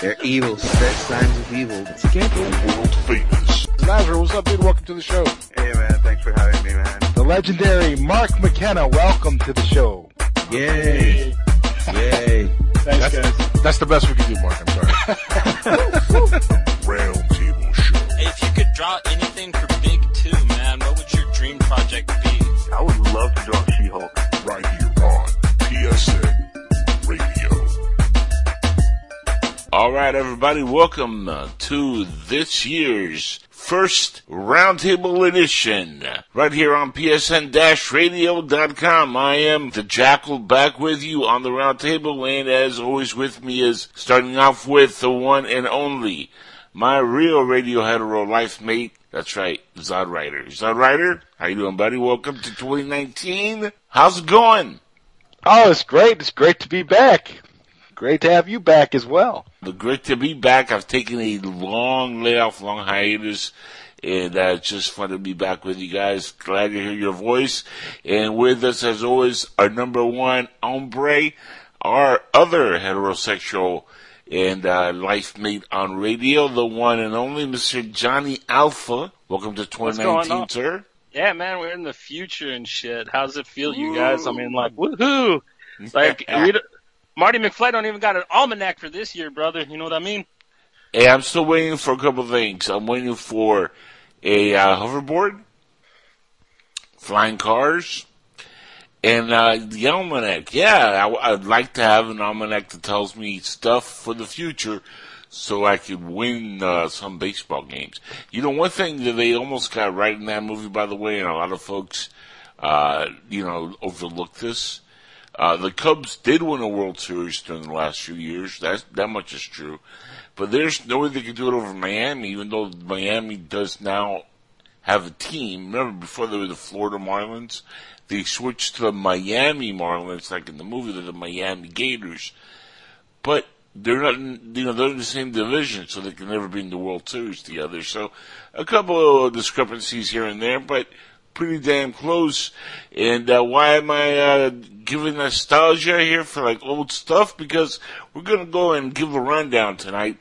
They're evil, set signs of evil. It's a. World famous. Lazarus, what's up, dude? Welcome to the show. Hey man, thanks for having me, man. The legendary Mark McKenna, welcome to the show. Yay. Yay. Thanks, guys. That's the best we can do, Mark. I'm sorry. Round Table Show. If you could draw anything for Big Two, man, what would your dream project be? I would love to draw She-Hulk. Right here on PSN All right, everybody, welcome uh, to this year's first Roundtable edition, right here on PSN-Radio.com. I am the Jackal back with you on the Roundtable, and as always with me is starting off with the one and only, my real radio hetero life mate. That's right, Zod Ryder. Zod Ryder, how you doing, buddy? Welcome to 2019. How's it going? Oh, it's great. It's great to be back. Great to have you back as well. But great to be back. I've taken a long layoff, long hiatus, and uh, it's just fun to be back with you guys. Glad to hear your voice. And with us, as always, our number one hombre, our other heterosexual and uh, life mate on radio, the one and only Mr. Johnny Alpha. Welcome to 2019, sir. Yeah, man, we're in the future and shit. How's it feel, you guys? I mean, like, woohoo! Like, we d- Marty McFly don't even got an almanac for this year, brother. You know what I mean? Hey, I'm still waiting for a couple things. I'm waiting for a uh, hoverboard, flying cars, and uh, the almanac. Yeah, I, would like to have an almanac that tells me stuff for the future, so I could win uh, some baseball games. You know, one thing that they almost got right in that movie, by the way, and a lot of folks, uh, you know, overlooked this. Uh, the Cubs did win a World Series during the last few years. That that much is true. But there's no way they could do it over Miami, even though Miami does now have a team. Remember, before they were the Florida Marlins, they switched to the Miami Marlins, like in the movie, they're the Miami Gators. But they're not, in, you know, they're in the same division, so they can never be in the World Series together. So a couple of discrepancies here and there, but pretty damn close. And uh, why am I uh, giving nostalgia here for like old stuff? Because we're gonna go and give a rundown tonight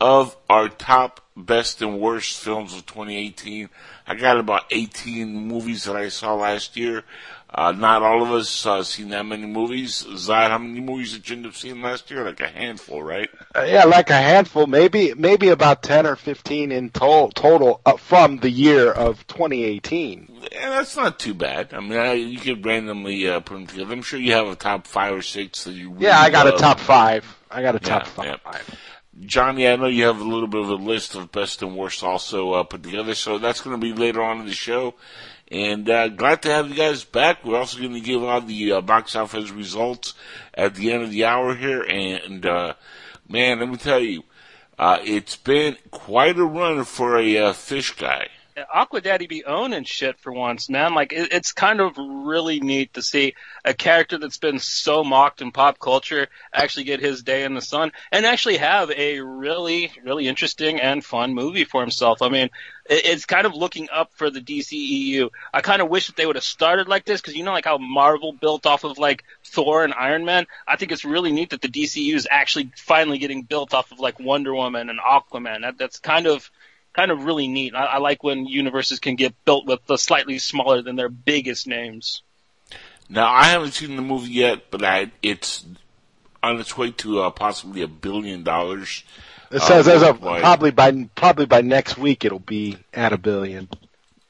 of our top best and worst films of 2018. I got about 18 movies that I saw last year. Uh, not all of us uh, seen that many movies. Zod, how many movies did you end up seeing last year? Like a handful, right? Uh, yeah, like a handful, maybe maybe about ten or fifteen in to- total uh, from the year of 2018. Yeah, that's not too bad. I mean, I, you could randomly uh, put them together. I'm sure you have a top five or six that you. Really Yeah, I got a top five. I got a top Yeah, five. Johnny, I know you have a little bit of a list of best and worst also uh, put together, so that's going to be later on in the show. And uh, glad to have you guys back. We're also going to give out the uh, box office results at the end of the hour here. And uh, man, let me tell you, uh, it's been quite a run for a uh, fish guy. Aqua Daddy be owning shit for once, man. Like it, it's kind of really neat to see a character that's been so mocked in pop culture actually get his day in the sun and actually have a really, really interesting and fun movie for himself. I mean, it, it's kind of looking up for the DCEU. I kind of wish that they would have started like this because you know, like how Marvel built off of like Thor and Iron Man. I think it's really neat that the DCU is actually finally getting built off of like Wonder Woman and Aquaman. That, that's kind of kind of really neat. I, I like when universes can get built with the slightly smaller than their biggest names. Now, I haven't seen the movie yet, but I, it's on its way to uh, possibly a billion dollars. It Uh, says as of probably by probably by next week it'll be at a billion.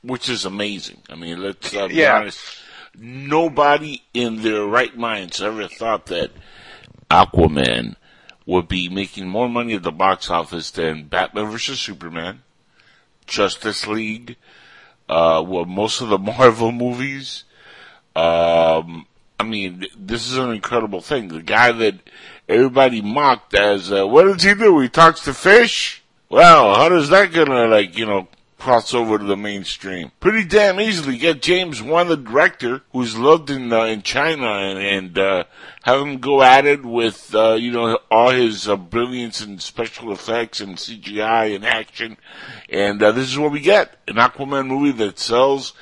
which is amazing. I mean, let's uh, be Yeah. honest. Nobody in their right minds ever thought that Aquaman would be making more money at the box office than Batman vs Superman, Justice League, uh, well, most of the Marvel movies. Um, I mean, this is an incredible thing. The guy that everybody mocked as, uh, what does he do? He talks to fish? Well, how does that gonna, like, you know, cross over to the mainstream? Pretty damn easily. Get James Wan, the director, who's loved in, uh, in China and, and, uh, have him go at it with, uh, you know, all his, uh, brilliance and special effects and CGI and action. And, uh, this is what we get. An Aquaman movie that sells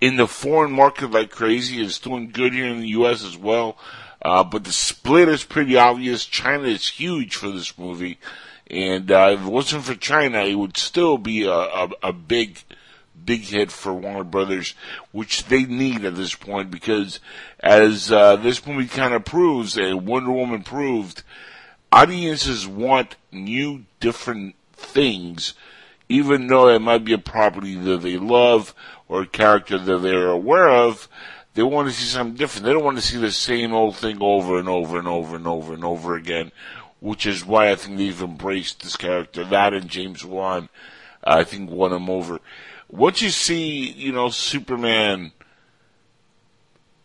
in the foreign market like crazy. It's doing good here in the U.S. as well. Uh, but the split is pretty obvious. China is huge for this movie, and uh, if it wasn't for China, it would still be a, a, a big, big hit for Warner Brothers, which they need at this point because, as uh, this movie kind of proves, and Wonder Woman proved, audiences want new, different things, even though it might be a property that they love or a character that they're aware of. They want to see something different. They don't want to see the same old thing over and over and over and over and over again, which is why I think they've embraced this character. That and James Wan, I think, won him over. Once you see, you know, Superman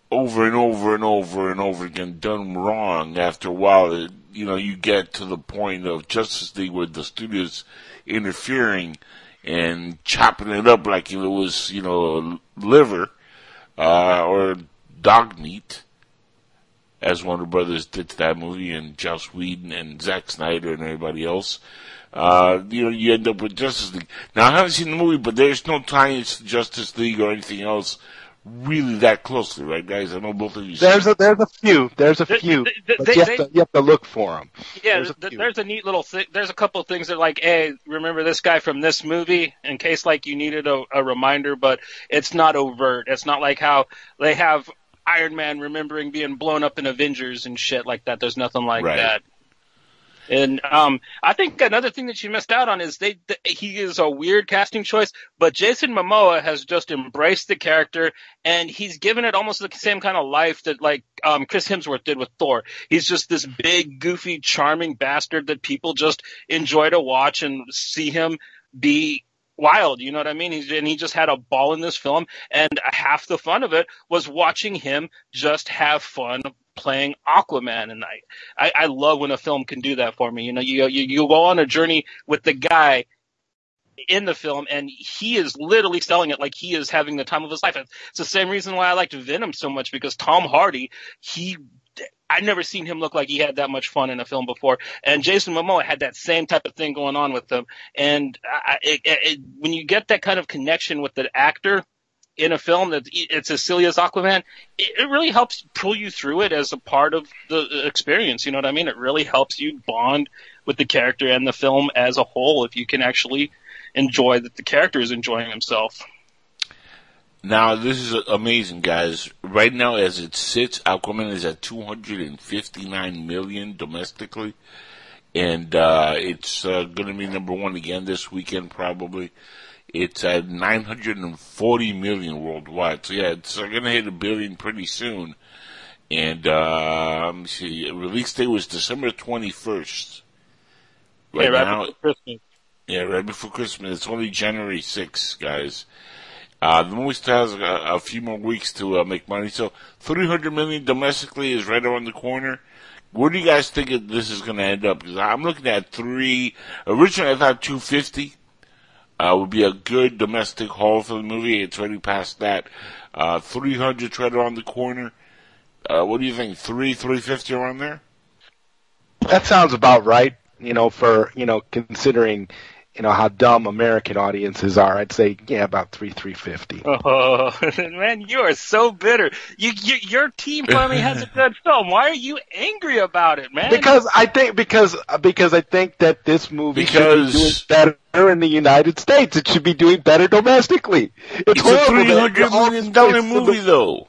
over and over and over and over again done wrong after a while, it, you know, you get to the point of Justice League where the studios interfering and chopping it up like it was, you know, liver uh, or dog meat, as Warner Brothers did to that movie, and Joss Whedon and Zack Snyder and everybody else. Uh, you know, you end up with Justice League. Now, I haven't seen the movie, but there's no tying to Justice League or anything else really that closely, right, guys? I know both of you. There's a there's a few. There's a They- few. they- but they- you, have they- to, you have to look for them. Yeah, There's a th- there's a neat little thing. There's a couple of things that are like, hey, remember this guy from this movie? In case like you needed a, a reminder, but it's not overt. It's not like how they have Iron Man remembering being blown up in Avengers and shit like that. There's nothing like Right. that. And um, I think another thing that you missed out on is they th- he is a weird casting choice, but Jason Momoa has just embraced the character and he's given it almost the same kind of life that like um, Chris Hemsworth did with Thor. He's just this big, goofy, charming bastard that people just enjoy to watch and see him be wild. You know what I mean? He's, and he just had a ball in this film, and half the fun of it was watching him just have fun playing Aquaman. And I, I, I love when a film can do that for me. You know, you, you, you go on a journey with the guy in the film and he is literally selling it like he is having the time of his life. It's the same reason why I liked Venom so much because Tom Hardy, he I'd never seen him look like he had that much fun in a film before. And Jason Momoa had that same type of thing going on with him. And I, it, it, when you get that kind of connection with the actor in a film that it's as silly as Aquaman, it, it really helps pull you through it as a part of the experience. You know what I mean? It really helps you bond with the character and the film as a whole if you can actually enjoy that the character is enjoying himself. Now, this is amazing, guys. Right now, as it sits, Aquaman is at 259 million domestically, and uh, it's uh, going to be number one again this weekend, probably. It's at 940 million worldwide. So yeah, it's uh, going to hit a billion pretty soon. And uh, let me see, release date was December 21st. Right yeah, right now, before Christmas. yeah, right before Christmas. It's only January 6th, guys. Uh, the movie still has a, a few more weeks to uh, make money. So 300 million domestically is right around the corner. Where do you guys think this is going to end up? Because I'm looking at three. Originally, I thought 250 uh, would be a good domestic haul for the movie. It's already past that. Uh, 300 right around the corner. Uh, what do you think? Three, 350 around there? That sounds about right. You know, for you know, considering you know how dumb American audiences are, I'd say yeah, about three three fifty. Oh man, you are so bitter. You, you your team finally has a good film. Why are you angry about it, man? Because I think because because I think that this movie should be doing better in the United States. It should be doing better domestically. It's, It's a horrible that 300 all million these dollar places in the- movie, though.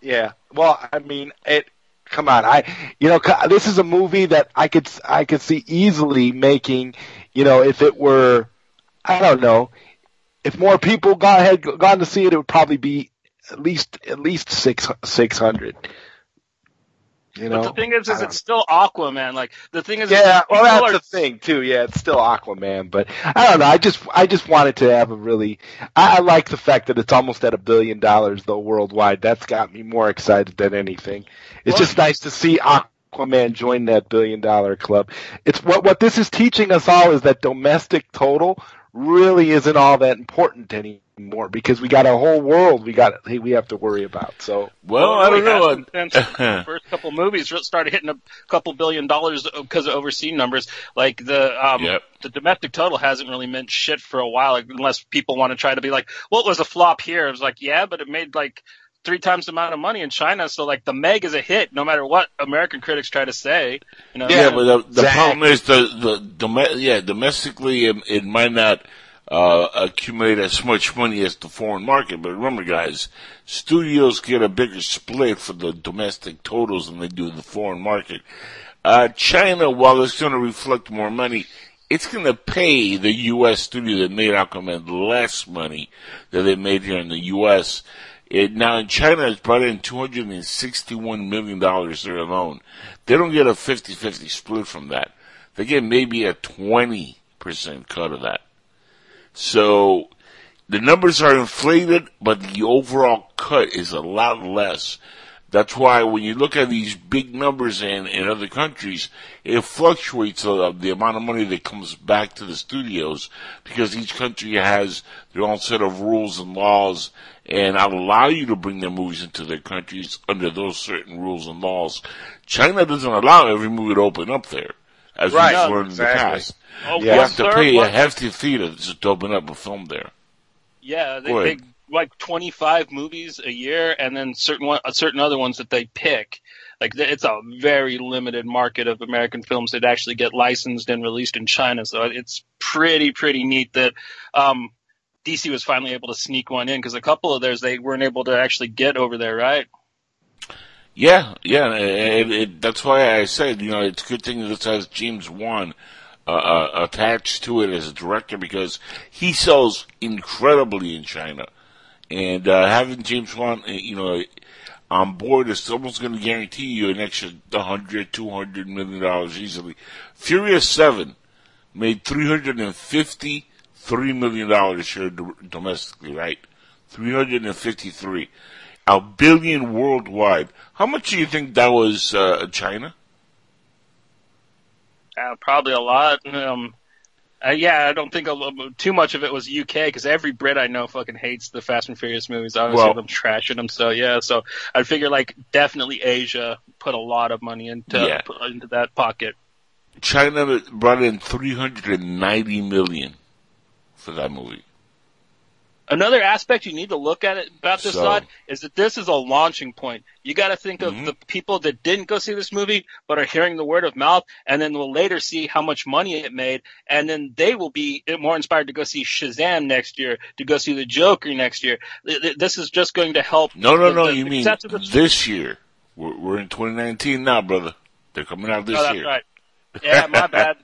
Yeah. Well, I mean, it. Come on, I. You know, this is a movie that I could I could see easily making. You know, if it were, I don't know, if more people got had gone to see it, it would probably be at least at least six six hundred. You know. but the thing is, is it's still Aquaman. Like the thing is, yeah, well, that's are- the thing too. Yeah, it's still Aquaman, but I don't know. I just, I just wanted to have a really. I, I like the fact that it's almost at a billion dollars though worldwide. That's got me more excited than anything. It's Well- just nice to see Aquaman join that billion dollar club. It's what what this is teaching us all is that domestic total really isn't all that important anymore because we got a whole world we got we have to worry about. So Well, Well, I don't know. since the first couple movies started hitting a couple billion dollars because of overseas numbers. Like the um, Yep. the domestic total hasn't really meant shit for a while, unless people want to try to be like, well, it was a flop here. It was like, yeah, but it made like three times the amount of money in China. So like the Meg is a hit, no matter what American critics try to say. You know, Yeah, but the, the Exactly. problem is the the dome- yeah domestically it, it might not uh, accumulate as much money as the foreign market. But remember, guys, studios get a bigger split for the domestic totals than they do the foreign market. Uh, China, while it's going to reflect more money, it's going to pay the U.S. studio that made Aquaman less money than they made here in the U.S. It, now in China, it's brought in $261 million there alone. They don't get a 50-50 split from that. They get maybe a 20% cut of that. So the numbers are inflated, but the overall cut is a lot less. That's why when you look at these big numbers in, in other countries, it fluctuates uh, the amount of money that comes back to the studios because each country has their own set of rules and laws and allow you to bring their movies into their countries under those certain rules and laws. China doesn't allow every movie to open up there, as Right, we've learned in the past. Oh, You have to pay a hefty fee to open up a film there. Yeah, they, they. Like 25 movies a year, and then certain one, certain other ones that they pick. Like it's a very limited market of American films that actually get licensed and released in China. So it's pretty pretty neat that um, DC was finally able to sneak one in because a couple of theirs they weren't able to actually get over there, right? Yeah, yeah, it, it, that's why I said, you know, it's a good thing that this has James Wan uh, uh, attached to it as a director because he sells incredibly in China. And uh, having James Wan, uh, you know, on board is almost going to guarantee you an extra 100, 200 million dollars easily. Furious 7 made 353 million dollars here domestically, right? 353. A billion worldwide. How much do you think that was uh, China? Uh, probably a lot. Um, uh, yeah, I don't think a, too much of it was UK because every Brit I know fucking hates the Fast and Furious movies. I always Well- them trashing them. So yeah, so I figure like definitely Asia put a lot of money into Yeah. into that pocket. China brought in 390 million for that movie. Another aspect you need to look at it about this So- side is that this is a launching point. You got to think of Mhm. the people that didn't go see this movie but are hearing the word of mouth, and then will later see how much money it made, and then they will be more inspired to go see Shazam next year, to go see the Joker next year. Th- th- This is just going to help. No, no, the- no. the You mean success of the- this year? We're, we're in 2019 now, brother. They're coming out this Oh, that's year. right. Yeah, my bad.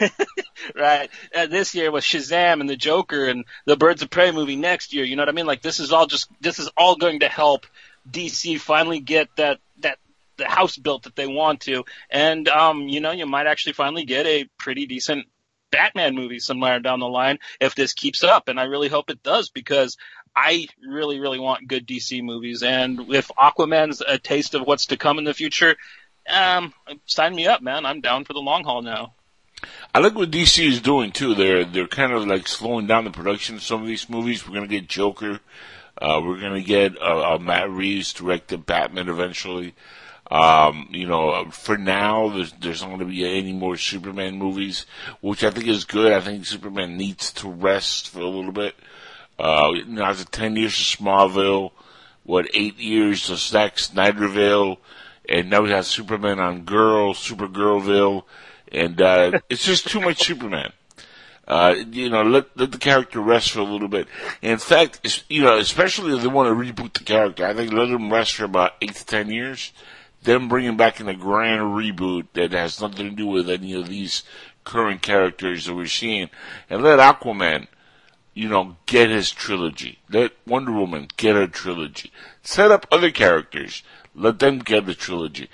right. Uh, this year was Shazam and the Joker and the Birds of Prey movie next year. You know what I mean? Like this is all just this is all going to help DC finally get that that the house built that they want to, and um, you know, you might actually finally get a pretty decent Batman movie somewhere down the line if this keeps up, and I really hope it does because. I really, really want good DC movies, and if Aquaman's a taste of what's to come in the future, um, sign me up, man. I'm down for the long haul now. I like what DC is doing too. They're they're kind of like slowing down the production of some of these movies. We're gonna get Joker. Uh, we're gonna get uh, uh, Matt Reeves directed Batman eventually. Um, you know, for now, there's there's not going to be any more Superman movies, which I think is good. I think Superman needs to rest for a little bit. Uh, you know, after ten years of Smallville, what eight years of Zack Snyderville, and now we have Superman on Girl, Supergirlville, and uh, it's just too much Superman. Uh, you know, let let the character rest for a little bit. In fact, you know, especially if they want to reboot the character, I think let him rest for about eight to ten years. Then bring him back in a grand reboot that has nothing to do with any of these current characters that we're seeing, and let Aquaman, you know, get his trilogy. Let Wonder Woman get her trilogy. Set up other characters. Let them get the trilogy.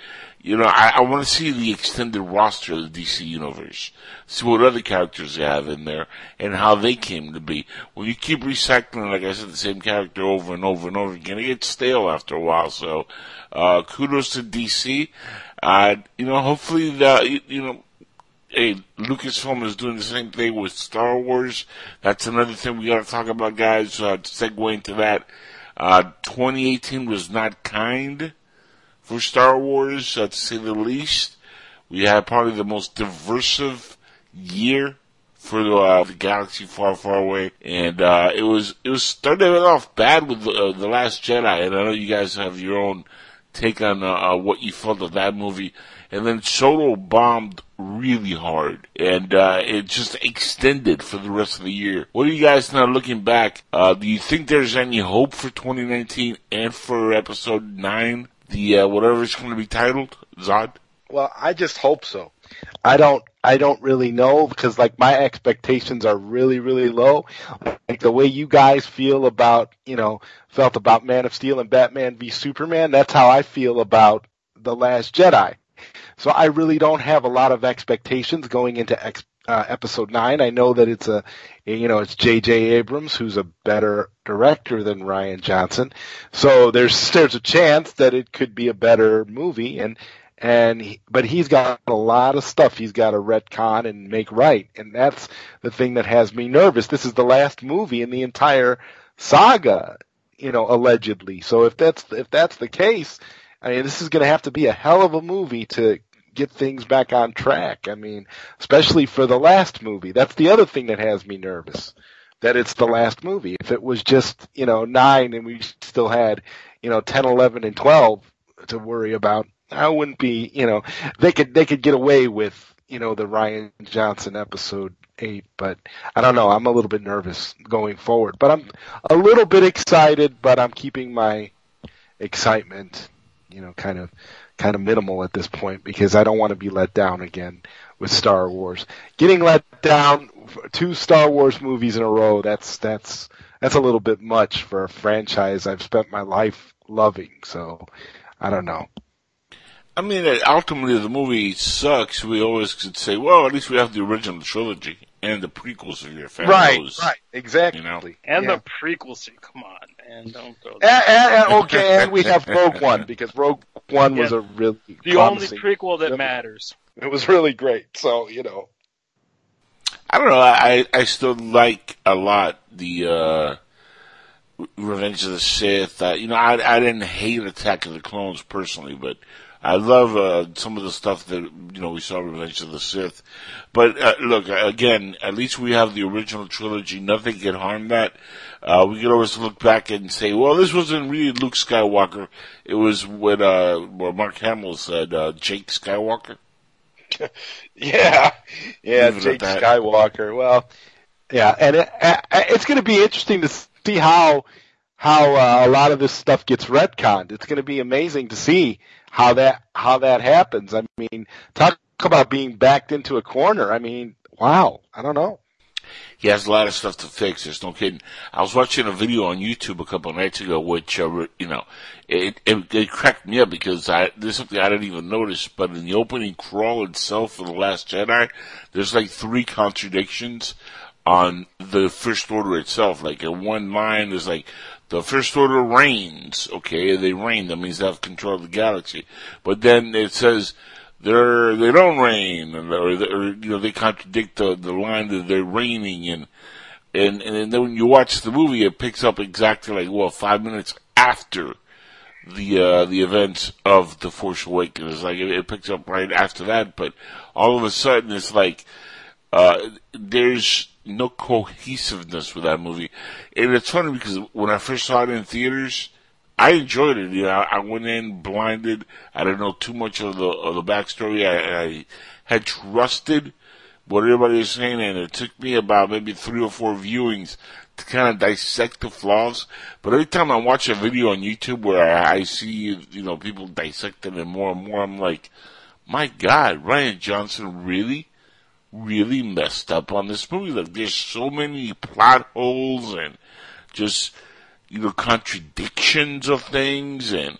You know, I, I want to see the extended roster of the DC universe. See what other characters they have in there and how they came to be. When you keep recycling, like I said, the same character over and over and over again, it gets stale after a while. So, uh, kudos to DC. Uh, you know, hopefully the, you, you know, hey, Lucasfilm is doing the same thing with Star Wars. That's another thing we got to talk about, guys. Uh, to segue into that, uh, 2018 was not kind for Star Wars, uh, to say the least. We had probably the most diversive year for the, uh, the galaxy far, far away. And, uh, it was, it was started off bad with the, uh, the Last Jedi. And I know you guys have your own take on, uh, uh, what you felt of that movie. And then Solo bombed really hard. And, uh, it just extended for the rest of the year. What are you guys now looking back? Uh, do you think there's any hope for 2019 and for episode 9? The, uh, whatever it's going to be titled? Zod? Well, I just hope so. I don't I don't really know because like my expectations are really really low. Like the way you guys feel about, you know, felt about Man of Steel and Batman v Superman, that's how I feel about The Last Jedi. So I really don't have a lot of expectations going into ex, uh, episode 9. I know that it's a you know, it's J.J. Abrams who's a better director than Rian Johnson. So there's there's a chance that it could be a better movie and and he, but he's got a lot of stuff he's got to retcon and make right, and that's the thing that has me nervous. This is the last movie in the entire saga, you know, allegedly. So if that's if that's the case, I mean, this is going to have to be a hell of a movie to get things back on track. I mean, especially for the last movie. That's the other thing that has me nervous. That it's the last movie. If it was just, you know, nine and we still had, you know, 10, 11, and 12 to worry about, I wouldn't be, you know, they could they could get away with, you know, the Rian Johnson episode eight, but I don't know. I'm a little bit nervous going forward, but I'm a little bit excited, but I'm keeping my excitement, you know, kind of kind of minimal at this point because I don't want to be let down again with Star Wars. Getting let down two Star Wars movies in a row, that's that's that's a little bit much for a franchise I've spent my life loving. So I don't know. I mean, uh, ultimately, the movie sucks. We always could say, well, at least we have the original trilogy and the prequels of your fan Right, right, exactly. You know. And Yeah. the prequels. Come on, man, don't throw And, and, and- okay, and we have Rogue One because Rogue One was a really The only prequel that Yep. matters. It was really great. So you know, I don't know. I I still like a lot the uh, Revenge of the Sith. Uh, you know, I I didn't hate Attack of the Clones personally, but I love uh, some of the stuff that you know we saw in Revenge of the Sith. But uh, look, again, at least we have the original trilogy. Nothing can harm that. Uh, we can always look back and say, well, this wasn't really Luke Skywalker. It was when, uh, what Mark Hamill said, uh, Jake Skywalker. yeah, yeah, at Jake. Skywalker. Well, yeah, and it, uh, it's going to be interesting to see how how uh, a lot of this stuff gets retconned. It's going to be amazing to see how that how that happens. I mean, talk about being backed into a corner. I mean, wow. I don't know. He has a lot of stuff to fix. There's no kidding. I was watching a video on YouTube a couple nights ago, which uh, you know, it, it it cracked me up because I there's something I didn't even notice. But in the opening crawl itself for the Last Jedi, there's like three contradictions on the First Order itself. Like in one line, there's like the First Order reigns. Okay, they reign. That means they have control of the galaxy. But then it says they're they don't reign, and or, or you know they contradict the the line that they're reigning, and and and then when you watch the movie, it picks up exactly like well five minutes after the uh the events of the Force Awakens. Like it, it picks up right after that, but all of a sudden it's like uh there's no cohesiveness with that movie, and it's funny because when I first saw it in theaters. I enjoyed it. You know, I went in blinded. I didn't know too much of the of the backstory. I, I had trusted what everybody was saying, and it took me about maybe three or four viewings to kind of dissect the flaws. But every time I watch a video on YouTube where I, I see you know people dissecting it more and more, I'm like, my God, Rian Johnson really, really messed up on this movie. Like, there's so many plot holes and just you know, contradictions of things and,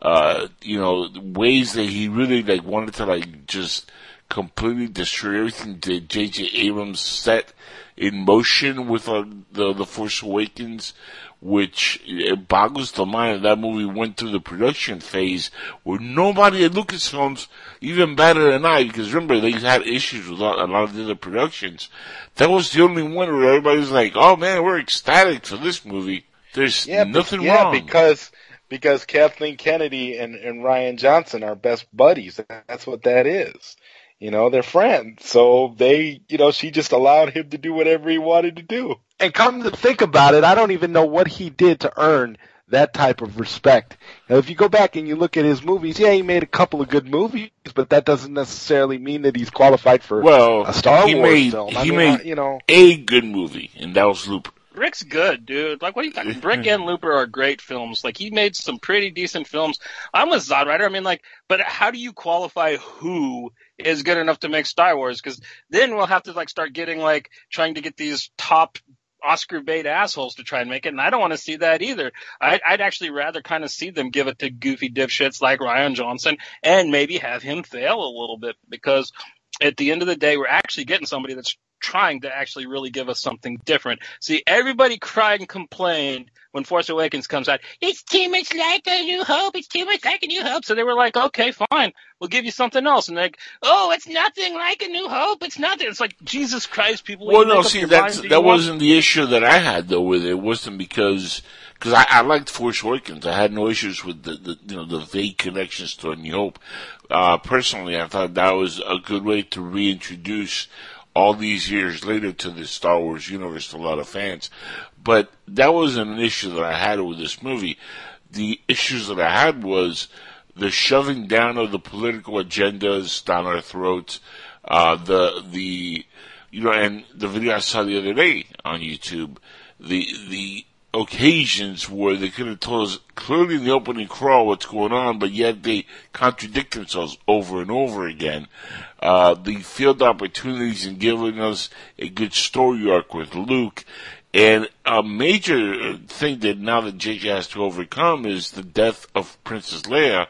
uh, you know, ways that he really, like, wanted to, like, just completely destroy everything that J.J. Abrams set in motion with uh, the, the Force Awakens, which it boggles the mind that that movie went through the production phase where nobody at Lucasfilms, even better than I, because remember, they had issues with a lot, of the other productions. That was the only one where everybody was like, oh man, we're ecstatic for this movie. There's Yeah, be- nothing yeah, wrong. because because Kathleen Kennedy and, and Rian Johnson are best buddies. That's what that is. You know, they're friends. So they, you know, she just allowed him to do whatever he wanted to do. And come to think about it, I don't even know what he did to earn that type of respect. Now, if you go back and you look at his movies, yeah, he made a couple of good movies, but that doesn't necessarily mean that he's qualified for Well, a Star he Wars made film. I he mean, made I- you know, a good movie, and that was Looper. Brick's good, dude. Like, what are you talking? Brick and Looper are great films. Like, he made some pretty decent films. I'm with Zod Rider. I mean, like, but how do you qualify who is good enough to make Star Wars? Because then we'll have to like start getting like trying to get these top Oscar bait assholes to try and make it, and I don't want to see that either. I'd, I'd actually rather kind of see them give it to goofy dipshits like Rian Johnson and maybe have him fail a little bit because at the end of the day, we're actually getting somebody that's trying to actually really give us something different. See, everybody cried and complained when Force Awakens comes out. It's too much like a New Hope. It's too much like a New Hope. So they were like, okay, fine, we'll give you something else. And they're like, oh, it's nothing like a New Hope. It's nothing. It's like Jesus Christ, people. Well, no, see, that's, minds? Do you that want- wasn't the issue that I had though with it. It wasn't because because I, I liked Force Awakens. I had no issues with the, the you know the vague connections to A New Hope. Uh, personally, I thought that was a good way to reintroduce all these years later to the Star Wars universe to a lot of fans. But that wasn't an issue that I had with this movie. The issues that I had was the shoving down of the political agendas down our throats, uh, the the you know, and the video I saw the other day on YouTube, the the occasions where they could have told us clearly in the opening crawl what's going on, but yet they contradict themselves over and over again. Uh, the field opportunities and giving us a good story arc with Luke, and a major thing that now that JJ has to overcome is the death of Princess Leia,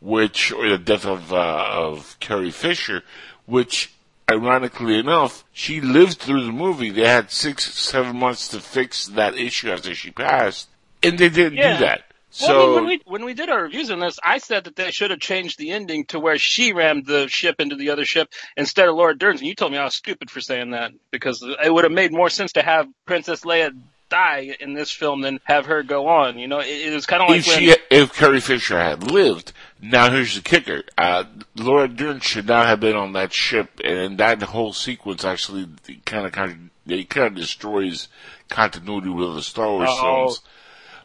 which, or the death of, uh, of Carrie Fisher, which, ironically enough, she lived through the movie. They had six, seven months to fix that issue after she passed, and they didn't Yeah. do that. Well, So, I mean, when we when we did our reviews on this, I said that they should have changed the ending to where she rammed the ship into the other ship instead of Laura Dern's, and you told me I was stupid for saying that because it would have made more sense to have Princess Leia die in this film than have her go on. You know, it, it was kind of like if when she, if Carrie Fisher had lived, now here's the kicker: uh, Laura Dern should not have been on that ship, and that whole sequence actually kind of kind of it kind of destroys continuity with the Star Wars Uh-oh. films.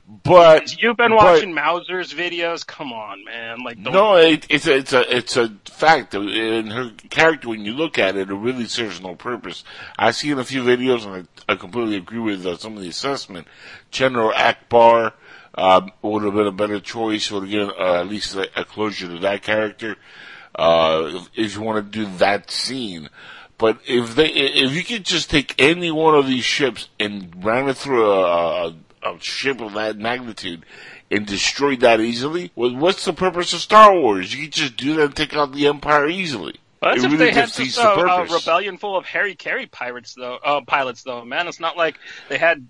But you've been but- watching Mauler's videos. Come on, man! Like, don't, No, it, it's a it's a it's a fact. In her character, when you look at it, it really serves no purpose. I've seen a few videos, and I, I completely agree with uh, some of the assessment. General Ackbar um, would have been a better choice. Would have given uh, at least a, a closure to that character. Uh, if, if you want to do that scene. But if they, if you could just take any one of these ships and ran it through a, a, a ship of that magnitude and destroy that easily, well, what's the purpose of Star Wars? You could just do that and take out the Empire easily. Well, that's it if really they had just a, a rebellion full of Harry Carey pirates, though. Uh, pilots, though, man. It's not like they had.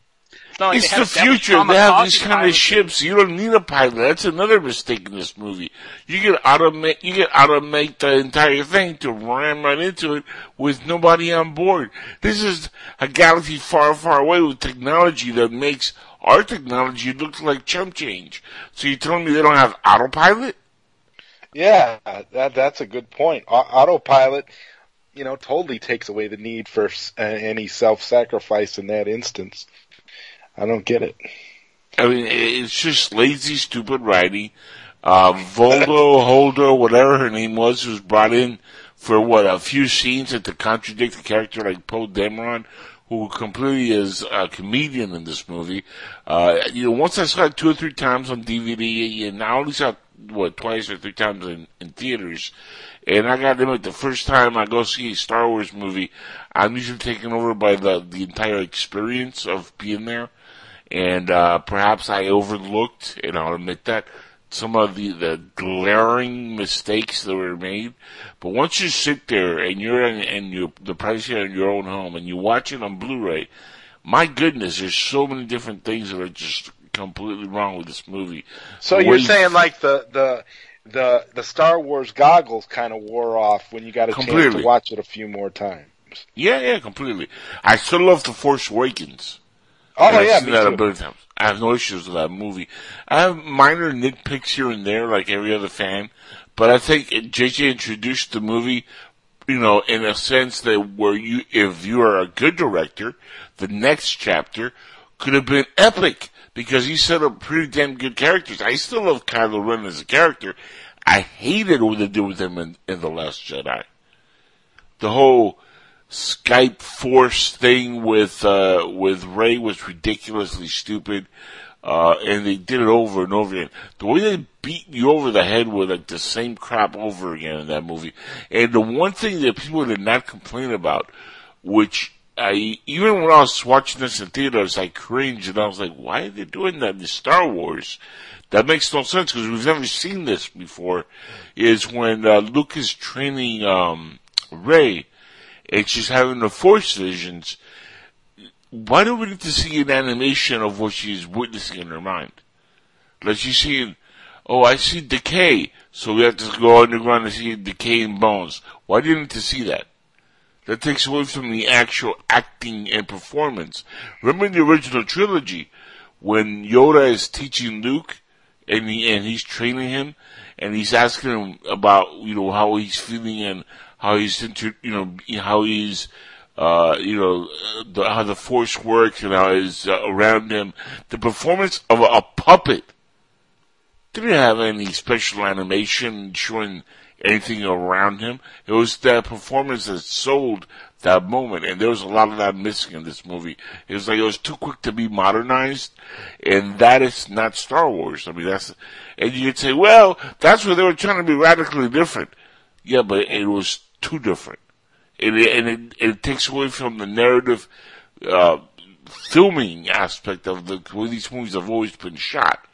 It's not like It's they the future. They have these kind of ships. You don't need a pilot. That's another mistake in this movie. You can automate. You can automate the entire thing to ram right into it with nobody on board. This is a galaxy far, far away with technology that makes our technology looks like chump change. So you're telling me they don't have autopilot? Yeah, that that's a good point. Autopilot, you know, totally takes away the need for any self-sacrifice in that instance. I don't get it. I mean, it's just lazy, stupid writing. Uh, Voldo, Holder, whatever her name was, was brought in for what, a few scenes and to contradict a character like Poe Dameron, who completely is a comedian in this movie. Uh, you know, once I saw it two or three times on DVD, and I only saw it, what, twice or three times in, in theaters, and I got to admit, the first time I go see a Star Wars movie, I'm usually taken over by the, the entire experience of being there and uh, perhaps I overlooked, and I'll admit that, some of the, the glaring mistakes that were made. But once you sit there and you're in, and you the price in your own home and you watch it on Blu-ray, my goodness, there's so many different things that are just completely wrong with this movie. So you're saying like the the the the Star Wars goggles kind of wore off when you got a chance to watch it a few more times. Yeah, yeah, completely. I still love The Force Awakens. Oh And I've seen that a billion times. I have no issues with that movie. I have minor nitpicks here and there, like every other fan. But I think JJ introduced the movie you know, in a sense that where you, if you are a good director, the next chapter could have been epic because he set up pretty damn good characters. I still love Kylo Ren as a character. I hated what they did with him in, in The Last Jedi. The whole Skype Force thing with, uh, with Rey was ridiculously stupid. Uh, and they did it over and over again. The way they beat you over the head with like the same crap over again in that movie. And the one thing that people did not complain about, which I, even when I was watching this in theaters, I cringed and I was like, why are they doing that in Star Wars? That makes no sense because we've never seen this before. Is when uh, Luke is training um, Rey, and she's having the Force visions. Why don't we need to see an animation of what she's witnessing in her mind? Like she's seeing, oh, I see decay, so we have to go underground and see decaying bones. Why do you need to see that? That takes away from the actual acting and performance. Remember the original trilogy, when Yoda is teaching Luke, and he, and he's training him, and he's asking him about, you know, how he's feeling and how he's you know, how he's, uh, you know, the, how the force works and how it's uh, around him. The performance of a, a puppet didn't have any special animation showing anything around him. It was that performance that sold that moment, and there was a lot of that missing in this movie. It was like it was too quick to be modernized, and that is not Star Wars. I mean, that's, and you could say, well, that's where they were trying to be radically different. Yeah, but it was too different. And it, and it, it takes away from the narrative, uh, filming aspect of the way these movies have always been shot.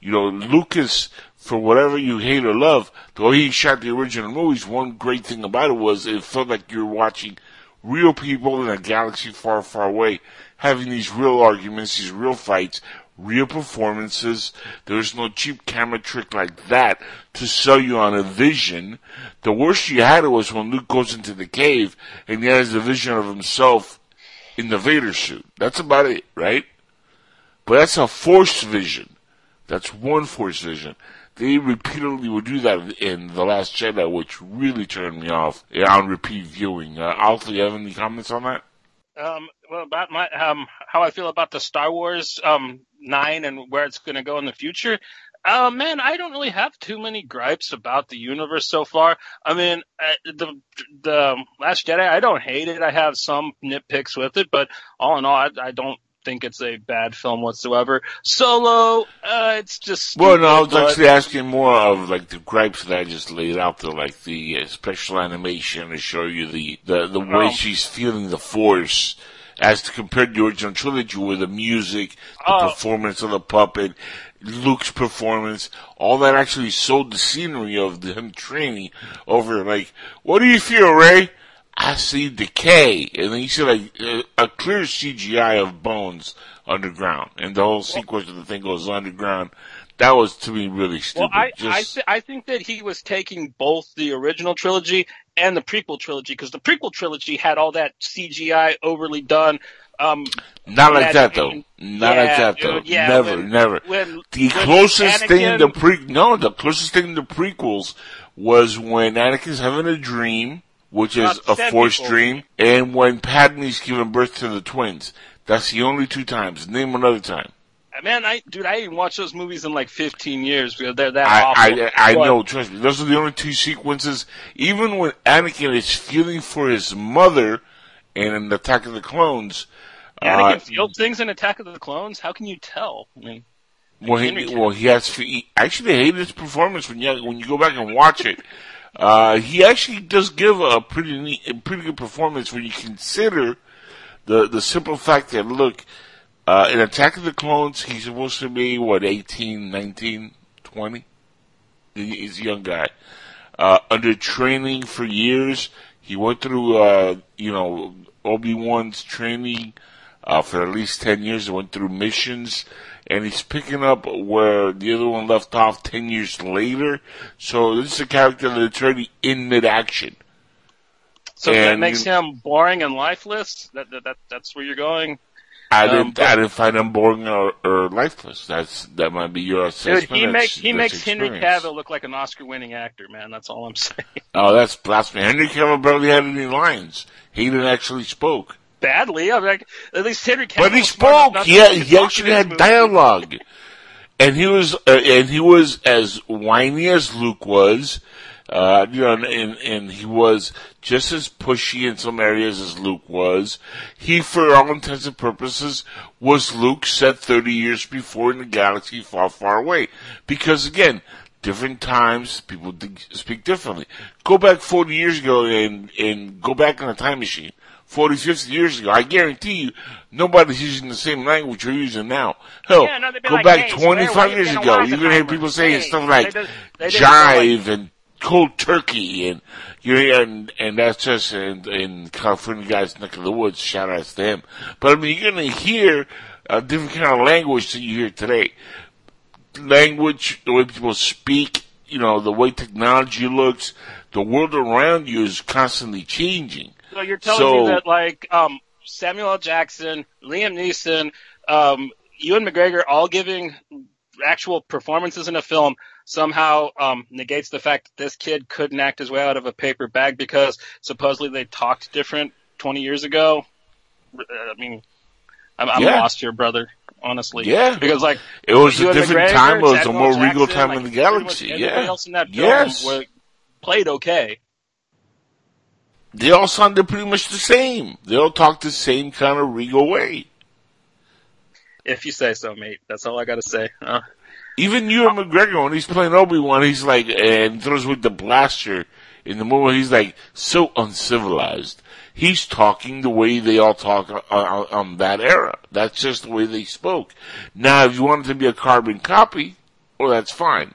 You know, Lucas, for whatever you hate or love, the way he shot the original movies, one great thing about it was it felt like you were watching real people in a galaxy far, far away having these real arguments, these real fights, real performances. There's no cheap camera trick like that to sell you on a vision. The worst you had was when Luke goes into the cave and he has a vision of himself in the Vader suit. That's about it, right? But that's a forced vision. That's one forced vision. They repeatedly would do that in The Last Jedi, which really turned me off on repeat viewing. Uh, Alfie, you have any comments on that? Um, well, about my um, how I feel about the Star Wars um, nine and where it's going to go in the future. Uh, man, I don't really have too many gripes about the universe so far. I mean, uh, the the Last Jedi, I don't hate it. I have some nitpicks with it, but all in all, I, I don't think it's a bad film whatsoever. Solo, uh, it's just. Well, no, I was but- actually asking more of like the gripes that I just laid out there, like the uh, special animation to show you the the, the way Oh. she's feeling the force. As to compare to the original trilogy with the music, the Oh. performance of the puppet, Luke's performance, all that actually sold the scenery of him training over like, what do you feel, Rey? I see decay. And then you see like a, a clear CGI of bones underground. And the whole sequence of the thing goes underground. That was to me really stupid. Well, I I, th- I think that he was taking both the original trilogy and the prequel trilogy because the prequel trilogy had all that CGI overly done. Um, not like that though. Not like that though. yeah, never, when- never. when- the when closest thing Anakin- the pre, no, the closest thing to prequels was when Anakin's having a dream, which is a forced dream, and when Padme's giving birth to the twins. That's the only two times. Name another time. Man, I dude, I didn't watch those movies in like 15 years because they're that I, awful. I, I But- know, trust me. Those are the only two sequences. Even when Anakin is feeling for his mother in an Attack of the Clones, Anakin uh, feels things in Attack of the Clones. How can you tell? I mean, well, he, well, he has. He, I actually hated his performance when you when you go back and watch it. Uh, he actually does give a pretty neat, a pretty good performance when you consider the the simple fact that look, uh, in Attack of the Clones, he's supposed to be what 18, 19, 20? He's a young guy. Uh, under training for years, he went through, uh, you know, Obi-Wan's training, uh, for at least 10 years. Went through missions, and he's picking up where the other one left off 10 years later. So this is a character that's already in mid-action. so that makes you- him boring and lifeless. That, that that that's where you're going. I Um, didn't. but- I didn't find him boring or, or lifeless. That's that might be your assessment. Dude, he makes he that's makes Henry. Cavill look like an Oscar-winning actor, man. That's all I'm saying. Oh, that's blasphemy. Henry Cavill barely had any lines. He didn't actually spoke. Badly, I'm like, at least Henry Cavill. But he was smart enough spoke. Yeah, fucking he actually had movie. dialogue, and he was uh, and he was as whiny as Luke was. Uh, you know, and, and he was just as pushy in some areas as Luke was. He, for all intents and purposes, was Luke set 30 years before in the galaxy far, far away. Because again, different times, people speak differently. Go back 40 years ago and, and go back in a time machine. 40, 50 years ago, I guarantee you, nobody's using the same language you're using now. Hell, Yeah, no, go like, back "Hey, 25 you years ago, you're gonna hear people saying Hey, stuff they like they go like- jive and cold turkey and you know, and and that's just in, in California guys neck of the woods. Shout out to them. But I mean, you're gonna hear a different kind of language that you hear today. Language, the way people speak, you know, the way technology looks, the world around you is constantly changing. So you're telling So- me that like um, Samuel L. Jackson, Liam Neeson, um, Ewan McGregor, all giving actual performances in a film somehow um, negates the fact that this kid couldn't act his way out of a paper bag because supposedly they talked different 20 years ago. I mean, I'm, I'm Yeah. lost here, brother. Honestly, Yeah. because like It was a different McGregor, time. It was a more L. regal time like, in the galaxy. everybody Yeah. else in that film Yes. were, played okay. They all sounded pretty much the same. They all talked the same kind of regal way. If you say so, mate. That's all I got to say. Uh, Even Ewan McGregor, when he's playing Obi Wan, he's like, and throws with the blaster in the movie. He's like so uncivilized. He's talking the way they all talk on, on, on that era. That's just the way they spoke. Now, if you want it to be a carbon copy, well, that's fine.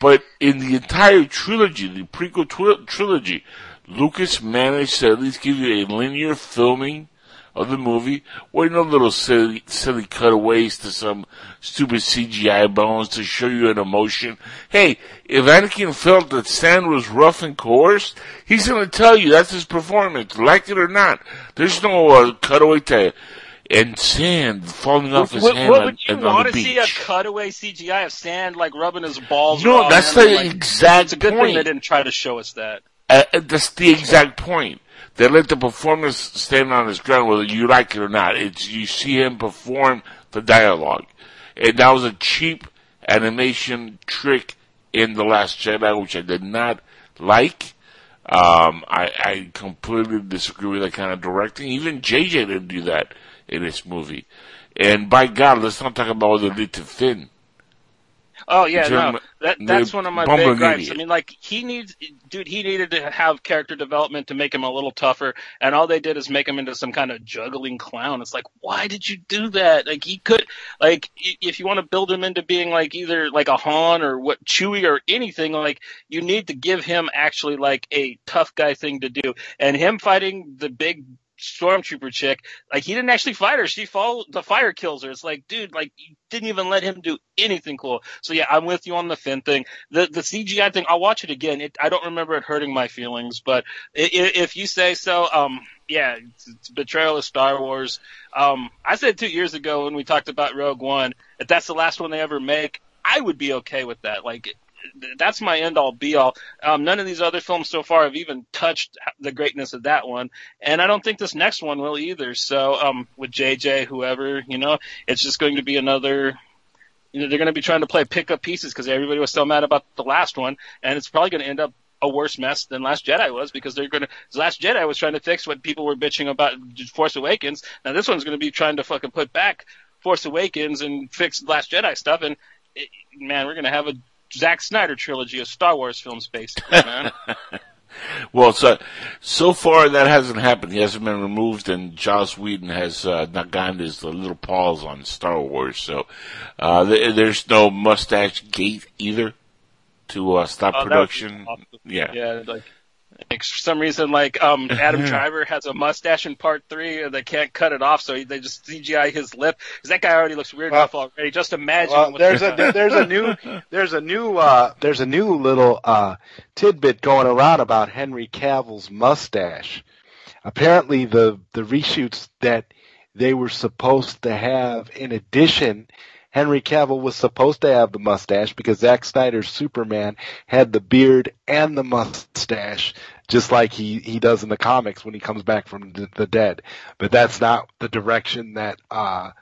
But in the entire trilogy, the prequel trilogy, Lucas managed to at least give you a linear filming of the movie, with no little silly, silly cutaways to some stupid CGI bones to show you an emotion. Hey, if Anakin felt that Sand was rough and coarse, he's gonna tell you that's his performance, like it or not. There's no uh, cutaway to and sand falling off his What, hand what would you on, want to beach. see a cutaway CGI of sand like rubbing his balls? No, that's the Like, exact It's a good point. thing they didn't try to show us that. Uh, uh, that's the exact point. They let the performance stand on his ground, whether you like it or not. It's you see him perform the dialogue, and that was a cheap animation trick in the Last Jedi, which I did not like. Um, I, I completely disagree with that kind of directing. Even JJ didn't do that in this movie. And by God, let's not talk about what they did to Finn. Oh yeah, Jim- no, that that's one of my big gripes. idiot. I mean, like he needs, dude, he needed to have character development to make him a little tougher, and all they did is make him into some kind of juggling clown. It's like, why did you do that? Like he could, like, if you want to build him into being like either like a Han or what Chewie or anything, like you need to give him actually like a tough guy thing to do, and him fighting the big stormtrooper chick, like he didn't actually fight her. She fall the fire kills her. It's like, dude, like you didn't even let him do anything cool. So yeah, I'm with you on the Finn thing. The the CGI thing, I'll watch it again. It, I don't remember it hurting my feelings, but if you say so, um, yeah, it's, it's betrayal of Star Wars. Um, I said two years ago when we talked about Rogue One, if that's the last one they ever make, I would be okay with that. Like. Th- That's my end all be all. Um, none of these other films so far have even touched the greatness of that one, and I don't think this next one will either. So, um, with JJ, whoever, you know, it's just going to be another you know, they're going to be trying to play pick up pieces because everybody was so mad about the last one, and it's probably going to end up a worse mess than Last Jedi was because they're going to. Last Jedi was trying to fix what people were bitching about Force Awakens. Now this one's going to be trying to fucking put back Force Awakens and fix Last Jedi stuff, and it, man, we're going to have a Zack Snyder trilogy of Star Wars films, basically, man. Well, so so far that hasn't happened. He hasn't been removed, and Joss Whedon has uh, not gotten his little paws on Star Wars. So uh, th- there's no mustache gate either to uh, stop Oh, that would be production. awesome. Yeah. Yeah, like, for some reason, like um, Adam Driver has a mustache in part three, and they can't cut it off, so he, they just CGI his lip. Because that guy already looks weird Well- enough already. Just imagine. Well, what there's the- a there's a new there's a new uh there's a new little uh tidbit going around about Henry Cavill's mustache. Apparently the the reshoots that they were supposed to have, in addition, Henry Cavill was supposed to have the mustache because Zack Snyder's Superman had the beard and the mustache, just like he, he does in the comics when he comes back from the, the dead. But that's not the direction that, uh,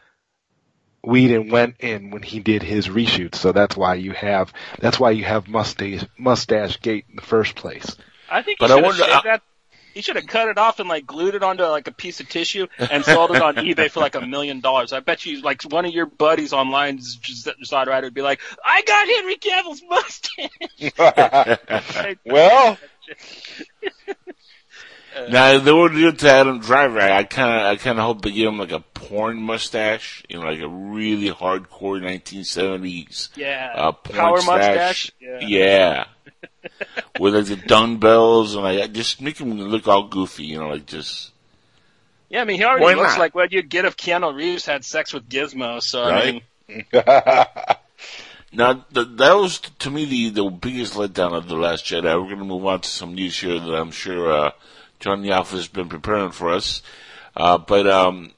Whedon went in when he did his reshoot. So that's why you have, that's why you have mustache, mustache gate in the first place. I think he But I should have wonder- shaved that. He should have cut it off and like glued it onto like a piece of tissue and sold it on eBay for like a million dollars. I bet you like one of your buddies online just decided right would be like, I got Henry Cavill's mustache. Well, Now they would do it to Adam Driver. I kind of, I kind of hope they give him like a porn mustache, you know, like a really hardcore 1970s yeah. uh, porn Power stash. mustache. Yeah. Yeah. With like the dumbbells and like just make him look all goofy, you know, like just Yeah, I mean, he already Why looks not? like what you'd get if Keanu Reeves had sex with Gizmo. So I Right. mean, Now, th- that was to me the, the biggest letdown of The Last Jedi. We're going to move on to some news here that I'm sure uh, John the Alpha has been preparing for us. Uh, but, um,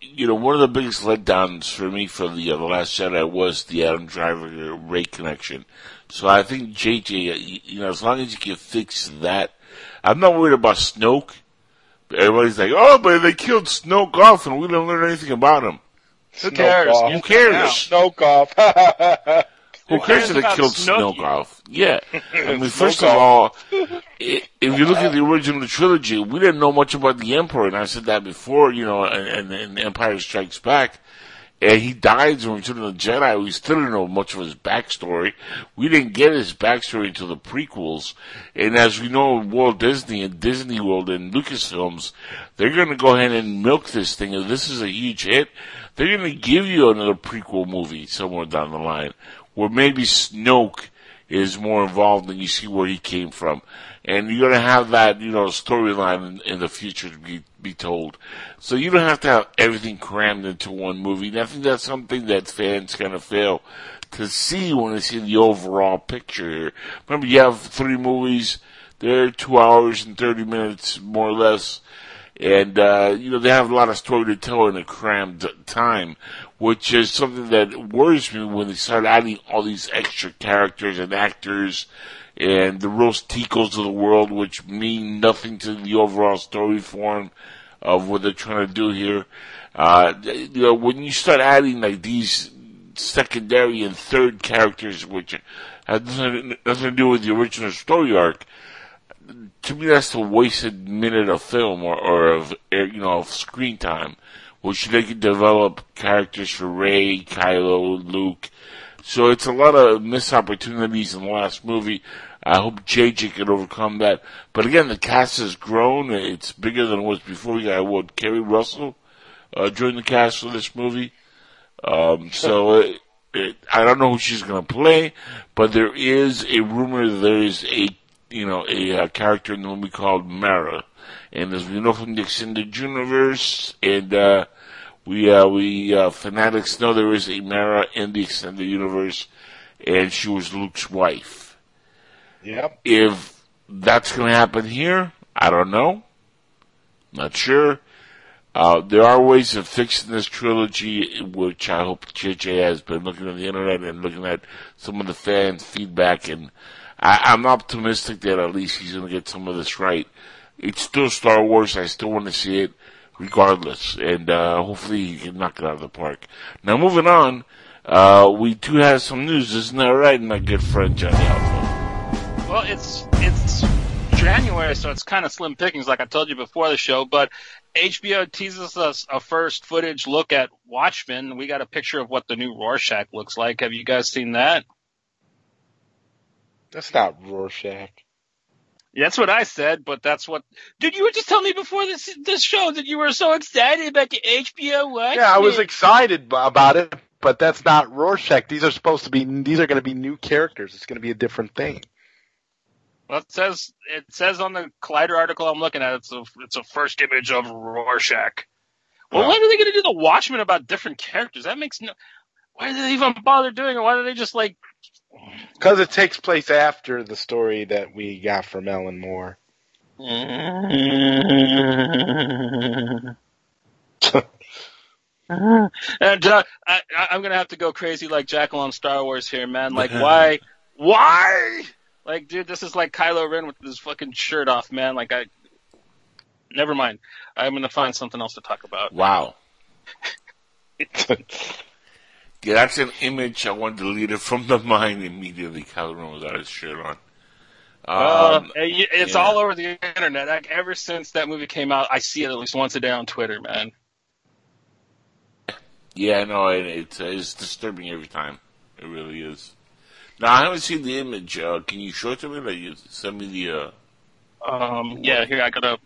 you know, one of the biggest letdowns for me for the, uh, the Last Jedi was the Adam Driver Rey connection. So I think JJ, uh, you know, as long as you can fix that, I'm not worried about Snoke. Everybody's like, oh, but they killed Snoke off and we didn't learn anything about him. who cares? off. Who cares? Snoke off. Who cares if they killed Snooki? Snoke off? Yeah. I mean, first of all, if you look at the original trilogy, we didn't know much about the Emperor, and I said that before, you know, and, and, and Empire Strikes Back. And he dies in Return of the Jedi. We still didn't know much of his backstory. We didn't get his backstory until the prequels. And as we know, Walt Disney and Disney World and Lucasfilms, they're going to go ahead and milk this thing. If this is a huge hit, they're going to give you another prequel movie somewhere down the line where maybe Snoke is more involved and you see where he came from. And you're going to have that, you know, storyline in, in the future to be, be told. So you don't have to have everything crammed into one movie. And I think that's something that fans kind of fail to see when they see the overall picture here. Remember, you have three movies. They're two hours and 30 minutes, more or less. And, uh, you know, they have a lot of story to tell in a crammed time, which is something that worries me when they start adding all these extra characters and actors and the Rose Ticos of the world, which mean nothing to the overall story form of what they're trying to do here. Uh, you know, when you start adding like these secondary and third characters, which have nothing, nothing to do with the original story arc, to me that's a wasted minute of film or, or of you know of screen time, which they could develop characters for Rey, Kylo, Luke. So it's a lot of missed opportunities in the last movie. I hope JJ can overcome that. But again, the cast has grown. It's bigger than it was before. We got what Keri Russell uh, joined the cast for this movie. Um, so it, it, I don't know who she's going to play, but there is a rumor that there is a you know a, uh character in the movie called Mara, and as we know from the extended universe, and uh, we uh, we uh, fanatics know there is a Mara in the extended universe, and she was Luke's wife. yep. If that's going to happen here, I don't know. Not sure. Uh, there are ways of fixing this trilogy, which I hope JJ has been looking at the internet and looking at some of the fan feedback, and I, I'm optimistic that at least he's going to get some of this right. It's still Star Wars. I still want to see it, regardless, and uh, hopefully he can knock it out of the park. Now, moving on, uh, we do have some news, isn't that right, my good friend Johnny Alpha? Well, it's it's January, so it's kind of slim pickings, like I told you before the show. But HBO teases us a first footage look at Watchmen. We got a picture of what the new Rorschach looks like. Have you guys seen that? That's not Rorschach. That's what I said, but that's what. Dude, you were just telling me before this this show that you were so excited about the HBO Watchmen. Yeah, I was excited about it, but that's not Rorschach. These are supposed to be. These are going to be new characters. It's going to be a different thing. Well, it says it says on the Collider article I'm looking at it's a it's a first image of Rorschach. Well, Oh. when are they going to do the Watchmen about different characters? That makes no. Why do they even bother doing it? Why do they just like? Because it takes place after the story that we got from Alan Moore. And uh, I, I- I'm gonna have to go crazy like Jackal on Star Wars here, man. Like, why, why? Like, dude, this is like Kylo Ren with his fucking shirt off, man. Like, I. Never mind. I'm gonna find something else to talk about. Wow. Yeah, that's an image I want deleted from the mind immediately. Calvin without his shirt on. Uh, Um, it- it's yeah. all over the internet. Like, ever since that movie came out, I see it at least once a day on Twitter, man. yeah, no, it, it's, uh, it's disturbing every time. It really is. Now, I haven't seen the image. Uh, can you show it to me? Like, you send me the, uh, Um, yeah, here I gotta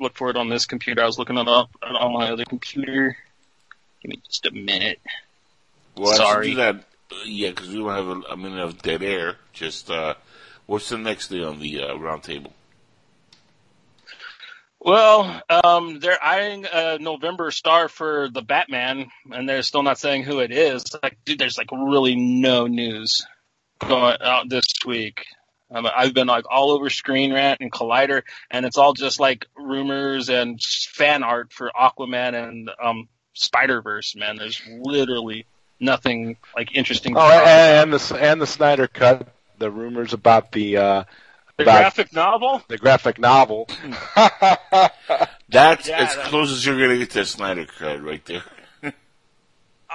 look for it on this computer. I was looking it up on my other computer. Give me just a minute. Well, I Sorry. do that. Uh, yeah, because we don't have a, a minute of dead air. Just, uh, what's the next thing on the, uh, round table? Well, um, they're eyeing a November star for the Batman, and they're still not saying who it is. Like, dude, there's like really no news going out this week. Um, I've been like all over Screen Rant and Collider, and it's all just like rumors and fan art for Aquaman and um, Spider Verse. Man, there's literally nothing like interesting. Oh, and, and the and the Snyder cut. The rumors about the uh, the about graphic novel. the graphic novel. That's Yeah, as that- close as you're gonna get to Snyder Cut right there.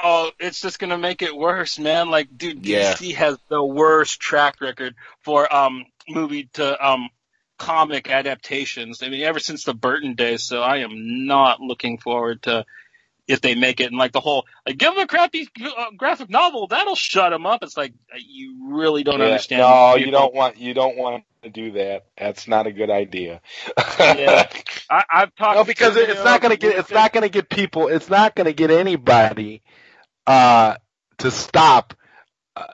Oh, it's just gonna make it worse, man. Like, dude, Yeah. DC has the worst track record for um movie to um comic adaptations. I mean, ever since the Burton days. So I am not looking forward to if they make it and like the whole like give them a crappy uh, graphic novel that'll shut them up. It's like uh, you really don't Yeah, understand. No, these you don't want you don't want to do that. That's not a good idea. Yeah. I, I've talked. no, because to it, it's not going to get it's not going to get people. It's not going to get anybody uh, to stop uh,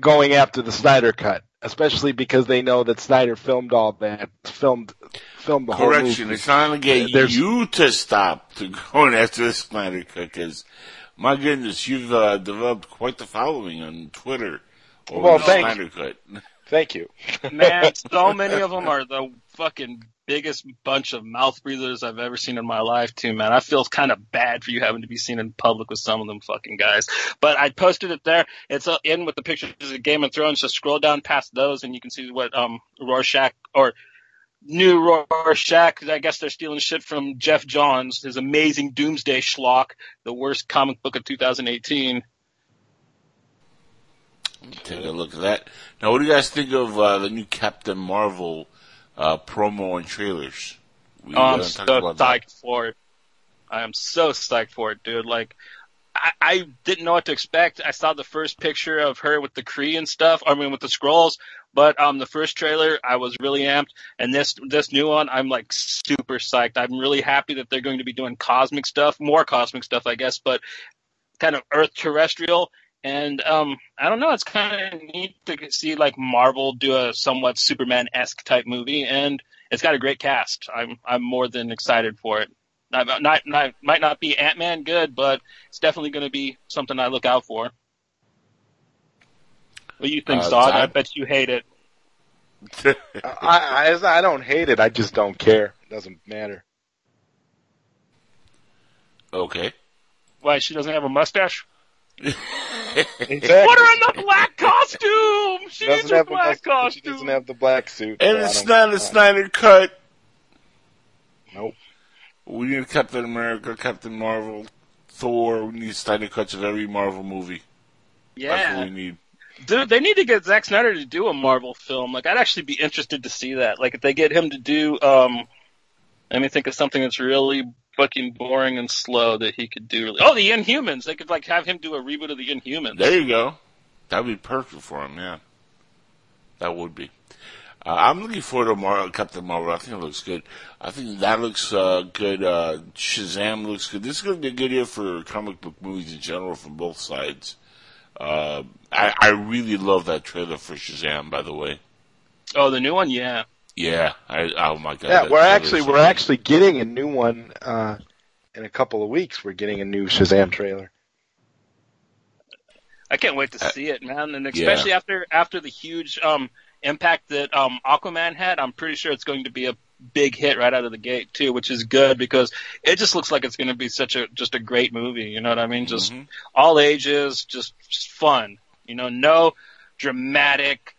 going after the Snyder cut, especially because they know that Snyder filmed all that, filmed filmed the whole Correction, movie. it's not gonna get There's- you to stop to going after the Snyder Cut because, my goodness, you've uh, developed quite the following on Twitter over Well, the thank Snyder Cut. Thank you. Man, so many of them are the fucking biggest bunch of mouth breathers I've ever seen in my life, too, man. I feel kind of bad for you having to be seen in public with some of them fucking guys. But I posted it there. It's uh, in with the pictures of Game of Thrones. Just scroll down past those and you can see what um Rorschach or new Rorschach. I guess they're stealing shit from Geoff Johns, his amazing Doomsday schlock, the worst comic book of 2018. Take a look at that. Now, what do you guys think of uh, the new Captain Marvel uh, promo and trailers? We Oh, I'm so about that. psyched for it. I am so psyched for it, dude. Like, I, I didn't know what to expect. I saw the first picture of her with the Kree and stuff. I mean, with the scrolls. But um, the first trailer, I was really amped, and this this new one, I'm like super psyched. I'm really happy that they're going to be doing cosmic stuff, more cosmic stuff, I guess, but kind of Earth terrestrial. And um, I don't know, it's kind of neat to see like Marvel do a somewhat Superman esque type movie, and it's got a great cast. I'm I'm more than excited for it. Not, not, not might not be Ant Man good, but it's definitely going to be something I look out for. What do you think, Uh, Zod? I bet you hate it. I, I I don't hate it. I just don't care. It doesn't matter. okay. Why she doesn't have a mustache? Exactly. Put her in the black costume. She She doesn't a have the black costume. She doesn't have the black suit. And so it's don't- a Snyder Cut. Nope. We need Captain America, Captain Marvel, Thor. We need Snyder Cuts of every Marvel movie. That's what yeah, we need. dude, they need to get Zack Snyder to do a Marvel film. Like, I'd actually be interested to see that. Like, if they get him to do, um, let me think of something that's really fucking boring and slow that he could do. Really. Oh, the Inhumans. They could like have him do a reboot of the Inhumans. There you go. That'd be perfect for him, yeah. That would be. Uh, I'm looking forward to Mar- Captain Marvel. I think it looks good. I think that looks uh, good. Uh, Shazam looks good. This is going to be a good year for comic book movies in general from both sides. Uh, I, I really love that trailer for Shazam, by the way. Oh, the new one, yeah. Yeah, I, oh my god. Yeah, we're actually we're amazing. actually getting a new one uh, in a couple of weeks. We're getting a new Shazam trailer. I can't wait to Uh, see it, man. And especially after after the huge um impact that um Aquaman had, I'm pretty sure it's going to be a big hit right out of the gate too, which is good because it just looks like it's going to be such a just a great movie. You know what I mean? Just Mhm. all ages, just, just fun. You know, no dramatic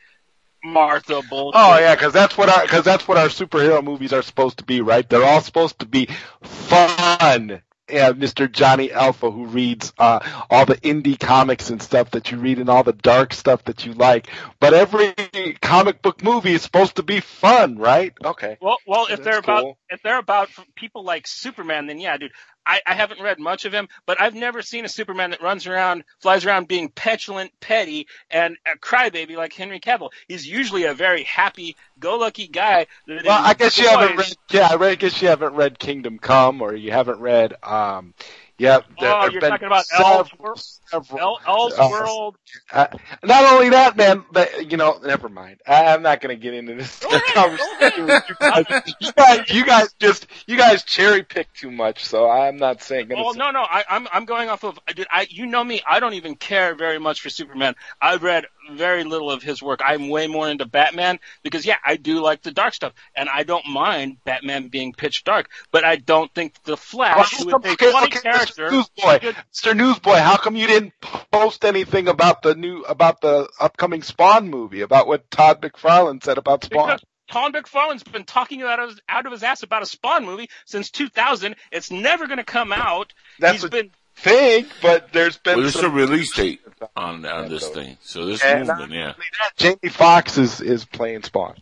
Martha bullshit. Oh yeah, because that's what our because that's what our superhero movies are supposed to be, right? They're all supposed to be fun. Yeah, Mr. Johnny Alpha, who reads uh, all the indie comics and stuff that you read, and all the dark stuff that you like. But every comic book movie is supposed to be fun, right? Okay. Well, well, if That's they're about if they're about people like Superman, then yeah, dude. I, I haven't read much of him, but I've never seen a Superman that runs around, flies around being petulant, petty, and a crybaby like Henry Cavill. He's usually a very happy-go-lucky guy. that Well, I guess you haven't read. Yeah, I I guess you haven't read Kingdom Come, or you haven't read. um Yep. there Oh, you're been talking about several- Elseworld? several- El- uh, Elseworld. Uh, not only that, man, but you know, never mind. I, I'm not going to get into this conversation. you, guys. you guys, you guys just, you guys cherry pick too much. So I'm not saying. Gonna Oh say- no, no, I, I'm I'm going off of dude. I you know me. I don't even care very much for Superman. I've read very little of his work. I'm way more into Batman because yeah, I do like the dark stuff, and I don't mind Batman being pitch dark. But I don't think the Flash, is a funny okay, character, Mr. Newsboy, should- Mr. Newsboy, how come you didn't post anything about the new, about the upcoming Spawn movie, about what Todd McFarlane said about Spawn? because Tom McFarlane's been talking out of his, out of his ass about a Spawn movie since 2000. It's never going to come out. That's He's what been thing, but there's been Well, there's a release date on on this thing, so this And movement, yeah. Jamie Foxx is is playing Spawn.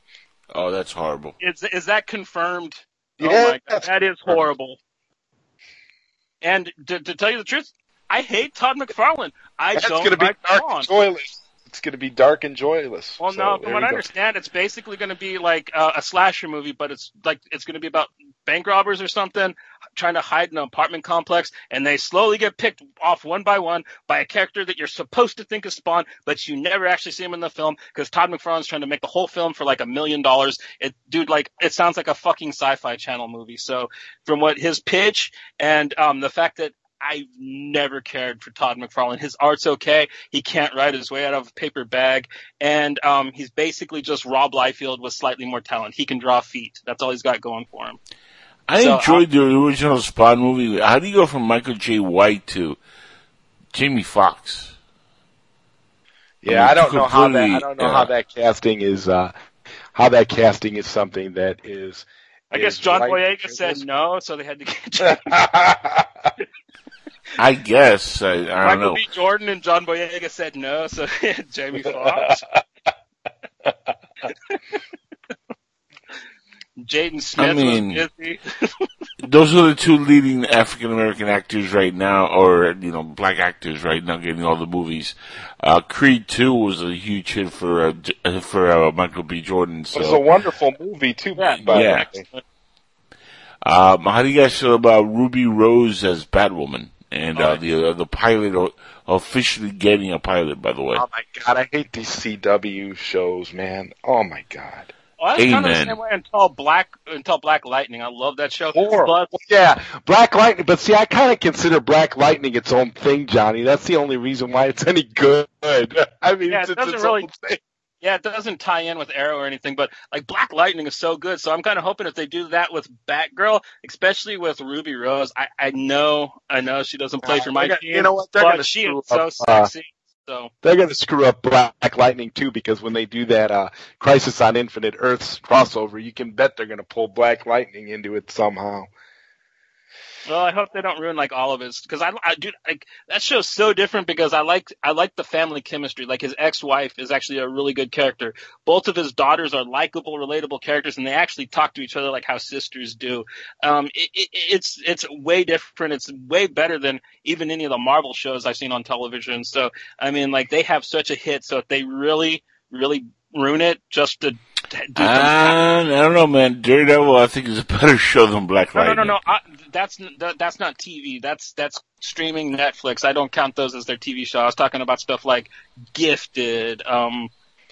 Oh, that's horrible. Is is that confirmed? Oh Yeah. my god, that is horrible. And to, to tell you the truth, I hate Todd McFarlane. I That's don't going to be like dark Spawn. and joyless. It's going to be dark and joyless. Well, So, no, there from what I go. understand, it's basically going to be like uh, a slasher movie, but it's like it's going to be about bank robbers or something trying to hide in an apartment complex, and they slowly get picked off one by one by a character that you're supposed to think is Spawn, but you never actually see him in the film because Todd McFarlane's trying to make the whole film for like a million dollars. It, dude, like it sounds like a fucking sci-fi channel movie. So, from what his pitch and um, the fact that I've never cared for Todd McFarlane. His art's okay. He can't write his way out of a paper bag. And um, he's basically just Rob Liefeld with slightly more talent. He can draw feet. That's all he's got going for him. I So, enjoyed the original Spawn movie. How do you go from Michael Jai White to Jamie Foxx? Yeah, I I don't know how that. I don't know yeah. how that casting is. uh How that casting is something that is. I guess is John right- Boyega said no, so they had to get I guess. I, I don't Michael know. B. Jordan and John Boyega said no, so Jamie Foxx. Jaden Smith I mean- was busy. Those are the two leading African American actors right now, or you know, black actors right now, getting all the movies. Uh, Creed Two was a huge hit for uh, uh, for uh, Michael B. Jordan. It was a wonderful movie too. Yeah, by yeah. the way. um, how do you guys feel about Ruby Rose as Batwoman and Oh, uh, the uh, the pilot officially getting a pilot? By the way, Oh my god, I hate these CW shows, man. Oh my god. Well, I was kind of the same way until Black until Black Lightning. I love that show. Horrible. But Yeah, Black Lightning. But see, I kind of consider Black Lightning its own thing, Johnny. That's the only reason why it's any good. I mean, Yeah, it's, it doesn't its really- Yeah, it doesn't tie in with Arrow or anything, but like Black Lightning is so good. So I'm kind of hoping if they do that with Batgirl, especially with Ruby Rose, I, I know, I know she doesn't play Uh, for my they're team, you know what? They're but gonna she screw is so up, uh, sexy. So They're going to screw up Black Lightning too because when they do that uh, Crisis on Infinite Earths crossover, you can bet they're going to pull Black Lightning into it somehow. Well, I hope they don't ruin like all of his because I, I dude, like that show's so different because I like I like the family chemistry. Like his ex-wife is actually a really good character. Both of his daughters are likable, relatable characters, and they actually talk to each other like how sisters do. Um, it, it, it's it's way different. It's way better than even any of the Marvel shows I've seen on television. So I mean, like they have such a hit. So if they really, really ruin it just to to do Uh, I don't know, man. Daredevil, I think is a better show than Black no, no, no, no. I, that's that, that's not TV. That's that's streaming Netflix. I don't count those as their TV show. I was talking about stuff like Gifted, um,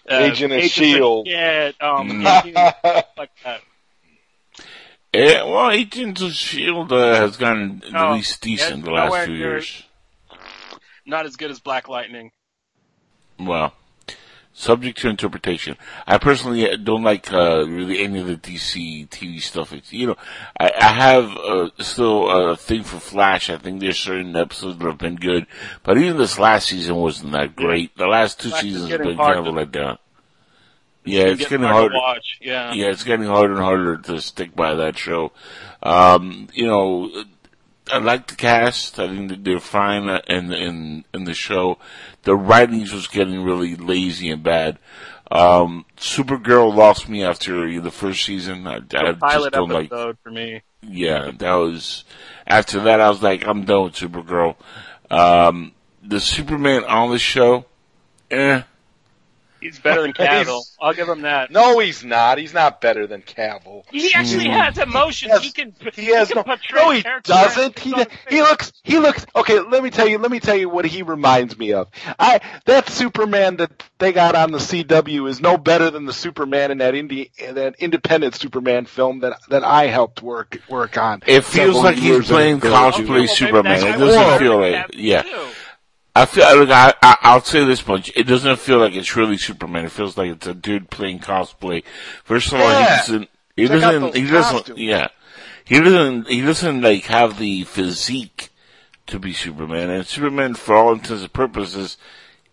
uh, Agent of S.H.I.E.L.D.. Shit, um, Mm. Like that. Yeah, well, Agents of Shield uh, has gotten No, at least decent the last few years. Not as good as Black Lightning. Well, subject to interpretation. I personally don't like uh, really any of the DC TV stuff. It's, you know, I, I have uh, still a thing for Flash. I think there's certain episodes that have been good, but even this last season wasn't that great. The last two Flash seasons have been kind of a hard letdown. Yeah, it's getting hard harder. to watch. Yeah. Yeah, it's getting harder and harder to stick by that show. Um, you know, I like the cast. I think they're fine in in in the show. The writings was getting really lazy and bad. Um, Supergirl lost me after the first season. I, I just don't like. episode for me. Yeah, that was. After that, I was like, I'm done with Supergirl. Um, the Superman on the show, eh. He's better than Cavill. I'll give him that. No, he's not. He's not better than Cavill. He actually Mm. has emotions. Yes. He can. He has can no. portray No, he doesn't. He he looks. He looks. Okay, let me tell you. Let me tell you what he reminds me of. I that Superman that they got on the CW is no better than the Superman in that indie that independent Superman film that that I helped work work on. It feels like he's playing ago. cosplay Well, Superman. It doesn't feel better like, yeah. Too. I feel look, I, I I'll say this much: it doesn't feel like it's really Superman. It feels like it's a dude playing cosplay. First of all, he doesn't. He Check doesn't. He doesn't. costumes. Yeah, he doesn't. He doesn't like have the physique to be Superman. And Superman, for all intents and purposes,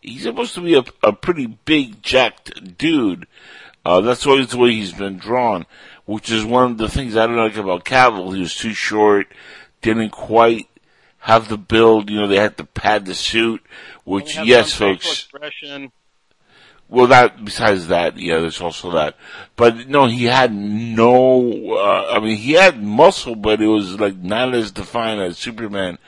he's supposed to be a, a pretty big, jacked dude. Uh, that's always the way he's been drawn, which is one of the things I don't like about Cavill. He was too short, didn't quite have the build. You know, they had to pad the suit, which, yes, folks. Expression. Well, that besides that, yeah, there's also that. But no, he had no. Uh, I mean, he had muscle, but it was like not as defined as Superman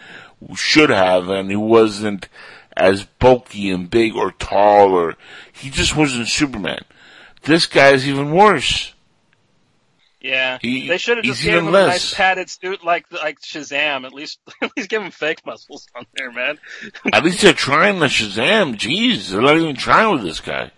should have, and he wasn't as bulky and big or tall, or he just wasn't Superman. This guy's even worse. Yeah, He- they should have just gave even him less. a nice padded suit like like Shazam. At least at least give him fake muscles on there, man. At least they're trying the Shazam. Jeez, they're not even trying with this guy.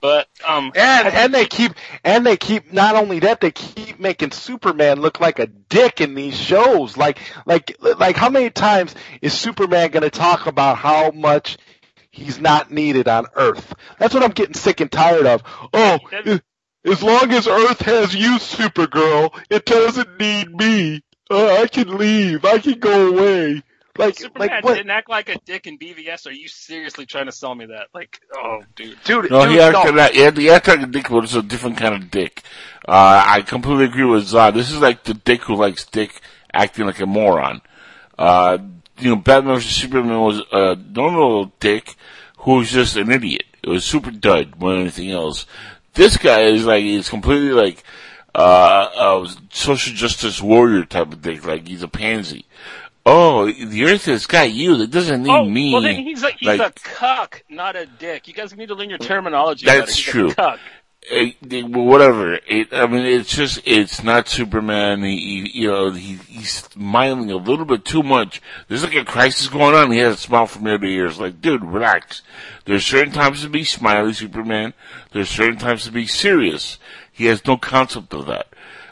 But um, And and they keep and they keep not only that they keep making Superman look like a dick in these shows. Like like like how many times is Superman going to talk about how much he's not needed on Earth? That's what I'm getting sick and tired of. Oh, That- as long as Earth has you, Supergirl, it doesn't need me. Uh, I can leave. I can go away. Like Superman like what? didn't act like a dick in BVS. Are you seriously trying to sell me that? Like, oh, dude. Dude, No, dude, he acted no. like he, he acted like a dick, but it's a different kind of dick. Uh, I completely agree with Zod. This is like the dick who likes dick acting like a moron. Uh, you know, Batman vs Superman was a normal dick who was just an idiot. It was super dud more than anything else. This guy is like he's completely like uh, a social justice warrior type of dick. Like he's a pansy. Oh, the Earth has got you. It doesn't need Oh, me. well then he's a he's Like- a cuck, not a dick. You guys need to learn your terminology. That's better. He's a true. cuck. It, whatever. It, I mean, it's just, it's not Superman. He, he you know, he, he's smiling a little bit too much. There's like a crisis going on. He has a smile from ear to ear. It's like, dude, relax. There's certain times to be smiley Superman. There's certain times to be serious. He has no concept of that.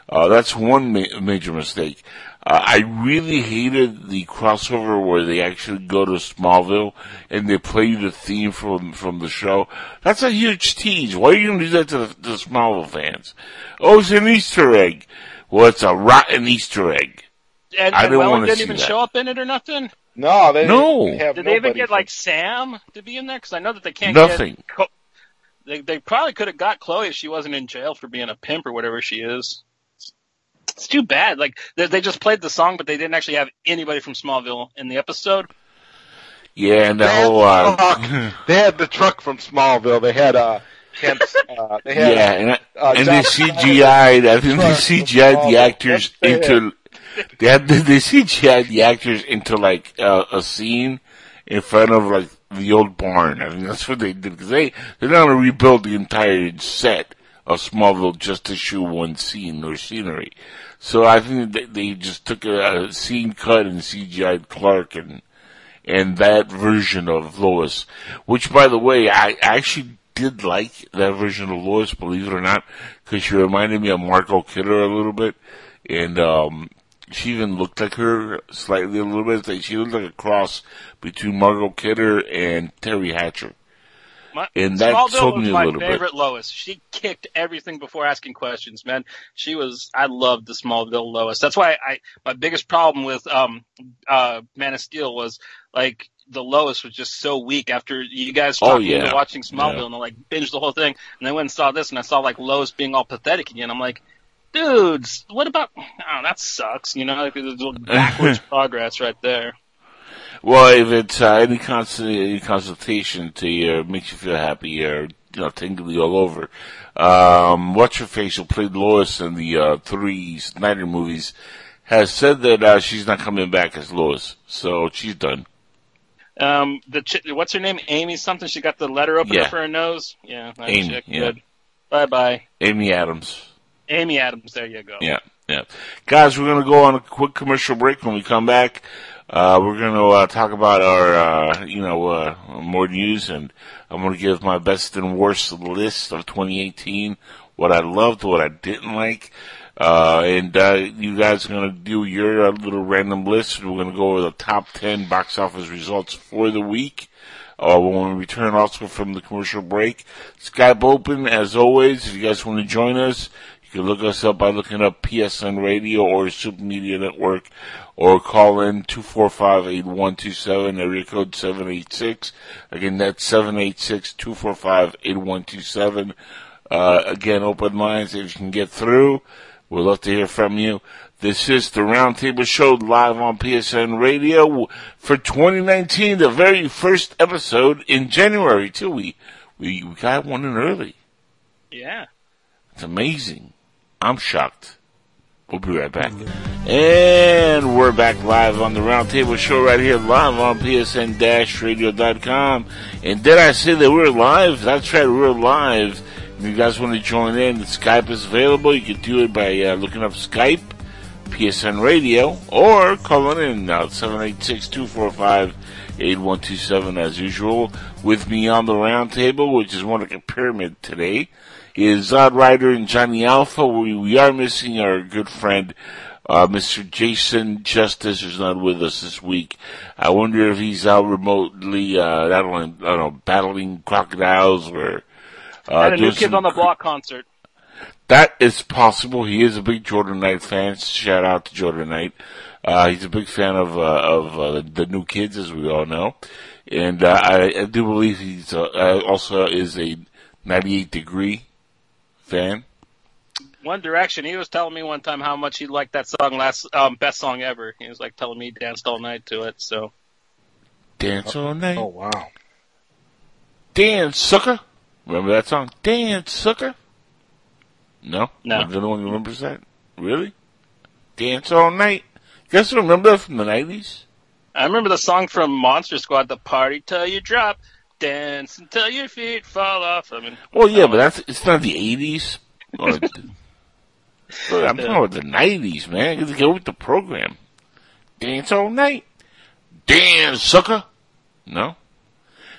Uh, that's one ma- major mistake. Uh, I really hated the crossover where they actually go to Smallville and they play the theme from from the show. That's a huge tease. Why are you going to do that to the, to the Smallville fans? Oh, it's an Easter egg. Well, it's a rotten Easter egg. And, I and don't wanna didn't see even that. show up in it or nothing. No, they No. they have Did they even get from- like Sam to be in there? Because I know that they can't Nothing. get. Co- they they probably could have got Chloe if she wasn't in jail for being a pimp or whatever she is. It's too bad. Like they, they just played the song, but they didn't actually have anybody from Smallville in the episode. Yeah, and the They had the uh, truck. they had the truck from Smallville. They had uh, Kent's, uh they had yeah, and, uh, and they John- CGI'd, I think they Truck CGI'd the actors Yes, they into, they had, they CGI'd the actors into like, uh, a scene in front of like the old barn. I think that's what they did, cause they, they're not gonna rebuild the entire set of Smallville just to shoot one scene or scenery. So I think that they just took a, a scene cut and CGI'd Clark and, and that version of Lois, which by the way, I actually did like that version of Lois, believe it or not, because she reminded me of Margot Kidder a little bit, and um, she even looked like her slightly a little bit. She looked like a cross between Margot Kidder and Teri Hatcher. My, And that Smallville sold me a my little bit. My favorite Lois. She kicked everything before asking questions, man. She was. I loved the Smallville Lois. That's why I my biggest problem with um uh Man of Steel was like the Lois was just so weak after you guys Oh, talked me yeah. watching Smallville Yeah. and I like binged the whole thing and I went and saw this and I saw like Lois being all pathetic again. I'm like, dudes, what about? Oh, that sucks. You know, like, there's backwards progress right there. Well, if it's uh, any constant any consultation to you, makes you feel happy or you know tingly all over. Um, what's your face who played Lois in the uh, three Snyder movies has said that uh, she's not coming back as Lois, so she's done. Um, the ch- what's her name? Amy something. She got the letter opener Yeah. for her nose. Yeah, Amy, chick, yeah. Good. Bye bye, Amy Adams. Amy Adams. There you go. Yeah, yeah. Guys, we're going to go on a quick commercial break. When we come back, uh, we're going to uh, talk about our, uh, you know, uh, more news, and I'm going to give my best and worst list of 2018, what I loved, what I didn't like. Uh, and, uh, you guys are going to do your little random list. We're going to go over the top 10 box office results for the week. When we return also from the commercial break, Skype open as always. If you guys want to join us, you can look us up by looking up PSN Radio or Super Media Network or call in 245-8127, area code 786. Again, that's 786-245-8127. Uh, again, open lines if you can get through. We'd love to hear from you. This is the Roundtable Show live on PSN Radio for 2019, the very first episode in January too. We, we, we got one in early. Yeah. It's amazing. I'm shocked. We'll be right back. And we're back live on the Roundtable Show right here live on PSN-radio.com. And did I say that we're live? That's right, we're live. If you guys want to join in, Skype is available. You can do it by uh, looking up Skype, PSN Radio, or calling in uh, 786-245-8127 as usual. With me on the roundtable, which is more like a pyramid today, is Zod Rider and Johnny Alpha. We, we are missing our good friend, uh, Mr. Jason Justice is not with us this week. I wonder if he's out remotely, uh, I don't, I don't know, battling crocodiles or, uh, and a new Kids on the Block concert. that is possible. He is a big Jordan Knight fan. Shout out to Jordan Knight. Uh, he's a big fan of uh, of uh, the new kids, as we all know, and uh, I, I do believe he's uh, uh, also is a 98 degree fan. One Direction. He was telling me one time how much he liked that song last um best song ever. He was like telling me he danced all night to it. So Dance all night, Oh wow. dance sucker. Remember that song? Dance sucker. No, No. The other one remembers that? Really? Dance all night. You guys remember that from the 90s? I remember the song from Monster Squad, "The Party Till You Drop." Dance until your feet fall off. I mean, Well, yeah, but that's it's not the eighties. I'm talking about the nineties, man. You gotta go with the program. Dance all night. Dance, sucker. No.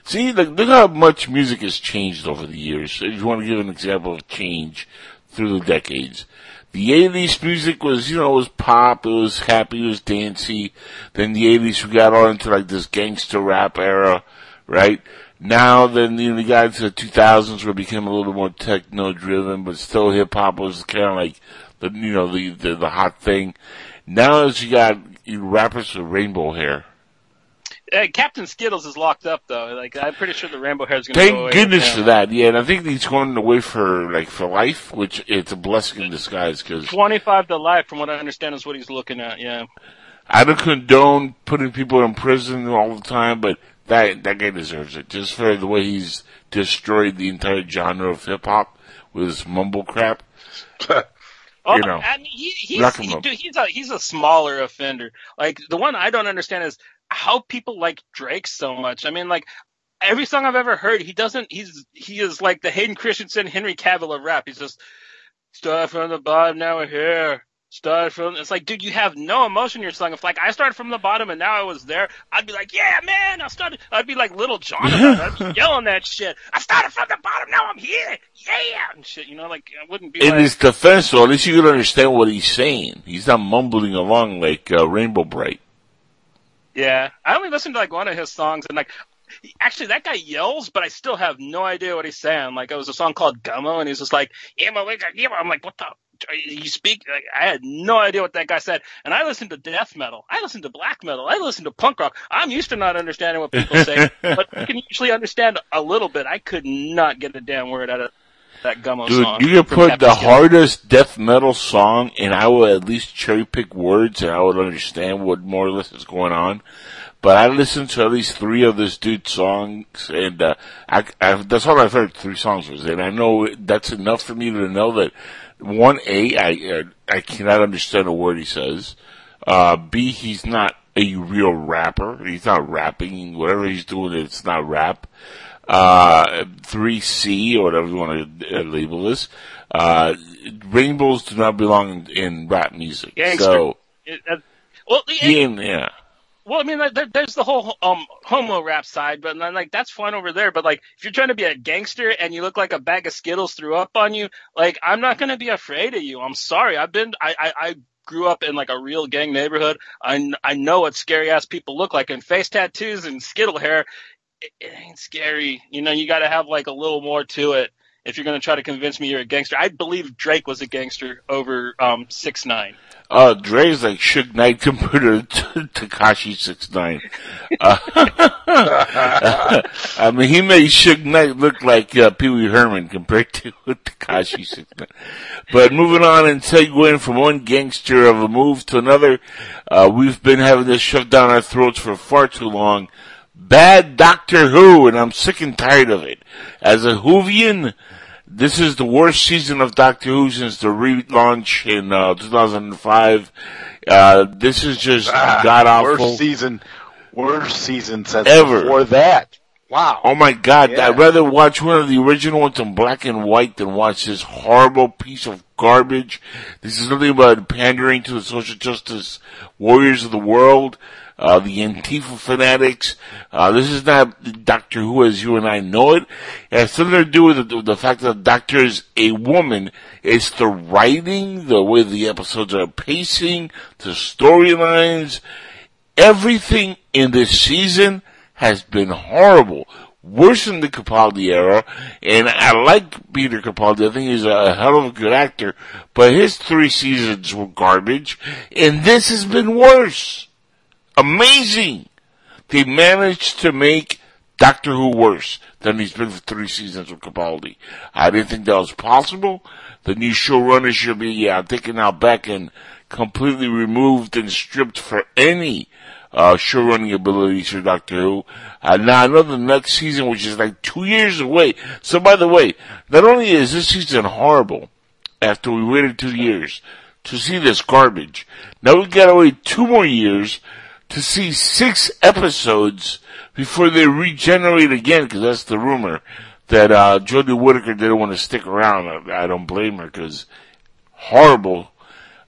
See, look, look how much music has changed over the years. If you want to give an example of change through the decades. The 80s music was, you know, it was pop, it was happy, it was dancey. Then the 80s we got on into like this gangster rap era, right? Now then, you know, we got into the 2000s where it became a little more techno driven, but still hip hop was kind of like the, you know, the, the, the hot thing. Now as you got you rappers with rainbow hair. uh, Captain Skittles is locked up though. Like I'm pretty sure the rainbow hair is going to go Thank away. goodness for that. Yeah, and I think he's going away for like for life, which it's a blessing in disguise because 25 to life, from what I understand, is what he's looking at. Yeah. I don't condone putting people in prison all the time, but that that guy deserves it just for the way he's destroyed the entire genre of hip hop with his mumble crap. Oh, You know, I mean, he, he's he, dude, he's a he's a smaller offender. Like the one I don't understand is how people like Drake so much. I mean, like every song I've ever heard, he doesn't. He's he is like the Hayden Christensen, Henry Cavill of rap. He's just stuff from the bottom, now we're here. Start from. It's like, dude, you have no emotion in your song. If like I started from the bottom and now I was there, I'd be like, yeah, man, I started. I'd be like Lil Jon. I'd be yelling that shit. I started from the bottom, now I'm here, yeah, and shit. You know, like I wouldn't be In like. his defense, though, at least you could understand what he's saying. He's not mumbling along like uh, Rainbow Brite. Yeah, I only listened to like one of his songs, and like actually that guy yells, but I still have no idea what he's saying. Like it was a song called Gummo, and he's just like. I'm like, what the? You speak? Like, I had no idea what that guy said, and I listened to death metal, I listened to black metal, I listened to punk rock. I'm used to not understanding what people say, but I can usually understand a little bit. I could not get a damn word out of that Gummo Dude, song. you could put the hardest death metal song, and I would at least cherry pick words, and I would understand what more or less is going on. But I listened to at least three of this dude's songs, and uh, I, I, that's all I've heard. Three songs was, and I know that's enough for me to know that one A, I uh, cannot understand a word he says. Uh, B, he's not a real rapper. He's not rapping. Whatever he's doing, it's not rap. Uh, 3C, or whatever you want to uh, label this. Uh, rainbows do not belong in, in rap music. Gangster. So, It- uh, well, the- he ain't, yeah. Well, I mean, like, there, there's the whole um homo rap side, but like that's fine over there. But like, if you're trying to be a gangster and you look like a bag of Skittles threw up on you, like I'm not gonna be afraid of you. I'm sorry. I've been, I, I, I grew up in like a real gang neighborhood. I, I know what scary ass people look like, and face tattoos and Skittle hair. It, it ain't scary. You know, you got to have like a little more to it if you're gonna try to convince me you're a gangster. I believe Drake was a gangster over um six nine. Uh, Dre's like Suge Knight compared to Tekashi Six Nine. Uh, I mean, he made Suge Knight look like uh, Pee Wee Herman compared to Tekashi Six Nine. But moving on and segueing from one gangster of a move to another, uh, we've been having this shoved down our throats for far too long. Bad Doctor Who, and I'm sick and tired of it. As a Whovian, this is the worst season of Doctor Who since the relaunch in uh, 2005. Uh, this is just god awful. Worst season, worst season since Ever. before that. Wow. Oh my god, Yeah. I'd rather watch one of the original ones in black and white than watch this horrible piece of garbage. This is nothing but pandering to the social justice warriors of the world, uh, the Antifa fanatics. Uh, this is not Doctor Who as you and I know it. It has something to do with the, the fact that the Doctor is a woman. It's the writing, the way the episodes are pacing, the storylines, everything in this season has been horrible. Worse than the Capaldi era, and I like Peter Capaldi. I think he's a hell of a good actor, but his three seasons were garbage, and this has been worse. Amazing! They managed to make Doctor Who worse than he's been for three seasons with Capaldi. I didn't think that was possible. The new showrunner should be yeah, taken out back and completely removed and stripped for any uh, showrunning abilities for Doctor Who. Uh, now I know the next season, which is like two years away. So by the way, not only is this season horrible, after we waited two years to see this garbage, now we gotta wait two more years to see six episodes before they regenerate again, because that's the rumor that uh, Jodie Whittaker didn't want to stick around. I, I don't blame her, because horrible.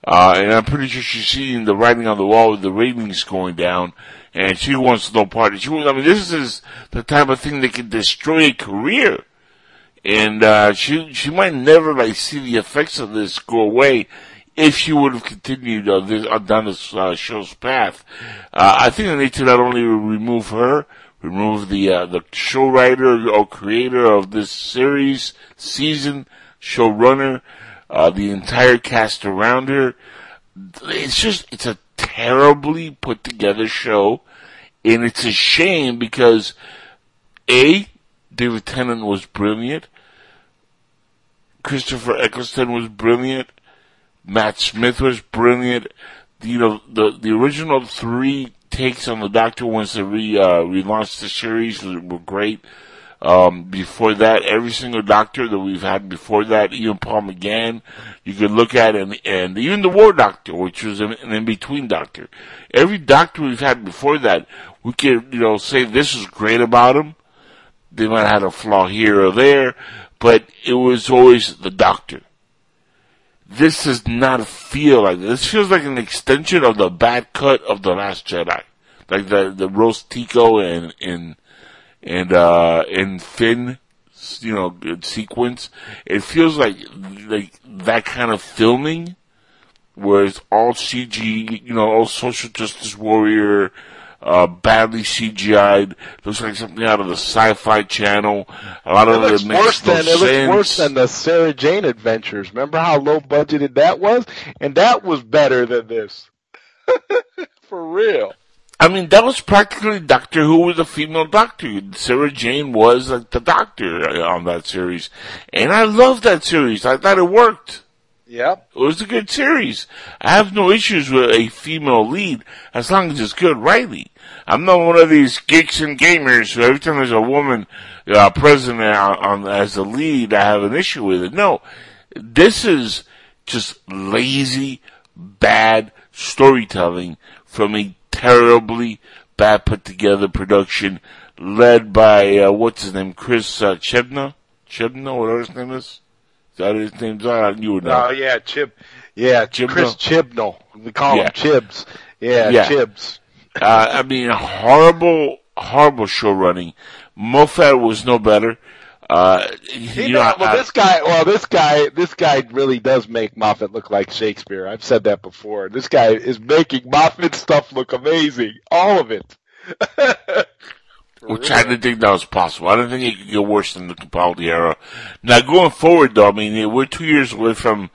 Uh, and I'm pretty sure she's seeing the writing on the wall with the ratings going down, and she wants no part. She, I mean, this is the type of thing that can destroy a career. And, uh, she, she might never, like, see the effects of this go away if she would have continued on this, on this, uh, show's path. Uh, I think they need to not only remove her, remove the, uh, the show writer or creator of this series, season, showrunner, uh, the entire cast around her. It's just, it's a terribly put together show. And it's a shame because A, David Tennant was brilliant. Christopher Eccleston was brilliant. Matt Smith was brilliant. You know, the, the original three takes on the Doctor once they re, uh, relaunched the series were, great. Um, before that, every single Doctor that we've had before that, even Paul McGann, you could look at and, and even the War Doctor, which was an, an in-between Doctor. Every Doctor we've had before that, we could, you know, say this is great about him. They might have had a flaw here or there, but it was always the Doctor this does not feel like this. feels like an extension of the bad cut of the Last Jedi, like the the Rose Tico and and and uh and Finn, you know, sequence. It feels like like that kind of filming, where it's all CG, you know, all social justice warrior, uh, badly CGI'd. Looks like something out of the Sci-Fi Channel. A lot It of looks it makes worse no than it looks worse than the Sarah Jane Adventures. Remember how low budgeted that was, and that was better than this. For real. I mean, that was practically Doctor Who with a female doctor. Sarah Jane was like the doctor uh, on that series, and I loved that series. I thought it worked. Yep. It was a good series. I have no issues with a female lead as long as it's good writing. I'm not one of these geeks and gamers who every time there's a woman uh, present on, on as the lead, I have an issue with it. No, this is just lazy, bad storytelling from a terribly bad put together production led by uh, what's his name, Chris uh, Chibnall, Chibnall, whatever his name is. Is that his name? You would know. Oh yeah, Chib. Yeah, Chibnall. Chris Chibnall. We call Yeah. him Chibs. Yeah, Yeah. Chibs. Uh, I mean, horrible, horrible show running. Moffat was no better. Uh, you know, know- well, I- this guy, well, this guy, this guy really does make Moffat look like Shakespeare. I've said that before. This guy is making Moffat stuff look amazing. All of it. which I didn't think that was possible. I didn't think it could get worse than the Capaldi era. Now going forward, though, I mean, we're two years away from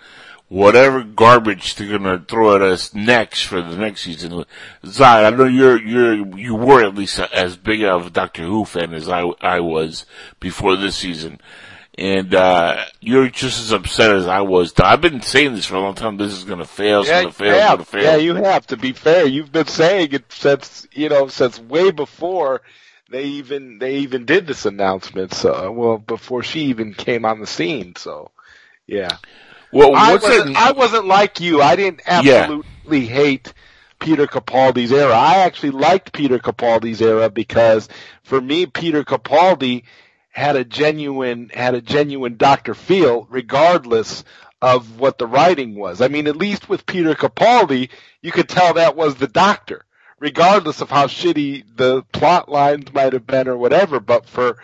whatever garbage they're gonna throw at us next for the next season. Zai, I know you're you're you were at least as big of a Doctor Who fan as I I was before this season. And uh you're just as upset as I was. I've been saying this for a long time. This is gonna fail. It's Yeah, gonna fail. It's yeah, gonna fail. yeah, you have to be fair. You've been saying it since you know since way before they even they even did this announcement. So well, before she even came on the scene. So yeah, well, I wasn't, it? I wasn't like you. I didn't Yeah. absolutely hate Peter Capaldi's era. I actually liked Peter Capaldi's era because for me, Peter Capaldi had a genuine had a genuine Doctor feel, regardless of what the writing was. I mean, at least with Peter Capaldi, you could tell that was the Doctor, regardless of how shitty the plot lines might have been or whatever. But for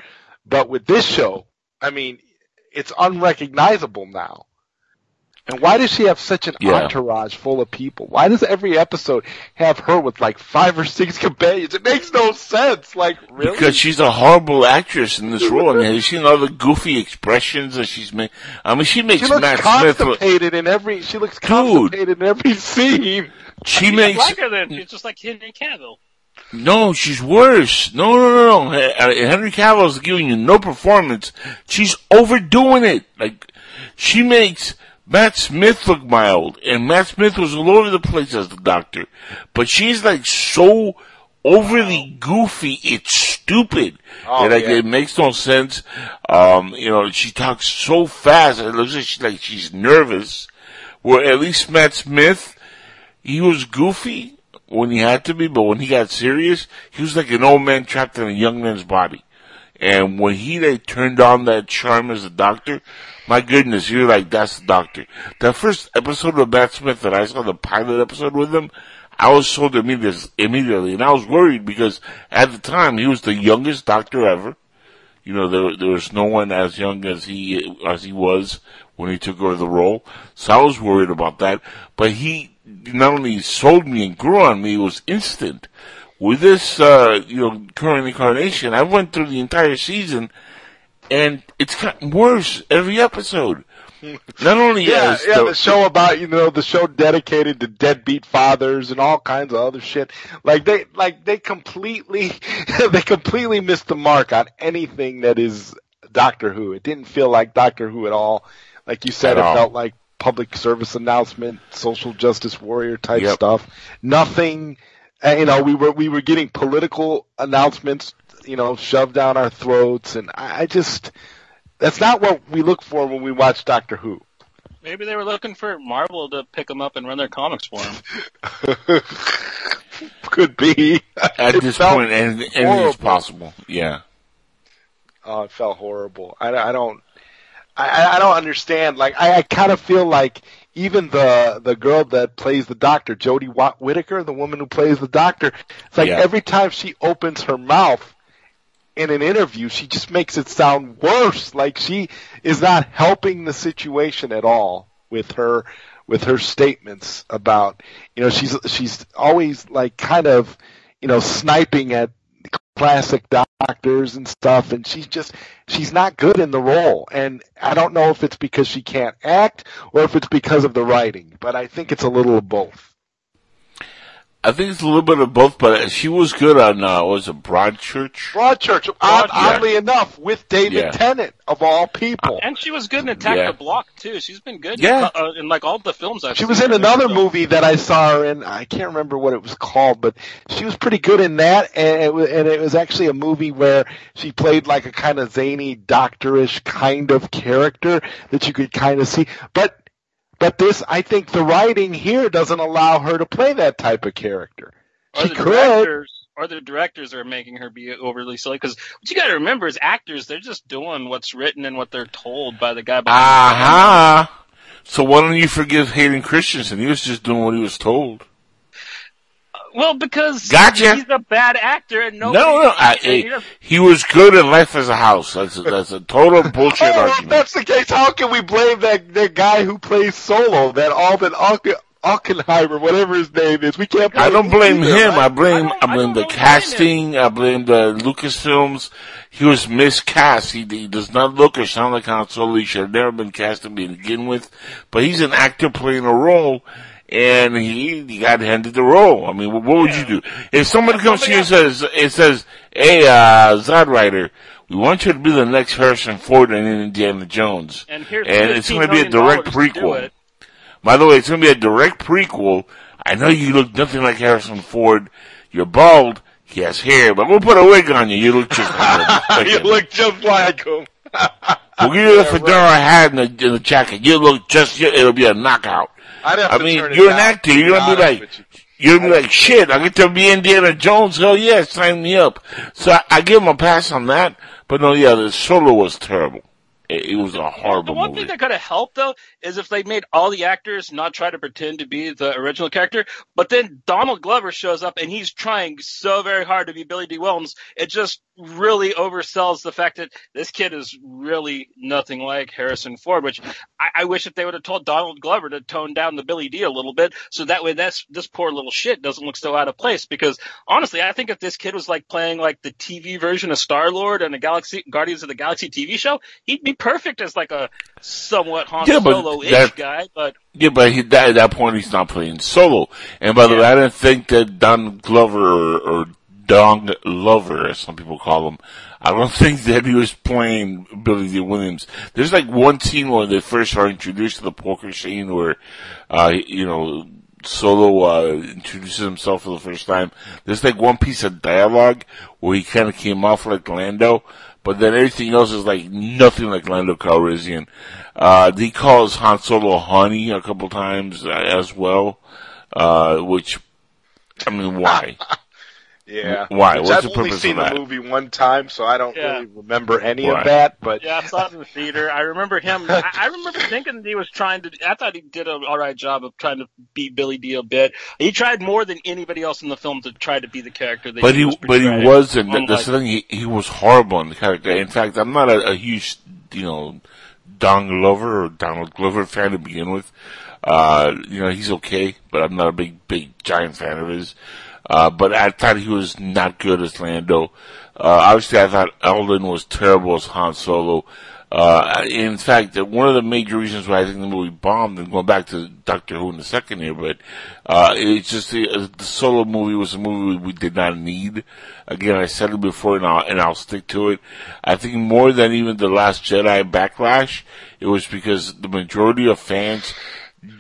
but with this show, I mean, it's unrecognizable now. And why does she have such an Yeah. entourage full of people? Why does every episode have her with like five or six companions? It makes no sense. Like, really? Because she's a horrible actress in this role. I mean, have you seen all the goofy expressions that she's made? I mean, she makes she looks Matt Smith. look- constipated in every. She looks constipated in every scene. She She's makes blacker than she's just like Henry Cavill. no. She's worse. No, no, no, no. Uh, Henry Cavill's giving you no performance. She's overdoing it. Like she makes Matt Smith looked mild, and Matt Smith was all over the place as the Doctor. But she's like so overly goofy. It's stupid. Oh, And, like yeah. it makes no sense. Um, you know, she talks so fast. It looks like she's like she's nervous. Where at least Matt Smith, he was goofy when he had to be, but when he got serious, he was like an old man trapped in a young man's body. And when he like turned on that charm as a doctor, my goodness, you're like, that's the doctor. That first episode of Matt Smith that I saw, the pilot episode with him, I was sold immediately, immediately, and I was worried because at the time he was the youngest doctor ever. You know, there there was no one as young as he as he was when he took over the role, so I was worried about that. But he not only sold me and grew on me, it was instant. With this, uh, you know, current incarnation, I went through the entire season, and it's gotten worse every episode. Not only Yeah, yeah. the- The show about you know the show dedicated to deadbeat fathers and all kinds of other shit. Like they like they completely they completely missed the mark on anything that is Doctor Who. It didn't feel like Doctor Who at all. Like you said, At it all. felt like public service announcement, social justice warrior type Yep. stuff. Nothing. uh, You know, we were we were getting political announcements, you know, shoved down our throats, and I, I just that's not what we look for when we watch Doctor Who. Maybe they were looking for Marvel to pick them up and run their comics for them. Could be. at It this felt point, anything, anything is possible. Yeah. Oh, it felt horrible. I, I don't. I, I don't understand. Like, I, I kind of feel like even the the girl that plays the doctor, Jodie Whittaker, the woman who plays the doctor, it's like Yeah. every time she opens her mouth in an interview, she just makes it sound worse. Like she is not helping the situation at all with her with her statements about you know she's she's always like kind of you know, sniping at classic doctors and stuff and she's just she's not good in the role and I don't know if it's because she can't act or if it's because of the writing, but I think it's a little of both. I think it's a little bit of both, but she was good on uh, what was it Broadchurch? Broadchurch, odd, oddly enough, with David Yeah. Tennant of all people. And she was good in Attack Yeah. the Block too. She's been good. Yeah. uh, in like all the films I've She seen was in another so- movie that I saw her in. I can't remember what it was called, but she was pretty good in that. And it was, and it was actually a movie where she played like a kind of zany, doctorish kind of character that you could kind of see. But but this, I think, the writing here doesn't allow her to play that type of character. Or She the could. directors, or the directors are making her be overly silly. Because what you got to remember is actors, they're just doing what's written and what they're told by the guy. behind the camera. Aha! So why don't you forgive Hayden Christensen? He was just doing what he was told. Well, because Gotcha. he's a bad actor and No, nobody. no, I, eh, he I- he was good in Life as a House. That's a, that's a total oh, bullshit Oh, if argument. that's the case, how can we blame that that guy who plays Solo, that Alvin Alke- Alkenheimer, whatever his name is? We can't. I don't blame either, him. right? I blame I I I blame don't the know why casting. I blame the Lucasfilms. He was miscast. He, he does not look or sound like Han Solo. He should have never been cast to begin with. But he's an actor playing a role, and he, he got handed the role. I mean, what, what would you do if somebody comes to you and says, "It says, hey, uh, Zod Rider, we want you to be the next Harrison Ford in Indiana Jones, And here's and it's going to be a direct prequel." By the way, it's going to be a direct prequel. I know you look nothing like Harrison Ford. You're bald. He has hair, but we'll put a wig on you. You look just like you look just like him. We'll give you the fedora hat and the, and the jacket. You look just, it'll be a knockout. I'd have I to mean, turn you're an down, actor. You're gonna be like, you. you're gonna be like, shit, I get to be Indiana Jones. Hell yeah, sign me up. So I, I give him a pass on that. But no, yeah, the solo was terrible. It, it was a horrible. The horrible one movie. thing that could have helped though is if they made all the actors not try to pretend to be the original character, but then Donald Glover shows up and he's trying so very hard to be Billy Dee Williams. It just really oversells the fact that this kid is really nothing like Harrison Ford, which I, I wish if they would have told Donald Glover to tone down the Billy Dee a little bit, so that way that's this poor little shit doesn't look so out of place. Because honestly, I think if this kid was like playing like the TV version of Star Lord and the Galaxy Guardians of the Galaxy TV show, he'd be perfect as like a somewhat Han Yeah, Solo-ish guy. But Yeah, but he, that, at that point he's not playing solo. And by the Yeah. way, I didn't think that Don Glover or, or Dong Lover, as some people call him, I don't think that he was playing Billy Dee Williams. There's like one scene where they first are introduced to the poker scene where, uh, you know, Solo uh, introduces himself for the first time. There's like one piece of dialogue where he kind of came off like Lando, but then everything else is like nothing like Lando Calrissian. Uh, he calls Han Solo honey a couple times uh, as well, uh, which, I mean, why? Yeah. Why? Which What's I've the only seen of the movie one time, so I don't Yeah. really remember any Right. of that. But yeah, I saw it in the theater. I remember him. I, I remember thinking he was trying to. I thought he did an all right job of trying to beat Billy Dee a bit. He tried more than anybody else in the film to try to be the character that But he, was but he wasn't. That- That's Unlike- the thing. He, he was horrible in the character. In fact, I'm not a, a huge, you know, Don Glover or Donald Glover fan to begin with. Uh, you know, he's okay, but I'm not a big, big, giant fan of his. Uh, but I thought he was not good as Lando. Uh, obviously I thought Eldon was terrible as Han Solo. Uh, in fact, one of the major reasons why I think the movie bombed, and going back to Doctor Who in a second here, but, uh, it's just the, uh, the solo movie was a movie we did not need. Again, I said it before and I'll, and I'll stick to it. I think more than even the Last Jedi backlash, it was because the majority of fans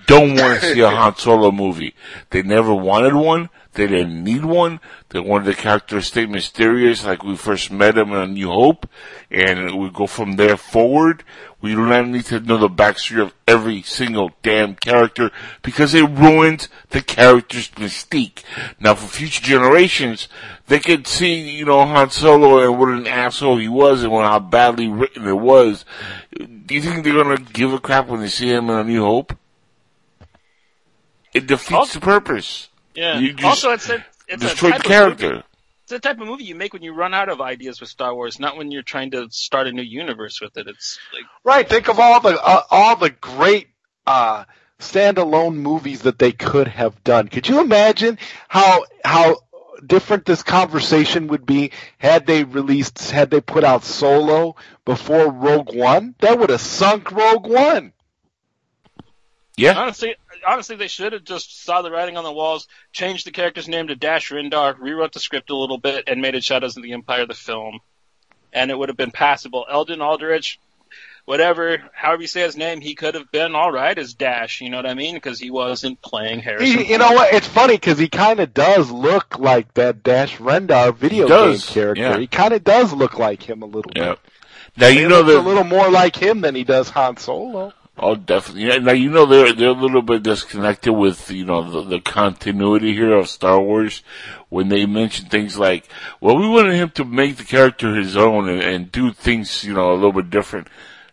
don't want to see a Han Solo movie. They never wanted one. They didn't need one. They wanted the character to stay mysterious like we first met him in A New Hope. And we go from there forward. We do not need to know the backstory of every single damn character because it ruins the character's mystique. Now for future generations, they could see, you know, Han Solo and what an asshole he was and how badly written it was. Do you think they're gonna give a crap when they see him in A New Hope? It defeats Also- the purpose. Yeah. You just also, it's a it's a type the of movie- character. It's the type of movie you make when you run out of ideas with Star Wars, not when you're trying to start a new universe with it. It's like right, think of all the uh, all the great uh, standalone movies that they could have done. Could you imagine how how different this conversation would be had they released, had they put out Solo before Rogue One? That would have sunk Rogue One. Yeah. Honestly, honestly, they should have just saw the writing on the walls, changed the character's name to Dash Rendar, rewrote the script a little bit, and made it Shadows of the Empire the film, and it would have been passable. Eldon Aldrich, whatever, however you say his name, he could have been all right as Dash. You know what I mean? Because he wasn't playing Harrison. He, you know what? It's funny because he kind of does look like that Dash Rendar video game character. yeah. He kind of does look like him a little Yeah. bit. Now He you know looks that a little more like him than he does Han Solo. Oh, definitely. Now you know they're they're a little bit disconnected with you know the, the continuity here of Star Wars when they mention things like, "Well, we wanted him to make the character his own and, and do things you know a little bit different."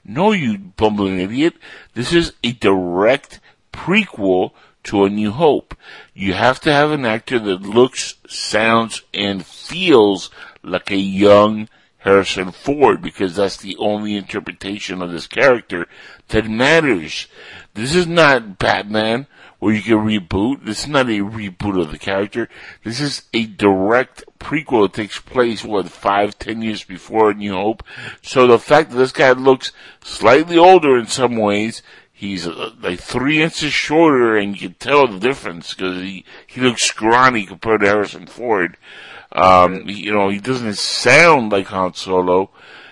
No, you bumbling idiot! This is a direct prequel to A New Hope. You have to have an actor that looks, sounds, and feels like a young Harrison Ford because that's the only interpretation of this character that matters. This is not Batman where you can reboot. This is not a reboot of the character. This is a direct prequel that takes place, what, five, ten years before New Hope. So the fact that this guy looks slightly older in some ways, he's uh, like three inches shorter and you can tell the difference because he, he looks scrawny compared to Harrison Ford. Um, you know, he doesn't sound like Han Solo.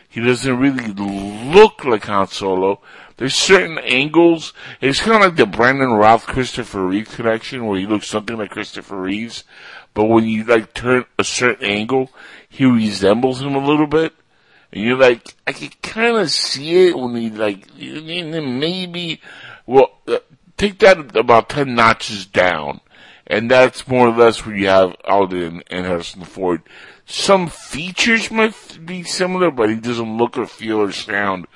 He doesn't really look like Han Solo. There's certain angles. It's kind of like the Brandon Routh Christopher Reeve connection, where he looks something like Christopher Reeves, but when you like turn a certain angle, he resembles him a little bit. And you're like, I can kind of see it when he like, maybe, well, uh, take that about 10 notches down. And that's more or less where you have Alden and Harrison Ford. Some features might be similar, but he doesn't look or feel or sound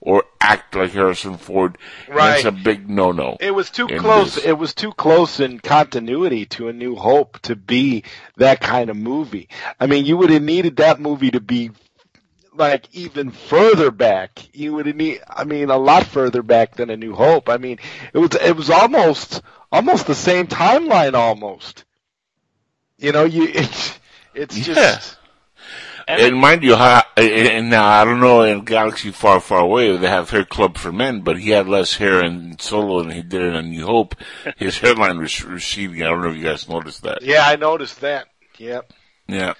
or act like Harrison Ford. And That's a big no-no. It was too close. this. It was too close in continuity to A New Hope to be that kind of movie. I mean, you would have needed that movie to be like even further back. You would have need. I mean, a lot further back than A New Hope. I mean, it was. It was almost almost the same timeline. Almost. You know, you. It's, it's Yeah. just. And And mind you, ha- and and now I don't know in Galaxy Far, Far Away they have Hair Club for Men, but he had less hair in Solo than he did in A New Hope. His hairline was receding. I don't know if you guys noticed that. Yeah, I noticed that. Yep. Yeah.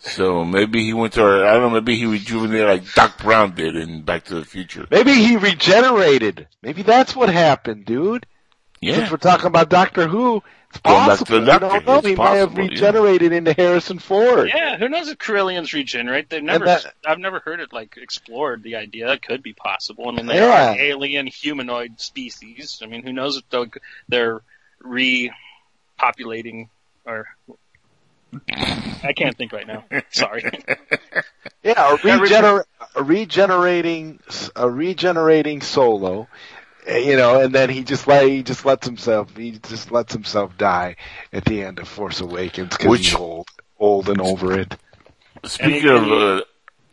So maybe he went to, I don't know, maybe he rejuvenated like Doc Brown did in Back to the Future. Maybe he regenerated. Maybe that's what happened, dude. Yeah. Since we're talking about Doctor Who, it's Going back possible. the We Doctor, don't know. it's He might have possible, yeah. regenerated into Harrison Ford. yeah, who knows if Corellians regenerate? They've never, that- I've never heard it like explored. The idea it could be possible. I mean, they Yeah. are alien humanoid species. I mean, who knows if they'll, they're repopulating or. I can't think right now. Sorry. Yeah, a, regener- a regenerating, a regenerating solo, you know, and then he just let he just lets himself he just lets himself die at the end of Force Awakens because he's old, old and over it. Speaking of, uh,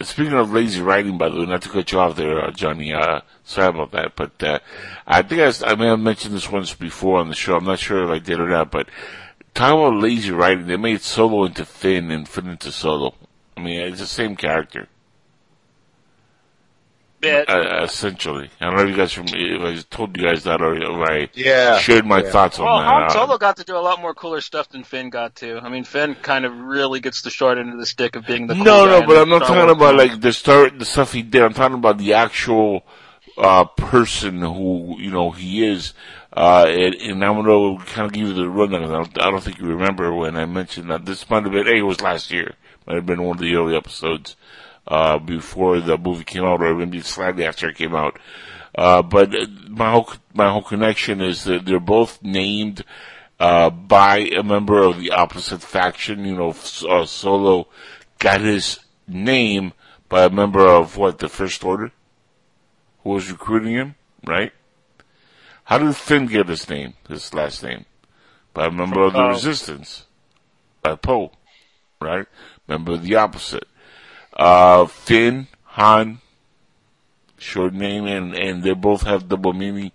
speaking of lazy writing, by the way, not to cut you off there, uh, Johnny, uh, sorry about that, but, uh, I think I may have mentioned this once before on the show. I'm not sure if I did or not, but talking about lazy writing, they made Solo into Finn and Finn into Solo. I mean, it's the same character. Bit. uh, essentially. I don't know if you guys, from, if I told you guys that or if I Yeah, shared my yeah. thoughts on Well, that. Han Uh, Solo got to do a lot more cooler stuff than Finn got to. I mean, Finn kind of really gets the short end of the stick of being the cool no, guy no, but I'm not Star talking Wars about movies. like the start, the stuff he did. I'm talking about the actual uh, person who you know he is. Uh, and, and I'm gonna kind of give you the rundown. I don't, I don't think you remember when I mentioned that this might have been. Hey, it was last year. Might have been one of the early episodes uh, before the movie came out, or maybe slightly after it came out. Uh, but uh, my whole my whole connection is that they're both named uh, by a member of the opposite faction. You know, uh, Solo got his name by a member of what the First Order, who was recruiting him, right? How did Finn get his name, his last name? By a member of the Poe. Resistance, by Poe, right? Member of the opposite. Uh, Finn, Han, short name, and, and they both have double meaning.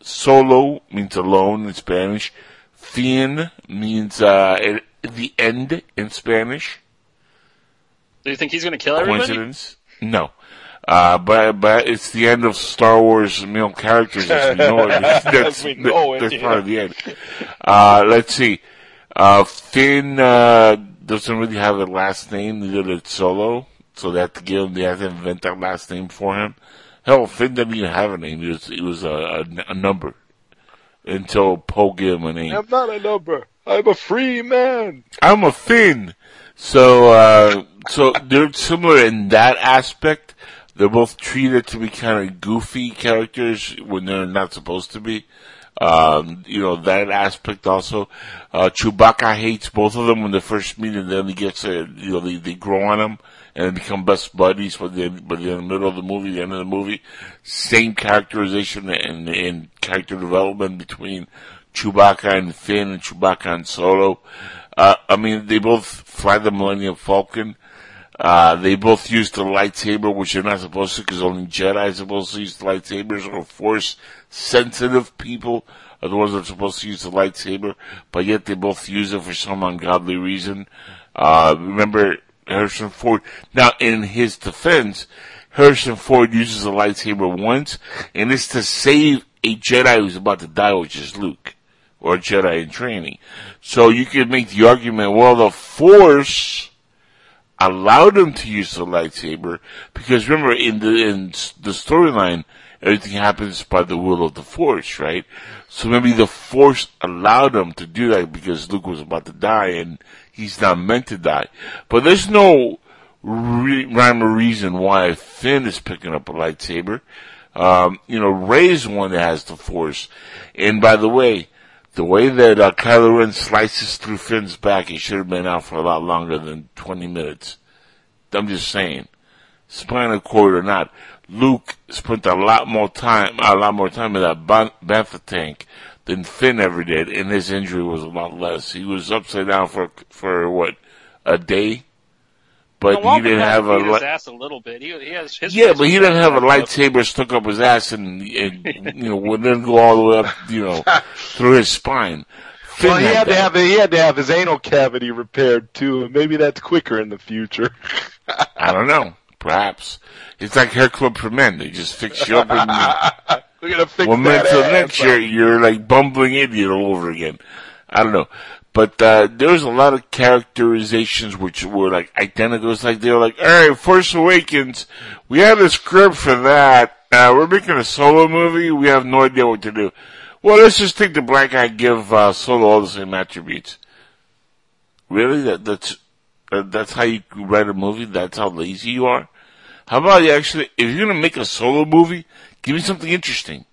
Solo means alone in Spanish. Finn means, uh, the end in Spanish. Do you think he's going to kill everybody? Coincidence? No. Uh, but but it's the end of Star Wars male characters as we know it. That's, we know it, that's yeah. part of the end. Uh, let's see. Uh, Finn uh, doesn't really have a last name. Neither did Solo, so they have to give him. They have to invent that last name for him. Hell, Finn didn't even have a name. It was it was a, a, a number until Poe gave him a name. I'm not a number. I'm a free man. I'm a Finn. So, uh, so they're similar in that aspect. They're both treated to be kind of goofy characters when they're not supposed to be. Um, you know, that aspect also. Uh, Chewbacca hates both of them when they first meet and then he gets a, you know, they, they grow on him and become best buddies, but then, but in the middle of the movie, the end of the movie, same characterization and, and character development between Chewbacca and Finn and Chewbacca and Solo. Uh, I mean, they both fly the Millennium Falcon. Uh, they both use the lightsaber, which they're not supposed to, because only Jedi are supposed to use the lightsabers, or Force-sensitive people are the ones that are supposed to use the lightsaber, but yet they both use it for some ungodly reason. Uh, remember Harrison Ford, now in his defense, Harrison Ford uses the lightsaber once, and it's to save a Jedi who's about to die, which is Luke, or a Jedi in training. So you could make the argument, well, the Force allowed him to use the lightsaber because remember in the in the storyline everything happens by the will of the force right? So maybe the force allowed him to do that because luke was about to die and he's not meant to die. But there's no re- rhyme or reason why finn is picking up a lightsaber. Um, you know Rey's one that has the force. And by the way the way that uh, Kylo Ren slices through Finn's back, he should have been out for a lot longer than 20 minutes. I'm just saying. Spinal cord or not, Luke spent a lot more time, a lot more time in that ban- bantha tank than Finn ever did, and his injury was a lot less. He was upside down for, for what, a day? But Now, he didn't have a, beat li- his ass a little bit. He, he has his yeah, but he didn't have a fucked up. lightsaber stuck up his ass and, and you know, would then go all the way up, you know, through his spine. Finn Well, he had to that. have he had to have his anal cavity repaired too, and maybe that's quicker in the future. I don't know. Perhaps. It's like hair club for men. They just fix you up and you, We're gonna fix one that minute to ass next year, you're like bumbling idiot all over again. I don't know. But, uh, there's a lot of characterizations which were like identical. It's like they were like, alright, Force Awakens, we had a script for that. Uh, we're making a solo movie. We have no idea what to do. Well, let's just take the black guy, give, uh, Solo all the same attributes. Really? That, that's, uh, that's how you write a movie? That's how lazy you are? How about you actually, if you're gonna make a solo movie, give me something interesting.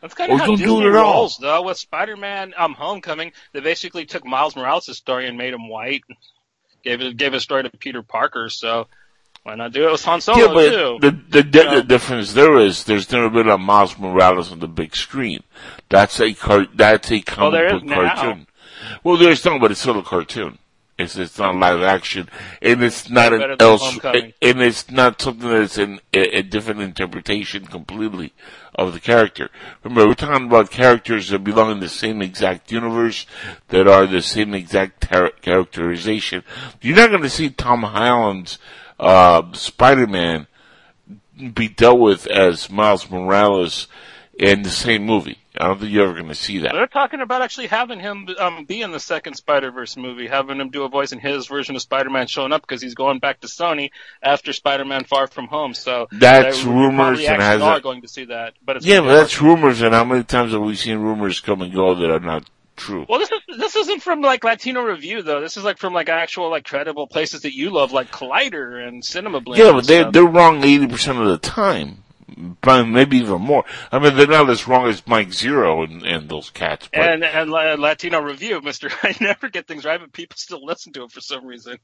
That's kind of how don't do it rolls, though. With Spider-Man, um, Homecoming, they basically took Miles Morales' story and made him white. Gave it, gave a story to Peter Parker. So why not do it with Han Solo yeah, but too? the the, the, Yeah. the difference there is there's never been a Miles Morales on the big screen. That's a car, that's a comic is book now. cartoon. Well, there's no, but it's still a cartoon. It's it's not live action, and it's not an else, and it's not something that's an, a, a different interpretation completely of the character. Remember, we're talking about characters that belong in the same exact universe, that are the same exact tar- characterization. You're not going to see Tom Holland's uh, Spider-Man be dealt with as Miles Morales in the same movie. I don't think you're ever going to see that. They're talking about actually having him um, be in the second Spider-Verse movie, having him do a voice in his version of Spider-Man showing up because he's going back to Sony after Spider-Man Far From Home. So That's they rumors and has are going to see that. But it's Yeah, but that's rumors, and how many times have we seen rumors come and go that are not true? Well, this is this isn't from like Latino Review though. This is like from like actual like credible places that you love, like Collider and Cinema Blend. Yeah, but they they're wrong eighty percent of the time, maybe even more. I mean, they're not as wrong as Mike Zeroh and, and those cats. But and and La- Latino Review, Mister. I never get things right, but people still listen to it for some reason.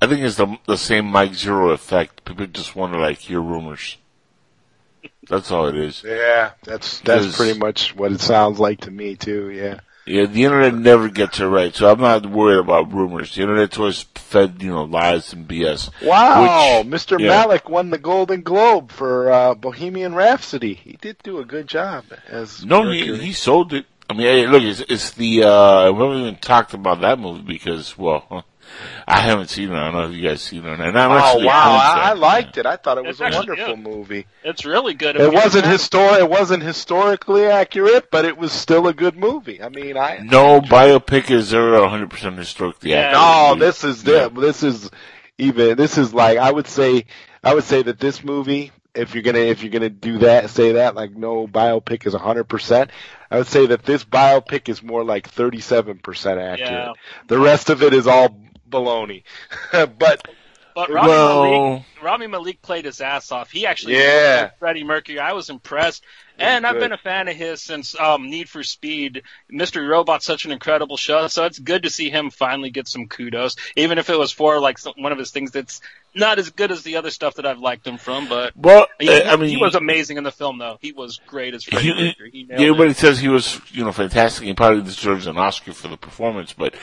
I think it's the the same Mike Zeroh effect. People just want to like hear rumors. That's all it is. Yeah, that's that's pretty much what it sounds like to me too. Yeah. Yeah, the internet never gets it right, so I'm not worried about rumors. The internet's always fed, you know, lies and BS. Wow, Which- Mr. yeah. Malek won the Golden Globe for uh, Bohemian Rhapsody. He did do a good job as No, he, he sold it. I mean, hey, look, it's, it's the, uh, we haven't even talked about that movie because, well, I haven't seen it. I don't know if you guys seen it. And I'm Oh actually wow, I, I that. liked it. I thought it was It's a actually wonderful good. movie. It's really good. It wasn't histor it wasn't historically accurate, but it was still a good movie. I mean, I No biopic is ever 100% historically Yeah. accurate. No, this is Yeah. this is even this is like I would say I would say that this movie if you're gonna if you're gonna do that say that like no biopic is hundred percent I would say that this biopic is more like thirty seven percent accurate. Yeah. The rest of it is all baloney. but But Rami Malek, Rami Malek played his ass off. He actually Yeah. Freddie Mercury. I was impressed. And I've been a fan of his since um, Need for Speed. Mr. Robot's such an incredible show, so it's good to see him finally get some kudos, even if it was for like some, one of his things that's not as good as the other stuff that I've liked him from. But well, he, uh, I mean, he was amazing in the film, though. He was great as Freddie Mercury. He nailed it. Says he was, you know, fantastic. He probably deserves an Oscar for the performance. But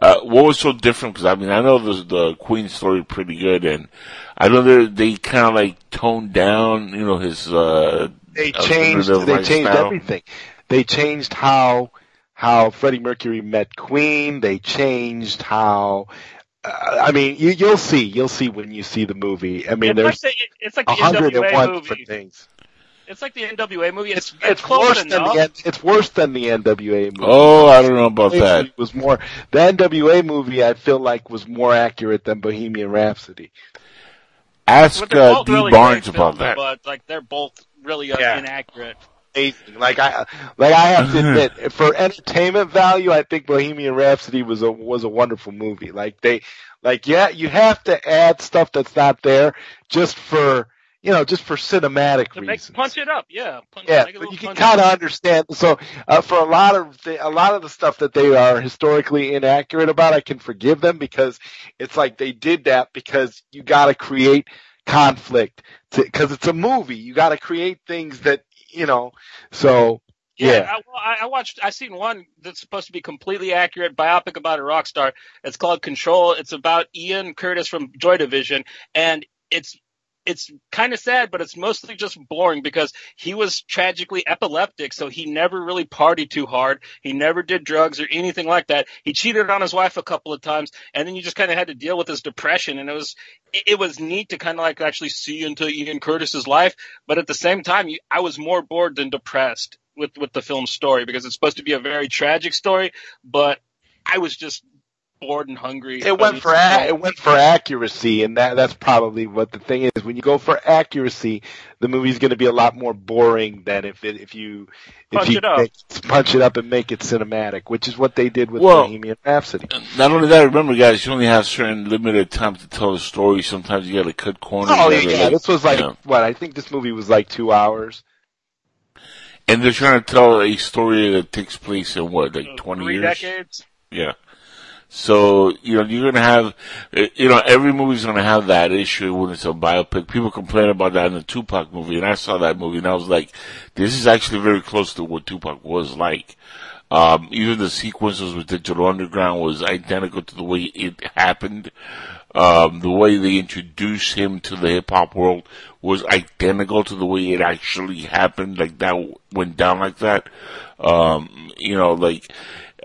uh, what was so different? Because I mean, I know the the Queen story pretty good, and I know they they kind of like toned down, you know, his. uh they changed the they changed lifestyle. everything. They changed how how Freddie Mercury met Queen. They changed how. Uh, I mean, you, you'll see. You'll see when you see the movie. I mean, it's, like there's the, it's like a the NWA movie. different things. It's like the NWA movie. It's, It's close worse than the it's worse than the NWA movie. Oh, I don't know about that. It was more the NWA movie. I feel like was more accurate than Bohemian Rhapsody. Ask uh, both D. really Barnes about films, that. But like they're both really uh, Yeah. inaccurate. Amazing. Like I, like I have to admit, for entertainment value, I think Bohemian Rhapsody was a was a wonderful movie. Like they, like yeah, you have to add stuff that's not there just for you know just for cinematic To make reasons. punch it up, yeah. Punch, Yeah, make it a but you can kind of understand. So uh, for a lot of the, a lot of the stuff that they are historically inaccurate about, I can forgive them because it's like they did that because you got to create conflict because it's a movie. You got to create things that you know. So yeah, I, I, I watched. I seen one that's supposed to be completely accurate biopic about a rock star. It's called Control. It's about Ian Curtis from Joy Division, and it's it's kind of sad, but it's mostly just boring because he was tragically epileptic, so he never really partied too hard. He never did drugs or anything like that. He cheated on his wife a couple of times, and then you just kind of had to deal with his depression. And it was it, was neat to kind of like actually see into Ian Curtis's life, but at the same time, I was more bored than depressed with with the film's story because it's supposed to be a very tragic story, but I was just bored and hungry. it went for a- it went for accuracy, and that that's probably what the thing is. When you go for accuracy, the movie's going to be a lot more boring than if it if you if Punch you it up. make- punch it up and make it cinematic, which is what they did with Well- Bohemian Rhapsody. Not only that, remember, guys, you only have certain limited time to tell a story. Sometimes you got to cut corners. Oh yeah, gotta, yeah, this was like you know. what I think this movie was like two hours. and they're trying to tell a story that takes place in what, like twenty three years? decades. Yeah. So, you know, you're gonna have, uh, you know, every movie's gonna have that issue when it's a biopic. People complain about that in the Tupac movie, and I saw that movie and I was like, this is actually very close to what Tupac was like. Um, even the sequences with Digital Underground was identical to the way it happened. Um, the way they introduced him to the hip hop world was identical to the way it actually happened. Like that went down like that. Um, you know, like,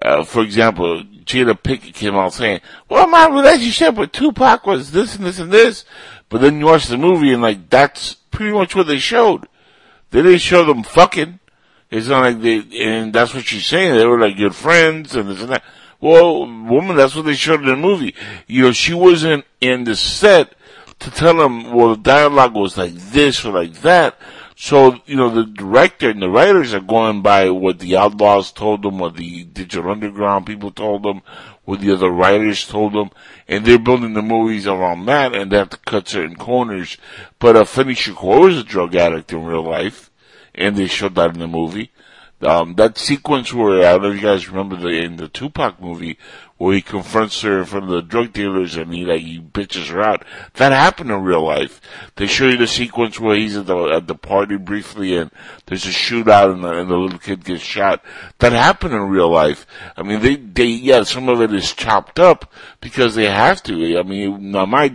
uh, for example, Jada Pinkett came out saying, well, my relationship with Tupac was this and this and this. But then you watch the movie and like, that's pretty much what they showed. They didn't show them fucking. It's not like they, and that's what she's saying. They were like good friends and this and that. Well, woman, that's what they showed in the movie. You know, she wasn't in the set to tell them, well, the dialogue was like this or like that. So, you know, the director and the writers are going by what the Outlawz told them, what the Digital Underground people told them, what the other writers told them, and they're building the movies around that, and they have to cut certain corners. But uh, Finney Shakur was a drug addict in real life, and they showed that in the movie. Um, that sequence where, I don't know if you guys remember the, in the Tupac movie, where he confronts her in front of the drug dealers and he like, he bitches her out. That happened in real life. They show you the sequence where he's at the, at the party briefly and there's a shootout and the, and the little kid gets shot. That happened in real life. I mean, they, they, yeah, some of it is chopped up because they have to. I mean, now my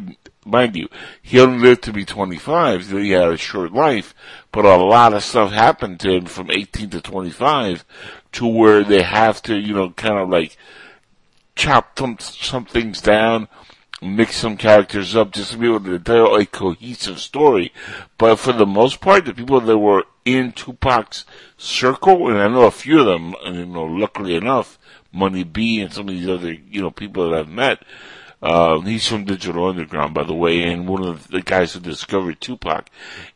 mind you, he only lived to be 25, so he had a short life, but a lot of stuff happened to him from 18 to 25 to where they have to, you know, kind of like chop some, some things down, mix some characters up just to be able to tell a cohesive story. But for the most part, the people that were in Tupac's circle, and I know a few of them, you know, luckily enough, Money B and some of these other, you know, people that I've met, uh, he's from Digital Underground, by the way, and one of the guys who discovered Tupac.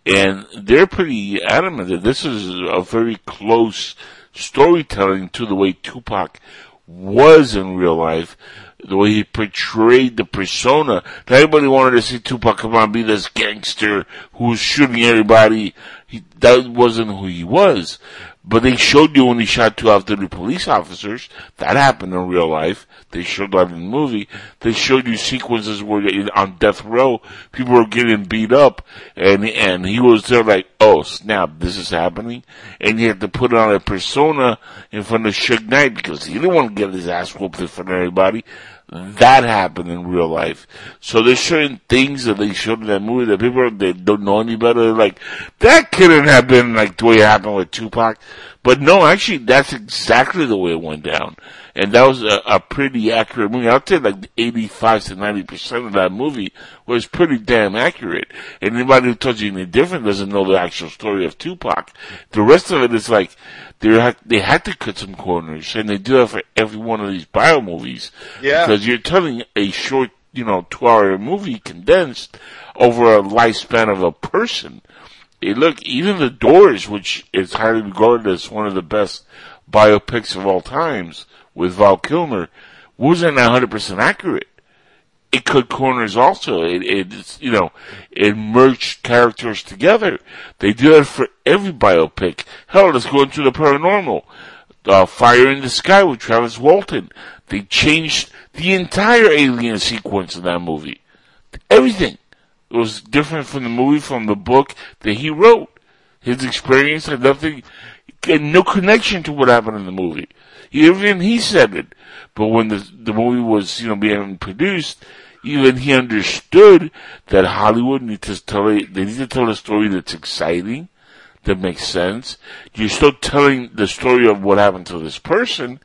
And they're pretty adamant that this is a very close storytelling to the way Tupac was in real life, the way he portrayed the persona. Everybody wanted to see Tupac come on be this gangster who was shooting everybody. He, that wasn't who he was. But they showed you when he shot two off-duty police officers. That happened in real life. They showed that in the movie. They showed you sequences where on death row, people were getting beat up, and and he was there like, oh snap, this is happening, and he had to put on a persona in front of Suge Knight because he didn't want to get his ass whooped in front of everybody. That happened in real life. So there's certain things that they showed in that movie that people that don't know any better. They're like, that couldn't have been like the way it happened with Tupac. But no, actually, that's exactly the way it went down. And that was a, a pretty accurate movie. I'd say like 85 to 90% of that movie was pretty damn accurate. And anybody who tells you any different doesn't know the actual story of Tupac. The rest of it is like, they had, they had to cut some corners, and they do that for every one of these bio movies. Yeah. Because you're telling a short, you know, two hour movie condensed over a lifespan of a person. Hey, look, even The Doors, which is highly regarded as one of the best biopics of all times with Val Kilmer, wasn't 100% accurate. It cut corners also. It, it, you know, it merged characters together. They do that for every biopic. Hell, let's go into the paranormal. Uh, Fire in the Sky with Travis Walton. They changed the entire alien sequence in that movie. Everything. It was different from the movie, from the book that he wrote. His experience had nothing, had no connection to what happened in the movie. Even he said it. But when the, the movie was, you know, being produced, even he understood that Hollywood needs to tell a, they need to tell a story that's exciting, that makes sense. You're still telling the story of what happened to this person,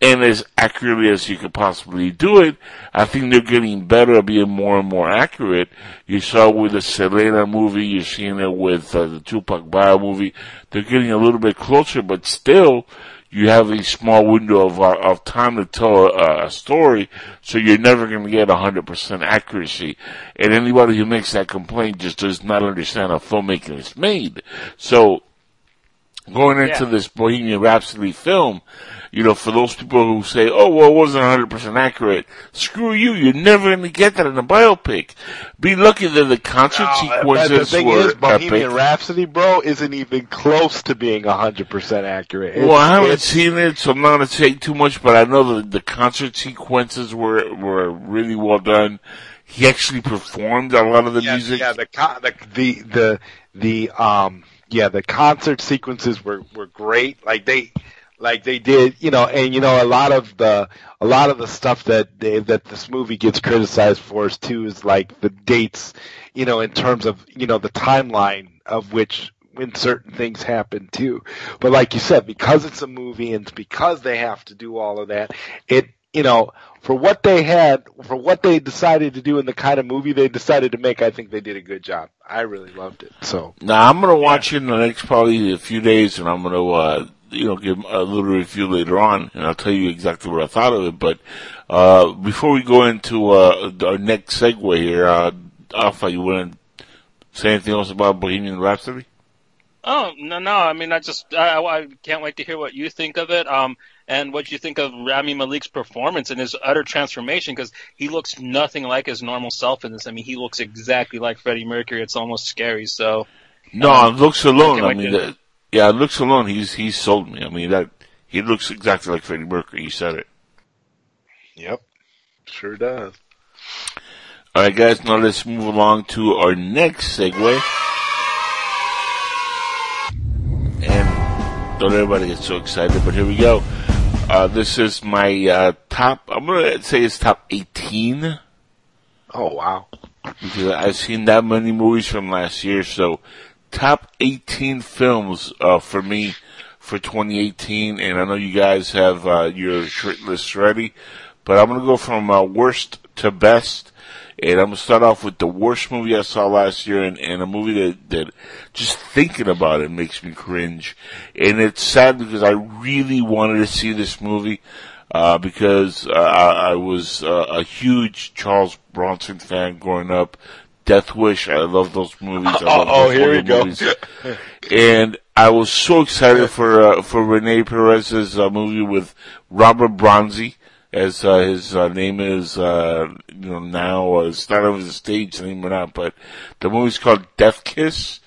and as accurately as you could possibly do it. I think they're getting better being more and more accurate. You saw with the Selena movie, you're seeing it with uh, the Tupac Bio movie. They're getting a little bit closer, but still, you have a small window of, uh, of time to tell a, a story, so you're never going to get 100% accuracy. And anybody who makes that complaint just does not understand how filmmaking is made. So, going into Yeah. this Bohemian Rhapsody film, you know, for those people who say, oh, well, it wasn't 100% accurate, screw you, you're never going to get that in a biopic. Be lucky that the concert but sequences the thing were is, Bohemian epic. Rhapsody, bro, isn't even close to being 100% accurate. Well, I haven't seen it, so I'm not gonna say too much, but I know that the concert sequences were were really well done. He actually performed a lot of the yeah, music. Yeah, the the the the um yeah the concert sequences were were great. Like they like they did, you know, and you know a lot of the a lot of the stuff that they, that this movie gets criticized for is too is like the dates, you know, in terms of you know the timeline of which when certain things happen too. But like you said, because it's a movie and because they have to do all of that, it you know, for what they had, for what they decided to do and the kind of movie they decided to make, I think they did a good job. I really loved it. So Now I'm gonna watch it in the next probably a few days, and I'm gonna uh, you know give a little review later on, and I'll tell you exactly what I thought of it. But uh, before we go into uh, our next segue here, uh, Alpha, you want to say anything else about Bohemian Rhapsody? Oh no, no. I mean, I just I, I can't wait to hear what you think of it. Um, and what you think of Rami Malek's performance and his utter transformation because he looks nothing like his normal self in this. I mean, he looks exactly like Freddie Mercury. It's almost scary. So No, Um, looks alone. can't I mean, that, yeah, looks alone. He's he's sold me. I mean that he looks exactly like Freddie Mercury. You said it. Yep. Sure does. All right, guys. Now let's move along to our next segue. And don't everybody get so excited, but here we go. Uh, this is my uh, top. I'm gonna say it's top 18 Oh wow. because I've seen that many movies from last year. So, top 18 films uh, for me for 2018, and I know you guys have uh, your short list ready, but I'm gonna go from uh, worst to best. And I'm gonna start off with the worst movie I saw last year, and, and a movie that, that just thinking about it makes me cringe. And it's sad because I really wanted to see this movie, uh, because uh, I, I was uh, a huge Charles Bronson fan growing up. Death Wish, I love those movies. I love Oh, those here we go. and I was so excited for uh, for Rene Perez's uh, movie with Robert Bronzi, as uh, his uh, name is, uh, you know, now uh, it's not of his stage name or not, but the movie's called Death Kiss,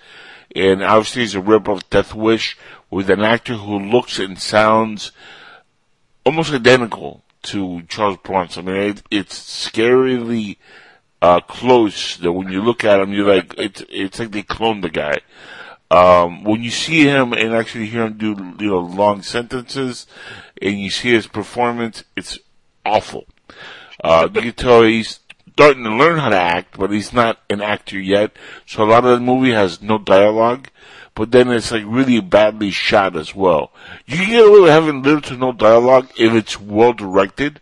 and obviously it's a rip of Death Wish with an actor who looks and sounds almost identical to Charles Bronson. I mean, it, it's scarily uh, close that when you look at him, you're like, it's it's like they cloned the guy. Um, when you see him and actually hear him do, you know, long sentences, and you see his performance, it's awful. Uh, you can tell he's starting to learn how to act, but he's not an actor yet. So a lot of the movie has no dialogue, but then it's like really badly shot as well. You can get away with having little to no dialogue if it's well directed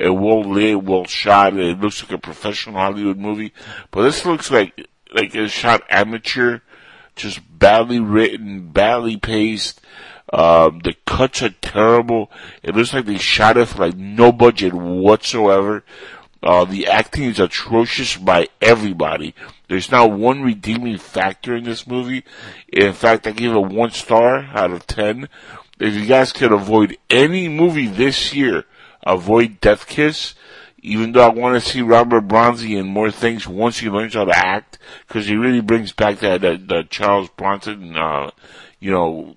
well lit, well shot, it looks like a professional Hollywood movie. But this looks like like it's shot amateur, just badly written, badly paced. Um, the cuts are terrible. It looks like they shot it for like no budget whatsoever. Uh, the acting is atrocious by everybody. There's not one redeeming factor in this movie. In fact, I give it one star out of ten. If you guys could avoid any movie this year, avoid Death Kiss. Even though I want to see Robert Bronzi in more things once he learns how to act, because he really brings back that that, that Charles Bronson, uh, you know,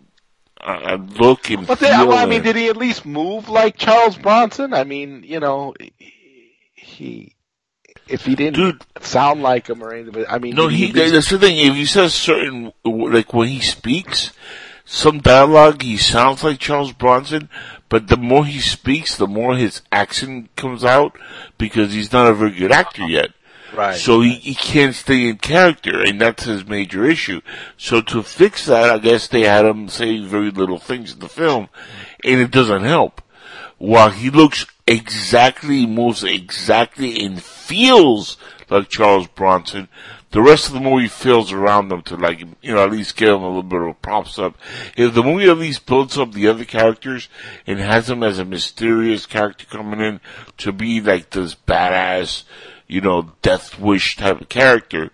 uh, look and But feel. then, well, I mean, and- did he at least move like Charles Bronson? I mean, you know, he if he didn't Dude. sound like him or anything, but I mean, No, he. at That's the thing. If he says certain, like when he speaks, some dialogue, he sounds like Charles Bronson. But the more he speaks, the more his accent comes out because he's not a very good actor yet. right. So he, he can't stay in character, and that's his major issue. So to fix that, I guess they had him say very little things in the film, and it doesn't help. While he looks exactly, moves exactly, and feels like Charles Bronson, the rest of the movie feels around him to like, you know, at least give him a little bit of props up. If the movie at least builds up the other characters and has him as a mysterious character coming in to be like this badass, you know, death wish type of character,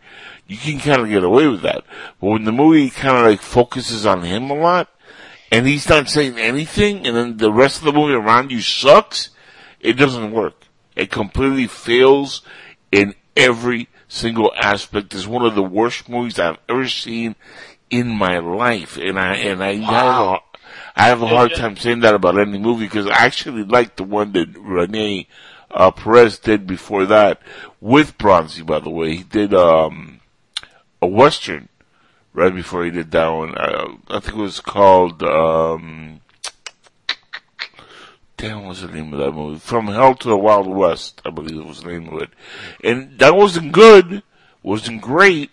you can kind of get away with that. But when the movie kind of like focuses on him a lot, and he's not saying anything, and then the rest of the movie around you sucks, it doesn't work. It completely fails in every single aspect. is one of the worst movies I've ever seen in my life, and I and I have a, I have a hard time saying that about any movie because I actually like the one that Rene uh, Perez did before that with Bronzi. By the way, he did um, a western right before he did that one. Uh, I think it was called. Um, damn, what's the name of that movie? From Hell to the Wild West, I believe it was the name of it. And that wasn't good, wasn't great,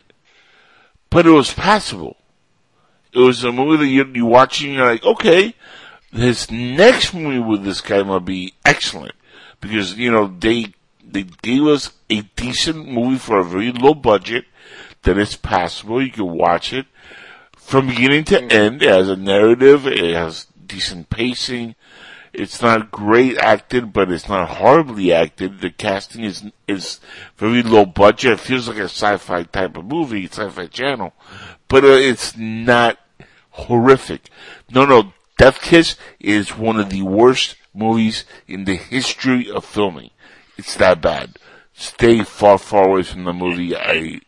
but it was passable. It was a movie that you, you watching, you're like, okay, his next movie with this guy might be excellent. Because, you know, they, they gave us a decent movie for a very low budget that is passable. You can watch it from beginning to mm-hmm. end. It has a narrative. It has decent pacing. It's not great acted, but it's not horribly acted. The casting is is very low budget. It feels like a sci-fi type of movie, sci-fi channel, but uh, it's not horrific. No, no, Death Kiss is one of the worst movies in the history of filming. It's that bad. Stay far, far away from the movie. I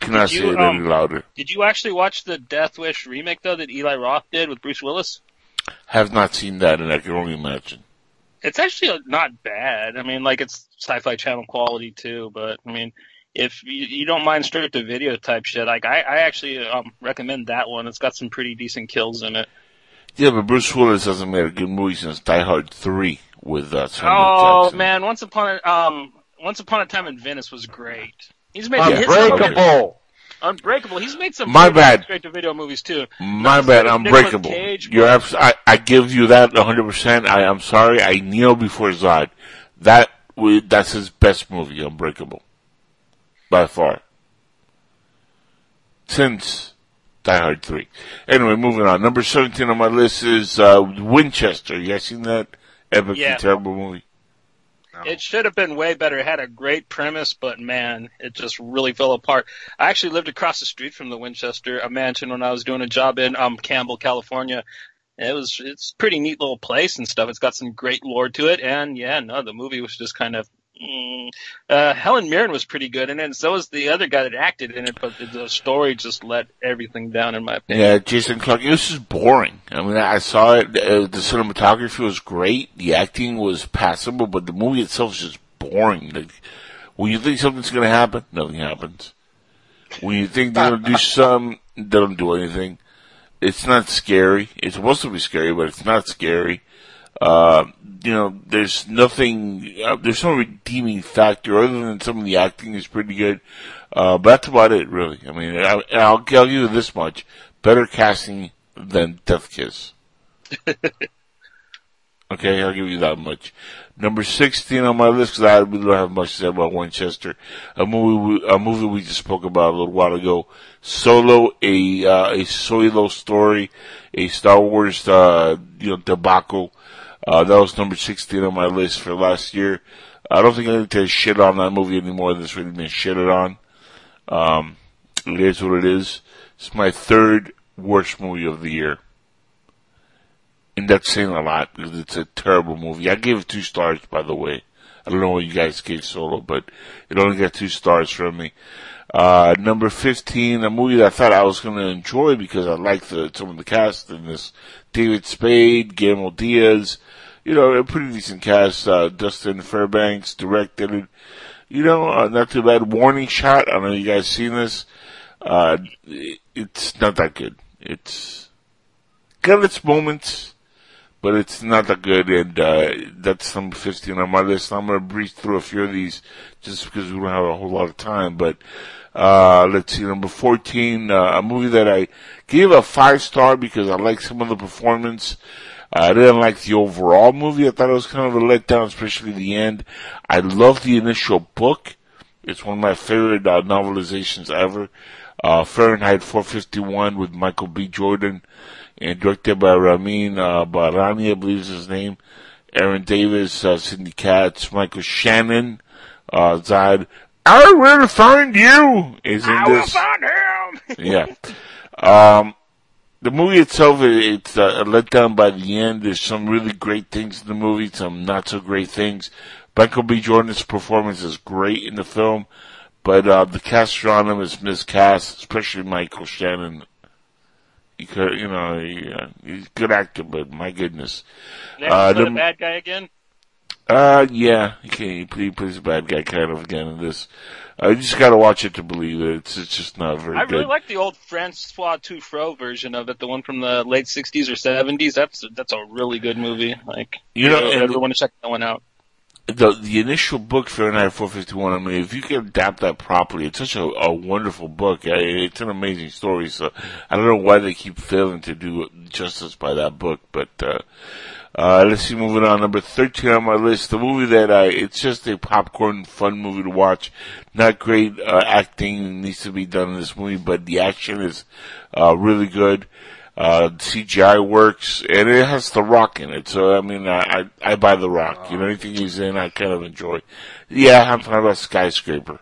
cannot Did say you, it any um, louder. Did you actually watch the Death Wish remake though that Eli Roth did with Bruce Willis? Have not seen that, and I can only imagine. It's actually not bad. I mean, like it's sci-fi channel quality too. But I mean, if you, you don't mind straight up to video type shit, like I, I actually um, recommend that one. It's got some pretty decent kills in it. Yeah, but Bruce Willis hasn't made a good movie since Die Hard 3 with uh, Samuel Oh Jackson. man, once upon a um, Once Upon a Time in Venice was great. He's made his Unbreakable. Unbreakable. He's made some My bad. straight to video movies too. My Not bad, Unbreakable. I'm good as Nicolas breakable. Cage, You're abs- I, I give you that 100%. I, I'm sorry. I kneel before Zod. That, that's his best movie, Unbreakable. By far. Since Die Hard 3. Anyway, moving on. Number 17 on my list is, uh, Winchester. You guys seen that epic Yeah. and terrible movie? It should have been way better. It had a great premise, but man, it just really fell apart. I actually lived across the street from the Winchester, a mansion, when I was doing a job in um Campbell, California. It was it's pretty neat little place and stuff. It's got some great lore to it, and yeah, no, the movie was just kind of. Mm, uh, Helen Mirren was pretty good in it, and so was the other guy that acted in it. But the, story just let everything down, in my opinion. Yeah, Jason Clarke. It was just boring. I mean, I saw it. Uh, the cinematography was great. The acting was passable, but the movie itself is just boring. Like, when you think something's going to happen, nothing happens. When you think they're going to do some, they don't do anything. It's not scary. It's supposed to be scary, but it's not scary. Uh, you know, there's nothing, uh, there's no redeeming factor other than some of the acting is pretty good. Uh, but that's about it, really. I mean, I, I'll, give you this much. Better casting than Death Kiss. okay, I'll give you that much. Number 16 on my list, because I really don't have much to say about Winchester. A movie, we, a movie we just spoke about a little while ago. Solo, a, uh, a solo story, a Star Wars, uh, you know, debacle. Uh, that was number 16 on my list for last year. I don't think I need to shit on that movie anymore. That's really been shitted on. Um, it is what it is. It's my third worst movie of the year. And that's saying a lot because it's a terrible movie. I gave it two stars, by the way. I don't know what you guys gave Solo, but it only got two stars from me. Uh, number 15, a movie that I thought I was going to enjoy because I liked the, some of the cast in this. David Spade, Guillermo Diaz, you know, a pretty decent cast. Uh, Dustin Fairbanks directed it. You know, uh, not too bad. Warning shot. I don't know you guys seen this. Uh, it's not that good. It's got its moments, but it's not that good. And, uh, that's number 15 on my list. I'm going to breeze through a few of these just because we don't have a whole lot of time, but, uh, let's see, number 14, uh, a movie that I gave a five star because I like some of the performance. I didn't like the overall movie. I thought it was kind of a letdown, especially the end. I love the initial book. It's one of my favorite uh, novelizations ever. Uh, Fahrenheit 451 with Michael B. Jordan and directed by Ramin uh, Bahrani, I believe is his name. Aaron Davis, uh, Sidney Katz, Michael Shannon, uh. I will find you is in I will this. find him. Yeah. Um, the movie itself, it- it's uh, let down by the end. There's some really great things in the movie, some not so great things. Michael B. Jordan's performance is great in the film, but uh, the cast around him is miscast, especially Michael Shannon. He could, you know, he, uh, he's a good actor, but my goodness. Never Uh, the- bad guy again. Uh, yeah, he, he, plays a bad guy kind of again in this. Uh, you just gotta watch it to believe it. It's, it's just not very I good. really like the old Francois Truffaut version of it, the one from the late '60s or '70s. That's that's a really good movie. Like You know, uh, and- everyone should check that one out. the the initial book Fahrenheit 451. I mean, if you can adapt that properly, it's such a, a wonderful book. I, it's an amazing story. So I don't know why they keep failing to do justice by that book. But uh, uh, let's see, moving on. Number 13 on my list, the movie that I it's just a popcorn fun movie to watch. Not great uh, acting needs to be done in this movie, but the action is uh, really good. Uh, CGI works, and it has The Rock in it. So, I mean, I, I, I buy The Rock. You know, anything he's in, I kind of enjoy. Yeah, I'm talking about Skyscraper.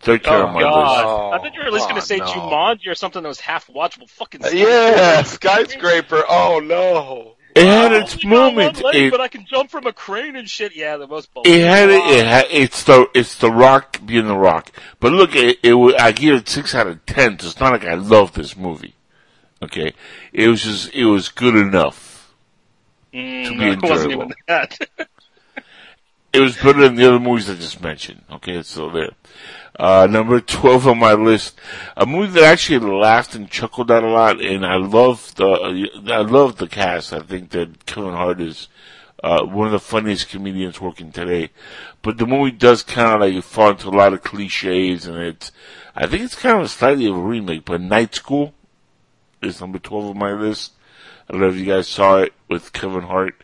Third Oh on my God! list. I thought you were at least going Oh, to say no. Jumanji or something that was half watchable. Fucking Yeah, skyscraper. Oh no. It had its moment. leg, It, but I can jump from a crane and shit. Yeah, the most. it had it, it had, it's the, it's The Rock being The Rock. But look, it, it, I give it six out of ten, so it's not like I love this movie. Okay? It was just, it was good enough. Mm, to be it wasn't enjoyable. even that. It was better than the other movies I just mentioned. Okay, it's still there. Uh, number 12 on my list, a movie that I actually laughed and chuckled at a lot, and I love the, I love the cast. I think that Kevin Hart is, uh, one of the funniest comedians working today. But the movie does kind of like fall into a lot of cliches, and it's, I think it's kind of slightly of a remake. But Night School is number twelve on my list. I don't know if you guys saw it with Kevin Hart.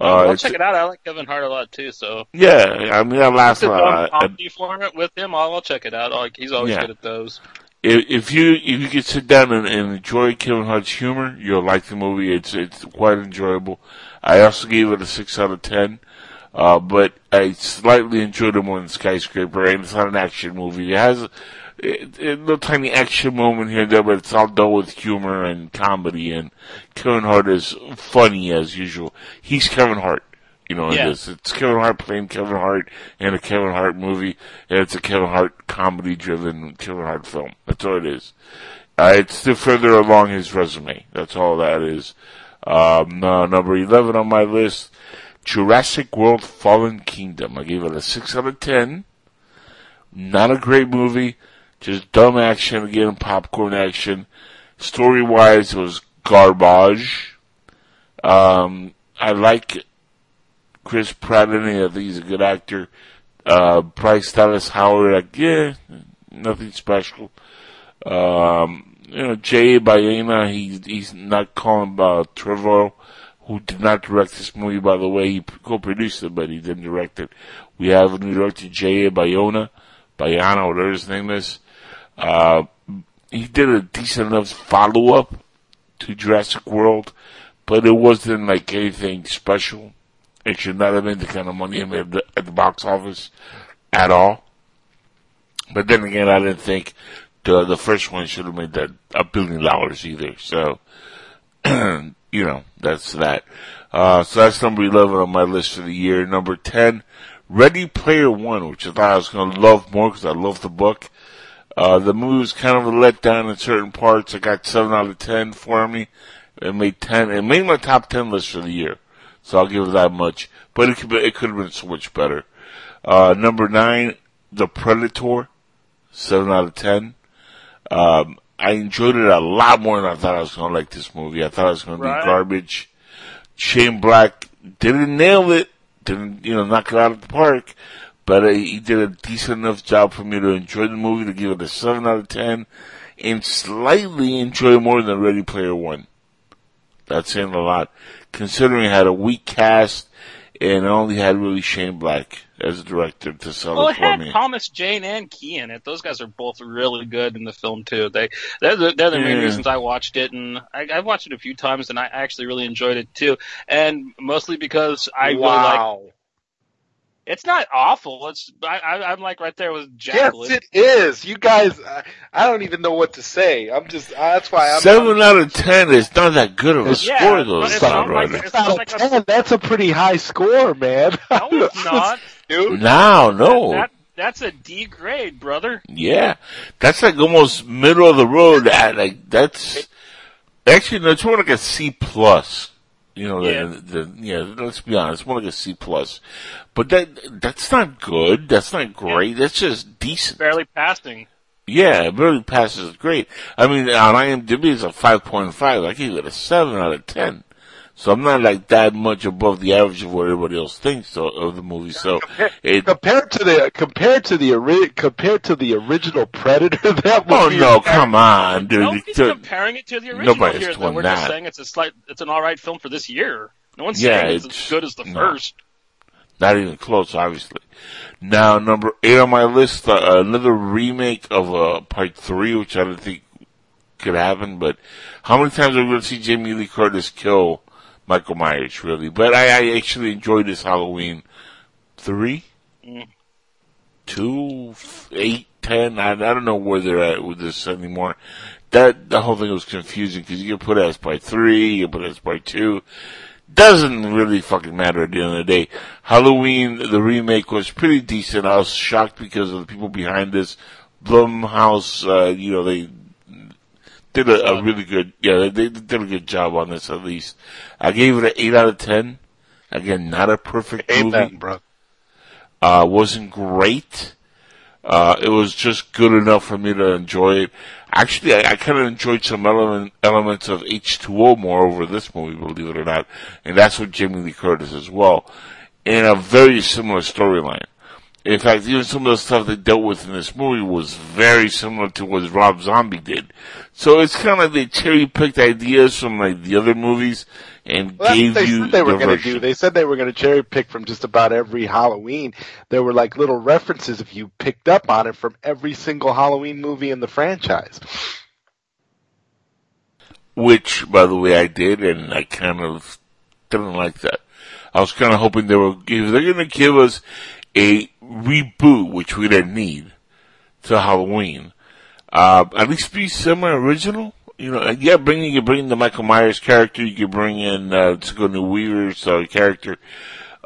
Uh, I'll check it out. I like Kevin Hart a lot too. So yeah, I mean that last one. it's I- on I- comedy for it with him, I'll, I'll check it out. Like he's always Yeah. good at those. if, if you if you could sit down and, and enjoy Kevin Hart's humor, you'll like the movie. It's it's quite enjoyable. I also gave it a six out of ten, uh, but I slightly enjoyed it more than Skyscraper. And it's not an action movie. It has a, it, little tiny action moment here and there, but it's all done with humor and comedy. And Kevin Hart is funny as usual. He's Kevin Hart. You know, Yeah. in this. It's Kevin Hart playing Kevin Hart in a Kevin Hart movie, and it's a Kevin Hart comedy-driven Kevin Hart film. That's all it is. Uh, it's to further along his resume. That's all that is. Um, uh, number 11 on my list, Jurassic World Fallen Kingdom. I gave it a 6 out of 10. Not a great movie, just dumb action, again, popcorn action. Story-wise, it was garbage. Um, I like Chris Pratt in it. I think he's a good actor. Uh, Bryce Dallas Howard, like, yeah, nothing special. Um, you know, Jay Bayona, he, he's not Colin uh, Trevor, who did not direct this movie, by the way. He co-produced it, but he didn't direct it. We have a new director, Jay Bayona, Bayana, whatever his name is. Uh, he did a decent enough follow-up to Jurassic World, but it wasn't like anything special. It should not have made the kind of money it made at the, at the box office at all. But then again, I didn't think the the first one should have made that a billion dollars either. So, you know, that's that. Uh, so that's number 11 on my list for the year. Number 10, Ready Player One, which I thought I was going to love more because I love the book. Uh, the movie was kind of a letdown in certain parts. I got 7 out of 10 for me. It made 10, it made my top 10 list for the year. So I'll give it that much. But it could be, it could have been so much better. Uh, number 9, The Predator. 7 out of 10. Um, I enjoyed it a lot more than I thought I was going to like this movie. I thought it was going to Right. be garbage. Shane Black didn't nail it, didn't, you know, knock it out of the park, but uh, he did a decent enough job for me to enjoy the movie, to give it a 7 out of 10, and slightly enjoy more than Ready Player One. That's saying a lot, considering it had a weak cast, and it only had really Shane Black as a director to sell Well, it it for had me. Thomas Jane and Key in it. Those guys are both really good in the film too. They they're the, they're the main reasons I watched it, and I, I've watched it a few times, and I actually really enjoyed it too. And mostly because I really like. Wow. It's not awful. It's I, I I'm like right there with Yes, it is. You guys, I, I don't even know what to say. I'm just. Uh, that's why I'm. Seven out of ten is not that good of a It's- yeah, score, though. but it's not like- it's not like a- 10, that's a pretty high score, man. No, it's not. Dude, No, no. That, that's a D grade, brother. Yeah, that's like almost middle of the road. That like that's actually no, it's more like a C plus. You know, Yeah. the, the, yeah. Let's be honest, more like a C plus. But that that's not good. That's not great. That's just decent. Barely passing. Yeah, it really passes great. I mean, on IMDb it's a five point five. I gave it a seven out of ten. So I'm not like that much above the average of what everybody else thinks so, of the movie. So it. compared to the compared to the ori- compared to the original Predator, that one. Oh movie no, is- come on, dude. Nobody's You- comparing it to the original Nobody's here. Doing We're just saying it's a slight, it's an all right film for this year. No one's Yeah, saying it's, it's- as good as the no. first. Not even close, obviously. Now, number eight on my list, uh, another remake of uh, Part Three, which I do not think could happen. But how many times are we going to see Jamie Lee Curtis kill Michael Myers? Really? But I, I actually enjoyed this Halloween. three, mm. two, eight, ten. I, I don't know where they're at with this anymore. That the whole thing was confusing because you can put it as Part Three, you can put it as Part Two doesn't really fucking matter at the end of the day. Halloween, the remake was pretty decent. I was shocked because of the people behind this. Blumhouse, uh, you know, they did a, a really good, yeah, they, they did a good job on this at least. I gave it an 8 out of 10. Again, not a perfect Amen, movie. bro. Uh, wasn't great. Uh, it was just good enough for me to enjoy it. Actually, I, I kind of enjoyed some element, elements of H2O more over this movie, believe it or not. And that's with Jamie Lee Curtis as well. In a very similar storyline. In fact, even some of the stuff they dealt with in this movie was very similar to what Rob Zombie did. So it's kind of like they cherry picked ideas from like the other movies and Well, gave they you said they were the going to do. They said they were going to cherry pick from just about every Halloween. There were like little references if you picked up on it from every single Halloween movie in the franchise. Which, by the way, I did, and I kind of didn't like that. I was kind of hoping they were, if they're going to give us a reboot, which we didn't need, to Halloween, uh, at least be semi-original. You know, yeah, bring, you bring the Michael Myers character, you can bring in, uh, Sigourney Weaver's, uh, character,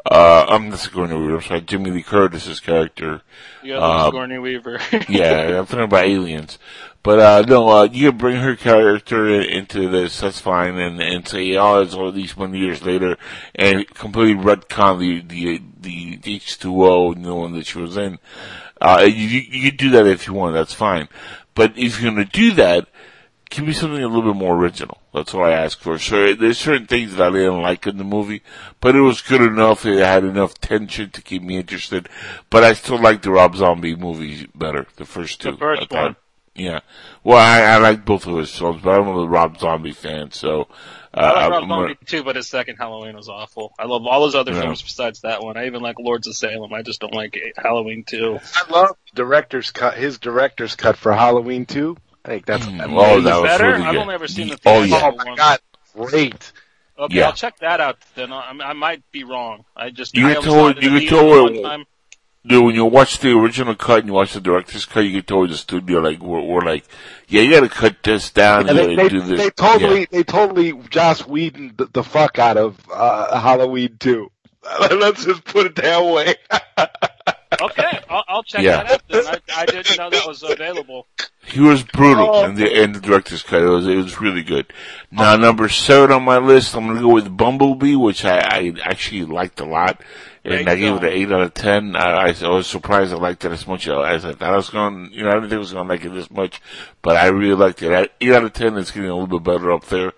uh, I'm not Sigourney Weaver, I'm sorry, Jamie Lee Curtis's character. You have Uh, Sigourney Weaver. yeah, I'm talking about aliens. But uh no, uh you can bring her character into this, that's fine, and and say, oh, it's all these many years later, and completely retcon the the the H2O new one that she was in. Uh, you you you can do that if you want, that's fine. But if you're gonna do that, give me something a little bit more original. That's all I ask for. So there's certain things that I didn't like in the movie, but it was good enough. It had enough tension to keep me interested. But I still like the Rob Zombie movies better, the first two. The first one. Yeah. Well, I, I like both of his films, but I'm a Rob Zombie fan, so. Uh, I like I'm Rob gonna- Zombie too, but his second Halloween was awful. I love all his other Yeah. films besides that one. I even like Lords of Salem. I just don't like Halloween two. I love director's cut. His director's cut for Halloween too. I think that's Mm, amazing. oh, that was better? really I've good. only ever seen the Oh, theatrical yeah. Oh my god, great! Okay, Yeah. I'll check that out. Then I, I might be wrong. I just You I can tell it- it you the can tell one it- Dude, when you watch the original cut and you watch the director's cut, you get told the studio, like, we're, we're like, yeah, you gotta cut this down, And you they, they, do this. they totally, Yeah. they totally Joss Whedon the, the fuck out of uh, Halloween too. Let's just put it that way. Okay, I'll, I'll check Yeah. that out. Then I, I didn't know that was available. He was brutal Oh. in the in the director's cut. It was it was really good. Now number seven on my list, I'm gonna go with Bumblebee, which I, I actually liked a lot, and I gave it an eight out of ten. I, I was surprised I liked it as much as I thought I was going. You know, I didn't think I was gonna like it this much, but I really liked it. At eight out of ten, it's getting a little bit better up there.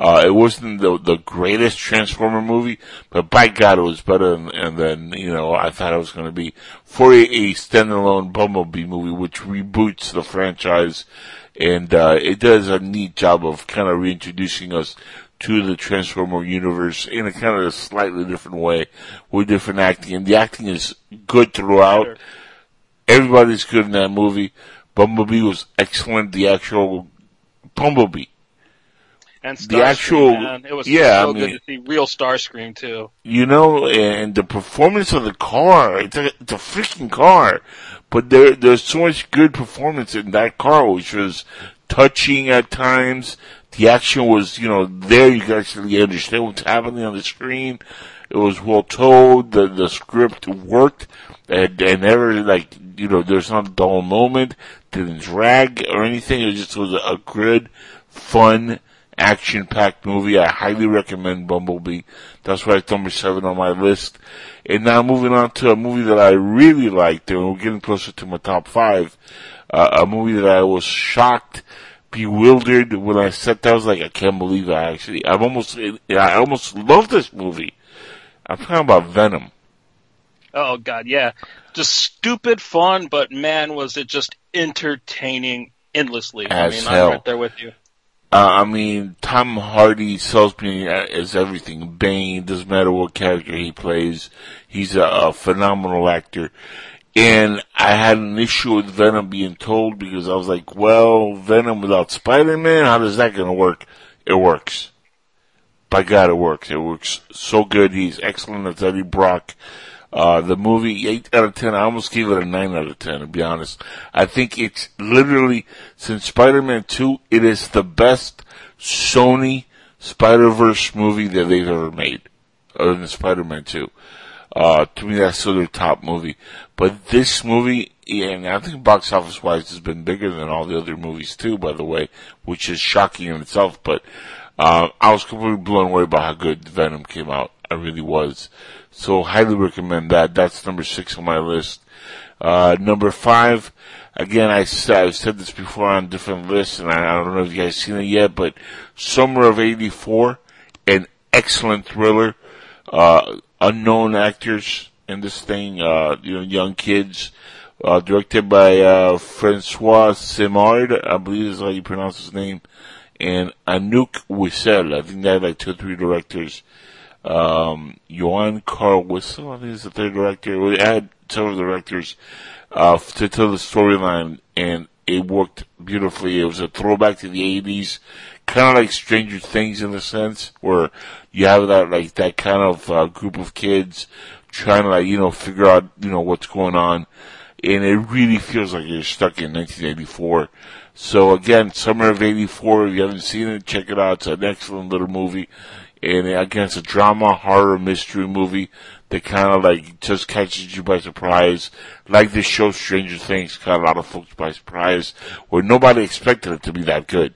Uh, it wasn't the the greatest Transformer movie, but by God, it was better than, than you know I thought it was going to be for a, a standalone Bumblebee movie, which reboots the franchise, and uh, it does a neat job of kind of reintroducing us to the Transformer universe in a kind of a slightly different way with different acting, and the acting is good throughout. Everybody's good in that movie. Bumblebee was excellent. The actual Bumblebee. And The actual- man. it was yeah, so I mean- good to see real Starscream too. you know, and the performance of the car, it's a, it's a freaking car, but there, there's so much good performance in that car, which was touching at times. The action was, you know, there you could actually understand what's happening on the screen. It was well told, the, the script worked, and, and never, like, you know, there's not a dull moment, didn't drag or anything, it just was a good, fun, action-packed movie. I highly recommend Bumblebee. That's why it's number seven on my list. And now moving on to a movie that I really liked, and we're getting closer to my top five. Uh, a movie that I was shocked, bewildered when I sat there. I was like, I can't believe I actually, I'm almost, I almost love this movie. I'm talking about Venom. Oh god, yeah. Just stupid fun, but man, was it just entertaining endlessly. I As mean, hell. I'm right there with you. Uh, I mean, Tom Hardy sells me as everything. Bane, doesn't matter what character he plays. He's a, a phenomenal actor. And I had an issue with Venom being told because I was like, well, Venom without Spider-Man, how does that gonna work? It works. By God, it works. It works so good. He's excellent as Eddie Brock. Uh, the movie, 8 out of 10, I almost gave it a 9 out of 10, to be honest. I think it's literally, since Spider-Man 2, it is the best Sony Spider-Verse movie that they've ever made. Other than Spider-Man 2. Uh, to me, that's still their top movie. But this movie, and I think box office wise has been bigger than all the other movies too, by the way, which is shocking in itself. But, uh, I was completely blown away by how good Venom came out. I really was. So highly recommend that. That's number six on my list. Uh, number five, again, I I've said this before on different lists, and I, I don't know if you guys seen it yet, but Summer of 84, an excellent thriller, uh, unknown actors in this thing, uh, you know, young kids, uh, directed by, uh, Francois Simard, I believe is how you pronounce his name, and Anouk Whissell, I think they had like two or three directors, um, Johan Carl Whissell, I think is the third director. We had several directors uh, to tell the storyline, and it worked beautifully. It was a throwback to the '80s, kind of like Stranger Things in a sense, where you have that like that kind of uh, group of kids trying to like you know figure out you know what's going on, and it really feels like you're stuck in 1984. So again, summer of '84. If you haven't seen it, check it out. It's an excellent little movie and again, it's a drama, horror, mystery movie that kind of like just catches you by surprise. Like this show, Stranger Things, caught a lot of folks by surprise, where nobody expected it to be that good.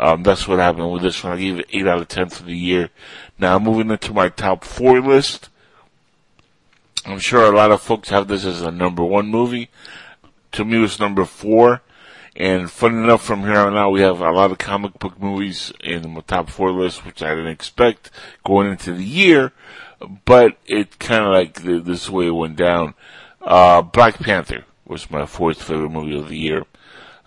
Um, that's what happened with this one. I gave it 8 out of 10 for the year. Now, moving into my top 4 list. I'm sure a lot of folks have this as a number 1 movie. To me, it was number 4. And funny enough, from here on out, we have a lot of comic book movies in the top four list, which I didn't expect going into the year, but it kind of like the, this way it went down. Uh, Black Panther was my fourth favorite movie of the year.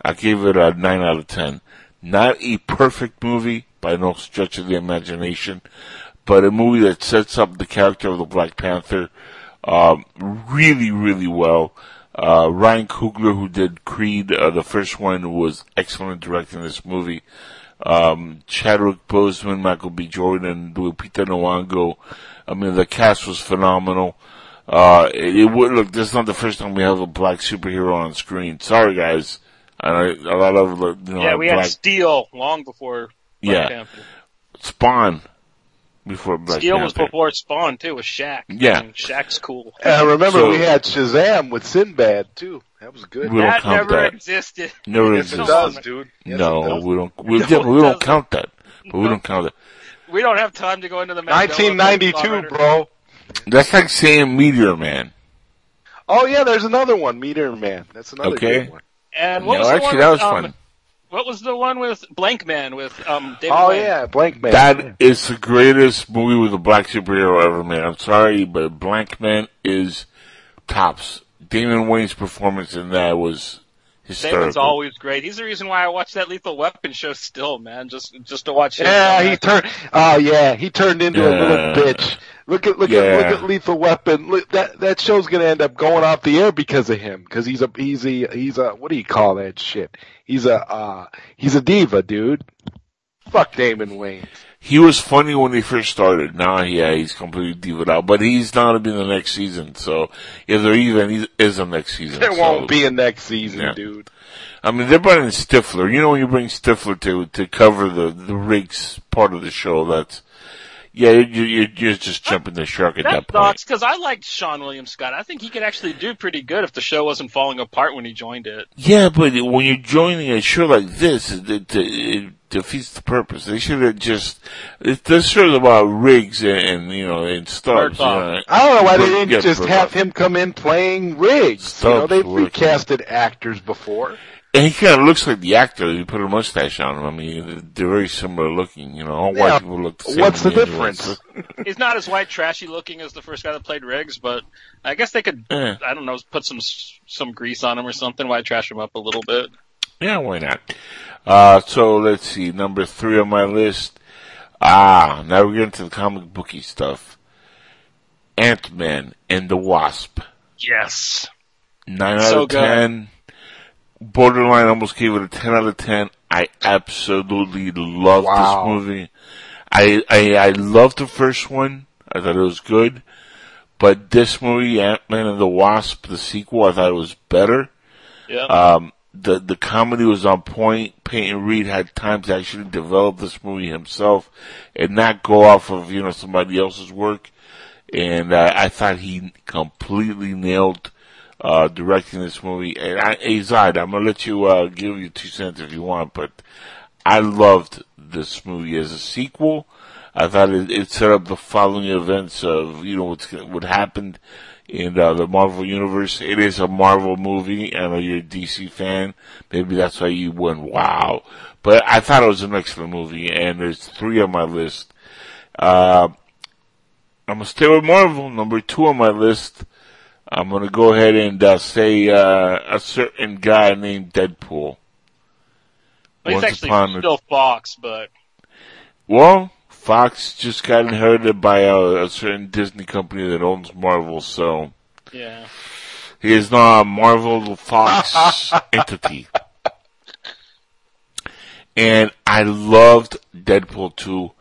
I gave it a 9 out of 10. Not a perfect movie by no stretch of the imagination, but a movie that sets up the character of the Black Panther um, really, really well. Uh, Ryan Coogler, who did Creed, uh, the first one, was excellent directing this movie. Um, Chadwick Boseman, Michael B. Jordan, Lupita Nyong'o. I mean, the cast was phenomenal. Uh, it, it would look. This is not the first time we have a black superhero on screen. Sorry, guys. I, a lot of you know, Yeah, we black, had Steel long before Black Yeah. Panther. Spawn before Black Steel was Panther. before Spawn too, with Shaq. Yeah. I mean, Shaq's cool. And I remember So- we had Shazam with Sinbad too. That was good. We don't that count never that. existed. Never Yes, it does, dude. Yes, it no, does. we don't. We, No, yeah, we don't count that. But we don't count it. We don't have time to go into the Mandela 1992, bro. That's like saying Meteor Man. Oh yeah, there's another one, Meteor Man. That's another Okay. good one. And what No, was the actually, one that was um, fun. What was the one with Blank Man with um David Oh Wayne? yeah, Blank Man. That is the greatest movie with a black superhero ever made. I'm sorry, but Blank Man is tops. Damon Wayans' performance in that was hysterical. Damon's always great. He's the reason why I watch that Lethal Weapon show still, man. Just just to watch him. Yeah, he turned. Oh yeah, he turned into a little bitch. Look at look at look at Lethal Weapon. Look, that that show's gonna end up going off the air because of him. Because he's a he's a he's a what do you call that shit? He's a uh he's a diva, dude. Fuck Damon Wayans. He was funny when he first started. Now, yeah, he's completely diva out. But he's not going to be in the next season. So if there even is a next season. There so- won't be a next season, Yeah. dude. I mean, they're bringing Stifler. You know, when you bring Stifler to to cover the the Riggs part of the show, that's yeah, you, you, you're just jumping the shark at that, That point. sucks because I liked Seann William Scott. I think he could actually do pretty good if the show wasn't falling apart when he joined it. Yeah, but when you're joining a show like this, it, it, it defeats the purpose. They should have just. It, this show's about Riggs and, and you know and Stubbs. You know. I don't know why they didn't yeah, just have him come in playing Riggs. You know, they've working. recasted actors before. And he kind of looks like the actor. You put a mustache on him. I mean, they're very similar looking. You know, all Yeah. white people look the same. What's the anyway, difference? He's not as white trashy looking as the first guy that played Riggs, but I guess they could. Eh. I don't know, put some some grease on him or something. Why trash him up a little bit? Yeah, why not? Uh, so let's see, number three on my list. Ah, now we're getting to the comic booky stuff. Ant-Man and the Wasp. Yes. Nine out So of good. ten. Borderline almost gave it a ten out of ten. I absolutely love Wow. this movie. I, I I loved the first one. I thought it was good. But this movie, Ant-Man and the Wasp, the sequel, I thought it was better. Yeah. Um, the the comedy was on point. Peyton Reed had time to actually develop this movie himself and not go off of you know somebody else's work. And uh, I thought he completely nailed uh, directing this movie. And I, Azad, I'm gonna let you uh, give you two cents if you want, but I loved this movie as a sequel. I thought it, it set up the following events of you know what's what happened in uh, the Marvel universe. It is a Marvel movie. I know you're a DC fan. Maybe that's why you went wow. But I thought it was an excellent movie, and there's three on my list. Uh, I'm gonna stay with Marvel. Number two on my list. I'm gonna go ahead and uh, say uh, a certain guy named Deadpool. Well, Once actually upon a- still Fox, but Well, Fox just got inherited by a, a certain Disney company that owns Marvel, so yeah. he is now a Marvel Fox entity. And I loved Deadpool 2.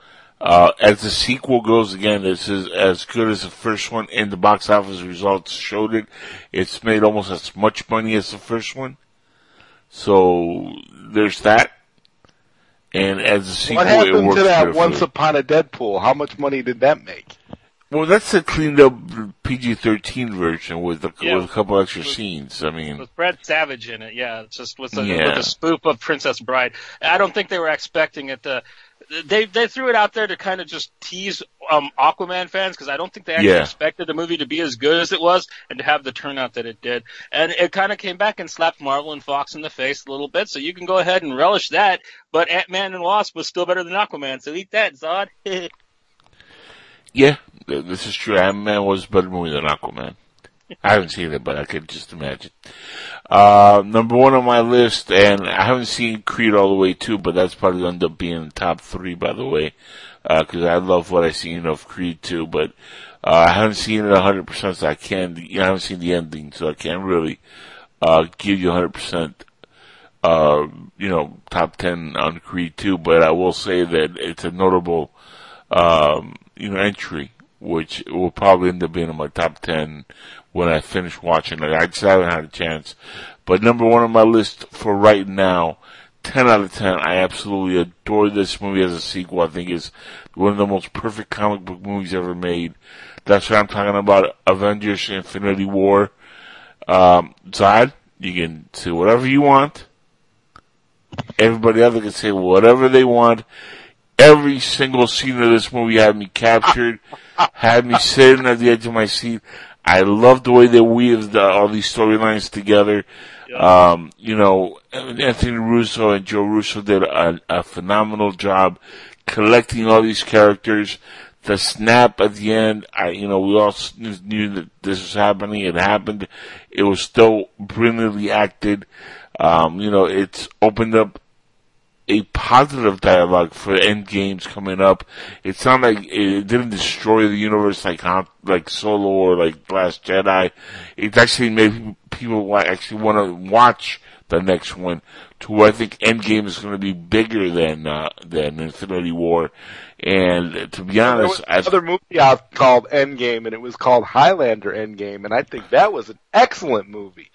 Uh, as the sequel goes, again, this is as good as the first one, and the box office results showed it. It's made almost as much money as the first one. So, there's that. And as a sequel, What it happened works to that. Once Upon a Deadpool? How much money did that make? Well, that's a cleaned up PG-13 version with a, Yeah. with a couple extra scenes. I mean, With Brad Savage in it, yeah, it's just with a, Yeah. with a spoof of Princess Bride. I don't think they were expecting it to. They they threw it out there to kind of just tease um, Aquaman fans because I don't think they actually Yeah. expected the movie to be as good as it was and to have the turnout that it did. And it kind of came back and slapped Marvel and Fox in the face a little bit. So you can go ahead and relish that. But Ant Man and Wasp was still better than Aquaman. So eat that, Zod. yeah, this is true. Ant-Man was a better movie than Aquaman. I haven't seen it, but I could just imagine. Uh, number one on my list, and I haven't seen Creed all the way too, but that's probably going to end up being in top three, by the way, because I love what I've seen of Creed 2, but uh, I haven't seen it 100%, so I can't, you know, I haven't seen the ending, so I can't really uh, give you 100% uh, you know, top 10 on Creed 2, but I will say that it's a notable, um, you know, entry, which will probably end up being in my top 10 when I finish watching it. I just haven't had a chance. But number one on my list for right now, 10 out of 10. I absolutely adore this movie as a sequel. I think it's one of the most perfect comic book movies ever made. That's what I'm talking about. Avengers Infinity War. Um, Zod, you can say whatever you want. Everybody else can say whatever they want. Every single scene of this movie had me captured, had me sitting at the edge of my seat. I love the way they weave the, all these storylines together. Um, you know, Anthony Russo and Joe Russo did a, a phenomenal job collecting all these characters. The snap at the end, I, you know, we all knew that this was happening. It happened. It was still brilliantly acted. Um, you know, it's opened up a positive dialogue for end games coming up. It's not like it didn't destroy the universe like like Solo or like Last Jedi. It actually made people actually want to watch the next one. To where I think Endgame is going to be bigger than uh, than Infinity War. And to be honest, There was another movie out called Endgame, and it was called Highlander Endgame, and I think that was an excellent movie.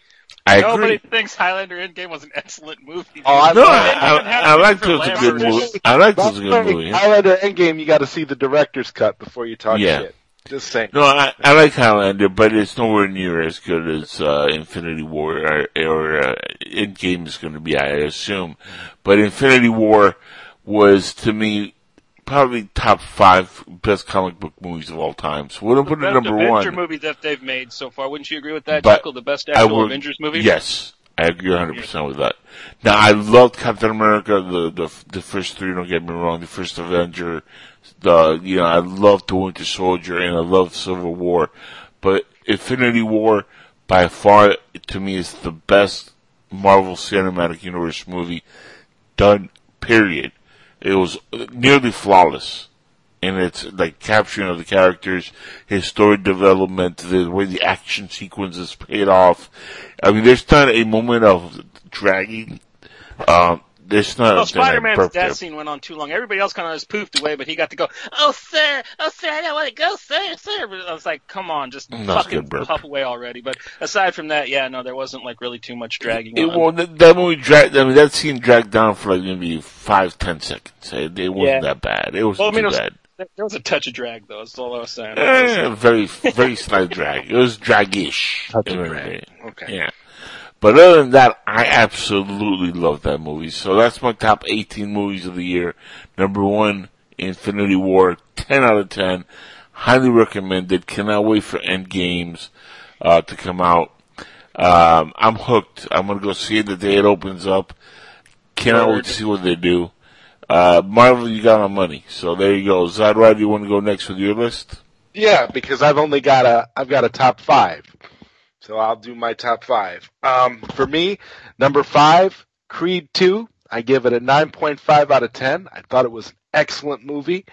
I Nobody agree. thinks Highlander Endgame was an excellent movie. Oh, I No, I. I, I two like different a good movie. I like those a good movie. Highlander Endgame, you got to see the director's cut before you talk Yeah. shit. Just saying. No, I, I like Highlander, but it's nowhere near as good as uh, Infinity War or, or uh, Endgame is going to be, I assume. But Infinity War was, to me, probably top five best comic book movies of all time. So The put it number Avenger one. movie that they've made so far. Wouldn't you agree with that, But Jekyll? The best actual would- Avengers movie? Yes, I agree 100% with that. Now, I loved Captain America, the, the, the first three, don't get me wrong, the first Avenger, the, you know, I loved the Winter Soldier and I loved Civil War. But Infinity War, by far, to me, is the best Marvel Cinematic Universe movie done, period. It was nearly flawless in it's like capturing of the characters, his story development, the way the action sequences paid off. I mean, there's not a moment of dragging. Um, there's not. Well, Spider-Man's death there. scene went on too long. Everybody else kind of just poofed away, but he got to go, oh, sir, oh, sir, I don't want to go, sir, sir. But I was like, come on, just That's fucking good burp. puff away already. But aside from that, yeah, no, there wasn't like really too much dragging It, on. well, that, that movie dragged. I mean, that scene dragged down for like maybe five, ten seconds. It, it wasn't Yeah. that bad. It wasn't Well, I mean, too it was- bad. There was a touch of drag, though. That's all I was saying. Eh, very, very slight drag. It was dragish. Touch of You know what drag. Okay. Yeah. But other than that, I absolutely love that movie. So that's my top 18 movies of the year. Number one, Infinity War. 10 out of 10. Highly recommended. Cannot wait for Endgames uh, to come out. Um, I'm hooked. I'm gonna go see it the day it opens up. Cannot wait to see what they do. Uh, Marvel, you got my money. So there you go. Zadrod, you want to go next with your list? Yeah, because I've only got a I've got a top five, so I'll do my top five. Um, for me, number five, Creed two. I give it a nine point five out of ten. I thought it was an excellent movie.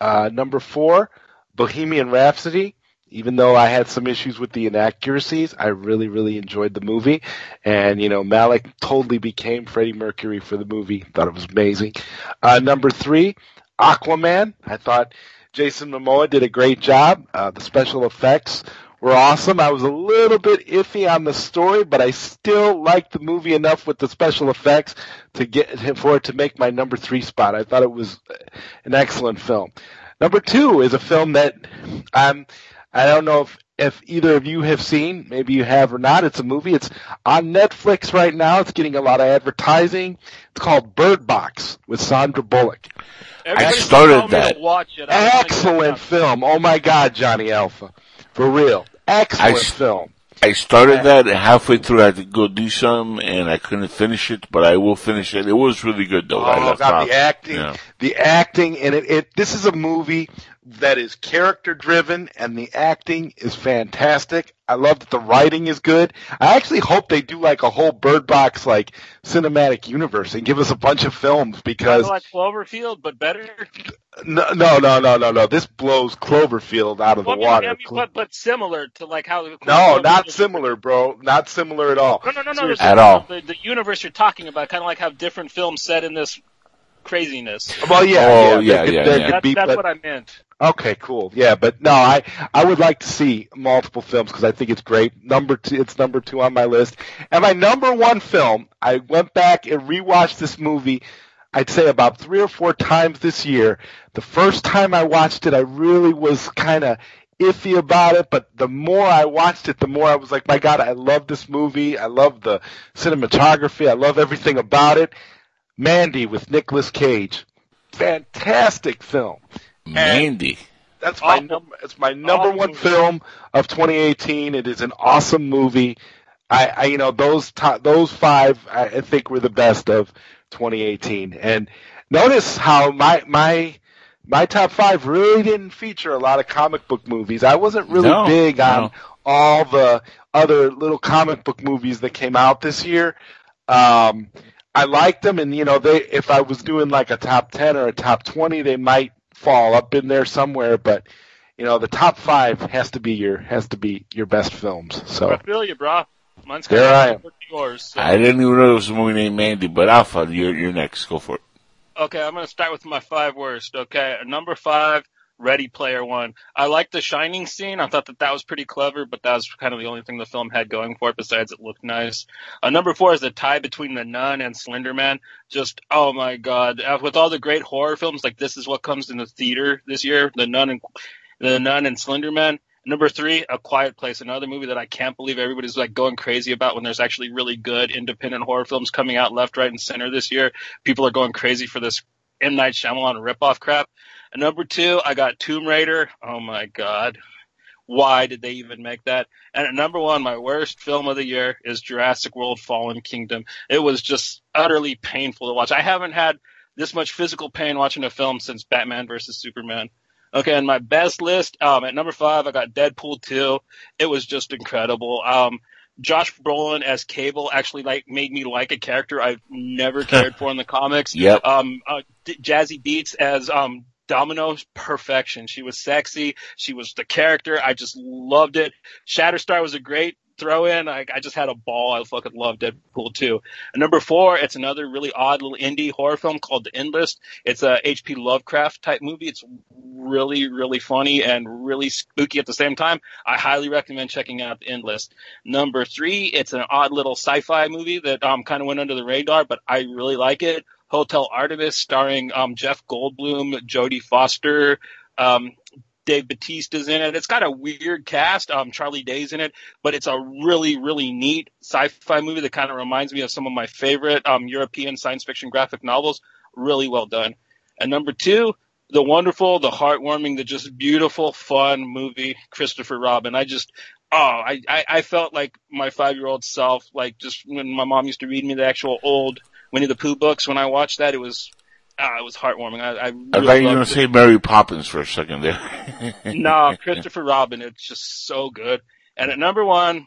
Uh, number four, Bohemian Rhapsody. Even though I had some issues with the inaccuracies, I really, really enjoyed the movie. And, you know, Malek totally became Freddie Mercury for the movie. Thought it was amazing. Uh, number three, Aquaman. I thought Jason Momoa did a great job. Uh, the special effects were awesome. I was a little bit iffy on the story, but I still liked the movie enough with the special effects to get for it to make my number three spot. I thought it was an excellent film. Number two is a film that um, I don't know if, if either of you have seen. Maybe you have or not. It's a movie. It's on Netflix right now. It's getting a lot of advertising. It's called Bird Box with Sandra Bullock. Everybody started told me to that. Watch it. I Excellent film. Oh my God, Johnny Alpha. For real. Excellent I film. I started that halfway through I had to go do some, and I couldn't finish it, but I will finish it. It was really good though. I Oh, left God, off. the acting, Yeah. the acting, and it, it. This is a movie that is character driven, and the acting is fantastic. I love that the writing is good. I actually hope they do like a whole Bird Box like cinematic universe and give us a bunch of films because like Cloverfield, but better. no, no, no, no, no, no. This blows Cloverfield out of the Well, I mean, water. I mean, but but similar to like how. no, not similar, bro. Not similar at all. No, no, no, no. Seriously. At all. The, the universe you're talking about, kind of like how different films set in this craziness. Well, yeah, Oh, yeah, yeah, could- yeah, yeah. could That's, be, that's but- what I meant. Okay, cool. Yeah, but no, I I would like to see multiple films because I think it's great. Number two, it's number two on my list, and my number one film. I went back and rewatched this movie. I'd say about three or four times this year. The first time I watched it, I really was kind of iffy about it, but the more I watched it, the more I was like, my God, I love this movie. I love the cinematography. I love everything about it. Mandy with Nicolas Cage. Fantastic film. Mandy. That's my Awful. number. It's my number Awful one movie. film of 2018. It is an awesome movie. I, I you know, those top, those five, I, I think were the best of 2018. And notice how my my my top five really didn't feature a lot of comic book movies. I wasn't really No, big on no. all the other little comic book movies that came out this year. Um, I liked them, and you know, they if I was doing like a top ten or a top twenty, they might fall up in there somewhere. But you know, the top five has to be your has to be your best films. So I feel you, bro. Mine's There I am. similar to yours. So. I didn't even know there was a movie named Mandy, but Alpha, you're, you're next. Go for it. Okay, I'm going to start with my five worst. Okay, number five, Ready Player One. I liked the Shining scene. I thought that that was pretty clever, but that was kind of the only thing the film had going for it. Besides, it looked nice. Uh, number four is the tie between The Nun and Slender Man. Just oh my god! Uh, With all the great horror films, like this is what comes in the theater this year. The Nun and The Nun and Slender Man. Number three, A Quiet Place, another movie that I can't believe everybody's like going crazy about when there's actually really good independent horror films coming out left, right, and center this year. People are going crazy for this M Night Shyamalan ripoff crap. And number two, I got Tomb Raider. Oh my god, why did they even make that? And at number one, my worst film of the year is Jurassic World: Fallen Kingdom. It was just utterly painful to watch. I haven't had this much physical pain watching a film since Batman versus Superman. Okay, and my best list, um, at number five, I got Deadpool 2. It was just incredible. Um, Josh Brolin as Cable actually like made me like a character I've never cared for in the comics. Yep. Um, uh, D- Zazie Beetz as um Domino's perfection. She was sexy. She was the character. I just loved it. Shatterstar was a great throw in. I, I just had a ball. I fucking loved Deadpool 2. And number four, it's another really odd little indie horror film called The Endless. It's a H.P. Lovecraft type movie. It's really, really funny and really spooky at the same time. I highly recommend checking out The Endless. Number three, it's an odd little sci-fi movie that um kind of went under the radar, but I really like it. Hotel Artemis, starring um Jeff Goldblum, Jodie Foster, um Dave Bautista's in it. It's got a weird cast. Um, Charlie Day's in it, but it's a really, really neat sci-fi movie that kind of reminds me of some of my favorite um, European science fiction graphic novels. Really well done. And number two, the wonderful, the heartwarming, the just beautiful, fun movie, Christopher Robin. I just, oh, I, I, I felt like my five year old self, like just when my mom used to read me the actual old Winnie the Pooh books. When I watched that, it was, ah, it was heartwarming. I, I, I thought you were going to say Mary Poppins for a second there. no, Christopher Robin. It's just so good. And at number one,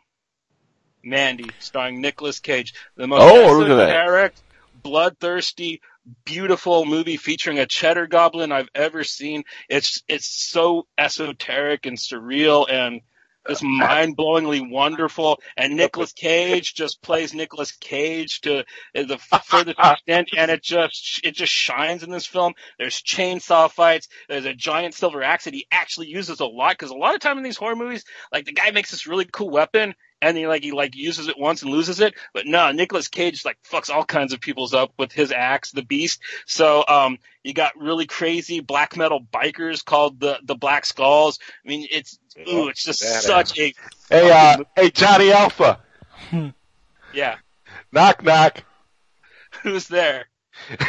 Mandy, starring Nicolas Cage. The most Oh, look at that. esoteric, bloodthirsty, beautiful movie featuring a cheddar goblin I've ever seen. It's it's so esoteric and surreal and just mind-blowingly wonderful. And Nicolas Cage just plays Nicolas Cage to uh, the furthest extent, and it just it just shines in this film. There's chainsaw fights. There's a giant silver axe that he actually uses a lot because a lot of time in these horror movies, like the guy makes this really cool weapon. And he like he like uses it once and loses it, but no, Nicolas Cage like fucks all kinds of people's up with his axe, the Beast. So um, you got really crazy black metal bikers called the the Black Skulls. I mean, it's ooh, it's just Badass. such a Hey, uh, hey, Johnny Alpha. yeah. Knock, knock. Who's there?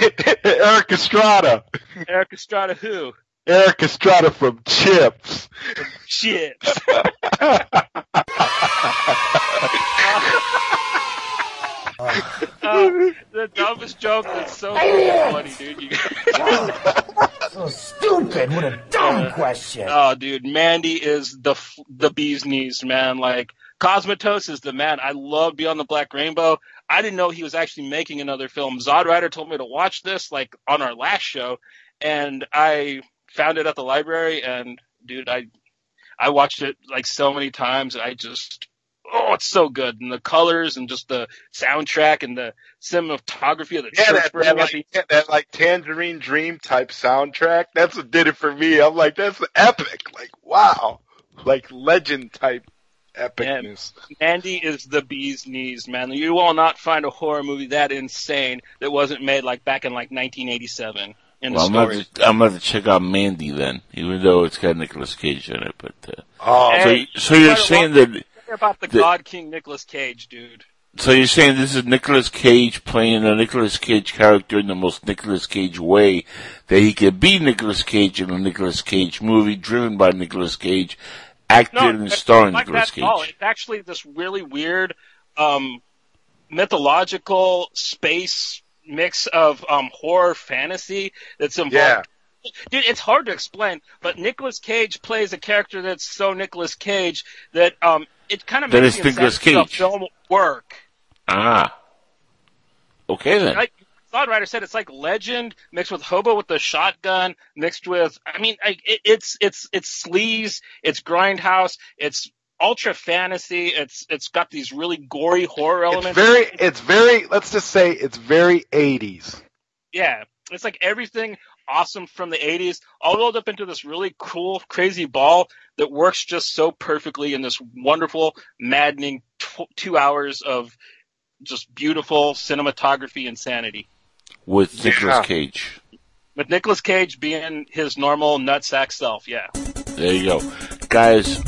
Erik Estrada. Erik Estrada, who? Erik Estrada from Chips. Shit. Uh, the dumbest joke that's so funny, dude. You So stupid. What a dumb question. Oh, dude, Mandy is the the bee's knees, man. Like Cosmatos is the man. I love Beyond the Black Rainbow. I didn't know he was actually making another film. Zod Rider told me to watch this, like on our last show, and I found it at the library. And dude, I I watched it like so many times. And I just oh, it's so good, and the colors and just the soundtrack and the cinematography of the Yeah, church that, that, at the like, that like Tangerine Dream type soundtrack. That's what did it for me. I'm like, that's epic. Like, wow. Like legend type epicness. Andy is the bee's knees, man. You will not find a horror movie that insane that wasn't made like back in like 1987 in well, the I'm going to I'm going to check out Mandy then, even though it's got Nicolas Cage in it. But uh, Oh, so, Hey, you- so you're saying that Say about the, the- God King Nicholas Cage, dude. So you're saying this is Nicholas Cage playing a Nicholas Cage character in the most Nicholas Cage way that he could be Nicholas Cage in a Nicholas Cage movie driven by Nicholas Cage, acted No, and it's starring like Nicolas that at all. Cage. It's actually this really weird, um, mythological space mix of um, horror fantasy that's involved. Yeah. Dude, it's hard to explain, but Nicolas Cage plays a character that's so Nicolas Cage that um, it kind of That makes Nicolas insanity of the Cage. film work. Ah. Okay then. Like Zod Rider said, it's like Legend mixed with Hobo with the shotgun, mixed with. I mean, like, it, it's it's it's sleaze, it's grindhouse, it's ultra fantasy. It's it's got these really gory horror it's elements. very, it's very, let's just say it's very 80s. yeah, it's like everything awesome from the 80s, all rolled up into this really cool, crazy ball that works just so perfectly in this wonderful, maddening tw- two hours of just beautiful cinematography insanity. With Yeah. Cage. With Nicolas Cage being his normal nutsack self, yeah. There you go. Guys,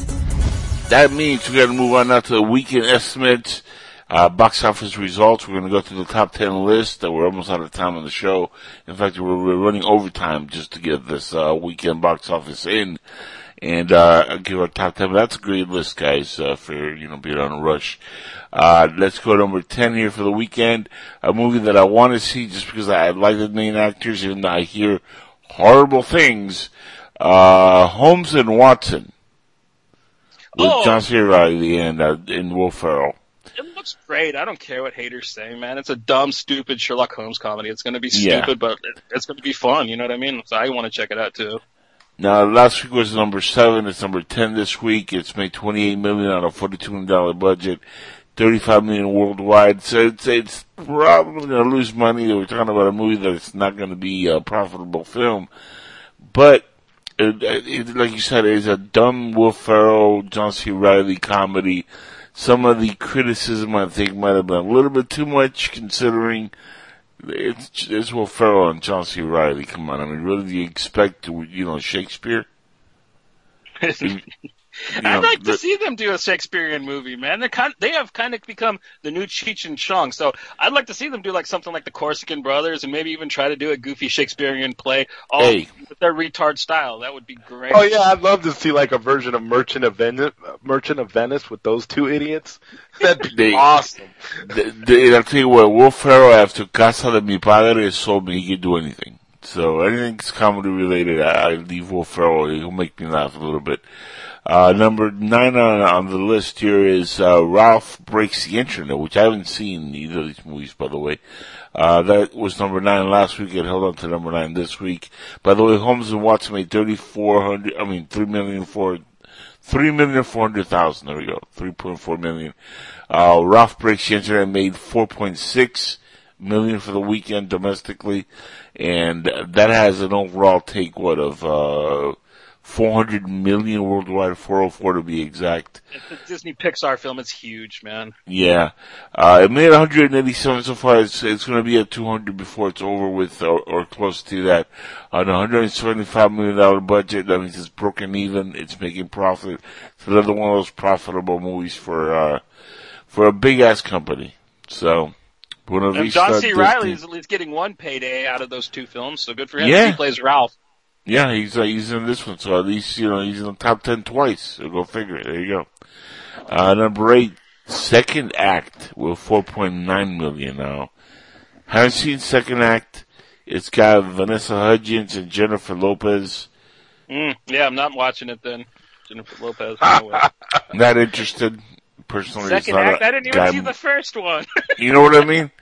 that means we gotta move on now to the weekend estimates, uh, box office results. We're gonna go through the top 10 list. Uh, we're almost out of time on the show. In fact, we're, we're running overtime just to get this, uh, weekend box office in. And, uh, give our top 10. That's a great list, guys, uh, for, you know, being on a rush. Uh, let's go to number 10 here for the weekend. A movie that I want to see just because I like the main actors, even though I hear horrible things. Uh, Holmes and Watson. With Oh. John C. Reilly and, uh, and Will Ferrell. It looks great. I don't care what haters say, man. It's a dumb, stupid Sherlock Holmes comedy. It's going to be Yeah. stupid, but it's going to be fun. You know what I mean? So I want to check it out too. Now, last week was number seven. It's number ten this week. It's made twenty-eight million on a forty-two million dollar budget, thirty-five million worldwide. So it's it's probably going to lose money. We're talking about a movie that's not going to be a profitable film, but it, it, like you said, it's a dumb Will Ferrell, John C. Reilly comedy. Some of the criticism I think might have been a little bit too much, considering it's, it's Will Ferrell and John C. Reilly. Come on, I mean, really, do you expect to, you know, Shakespeare? you I'd know, like to see them do a Shakespearean movie, man. They're kind, they have kind of become the new Cheech and Chong. So I'd like to see them do like something like the Corsican Brothers, and maybe even try to do a goofy Shakespearean play, all Hey. with their retard style. That would be great. Oh yeah, I'd love to see like a version of Merchant of Venice, Merchant of Venice with those two idiots. That'd be They- awesome. the, the, I'll tell you what, Will Ferrell after Casa de Mi Padre sold me he could do anything. So anything's comedy related, I, I leave Will Ferrell. He'll make me laugh a little bit. Uh, number nine on, on the list here is, uh, Ralph Breaks the Internet, which I haven't seen either of these movies, by the way. Uh, that was number nine last week. It held on to number nine this week. By the way, Holmes and Watson made 3,400, I mean, 3 million for, 3,400,000. There we go. 3.4 million. Uh, Ralph Breaks the Internet made 4.6 million for the weekend domestically. And that has an overall take, what, of, uh, 400 million worldwide, 404 to be exact. It's a Disney Pixar film. It's huge, man. Yeah. Uh, it made 187 so far. It's, it's going to be at 200 before it's over with or, or close to that. On a $175 million budget, that means it's broken even. It's making profit. It's another one of those profitable movies for, uh, for a big ass company. So, Buena And Vista, John C. Reilly is at least getting one payday out of those two films, so good for him. Yeah. He plays Ralph. Yeah, he's uh, he's in this one, so at least you know he's in the top ten twice. So go figure. There you go. Uh, number eight, second act with four point nine million now. Haven't seen second act. It's got Vanessa Hudgens and Jennifer Lopez. Mm, yeah, I'm not watching it then. Jennifer Lopez. No. Not interested personally. Second act. I didn't even guy see the first one. You know what I mean?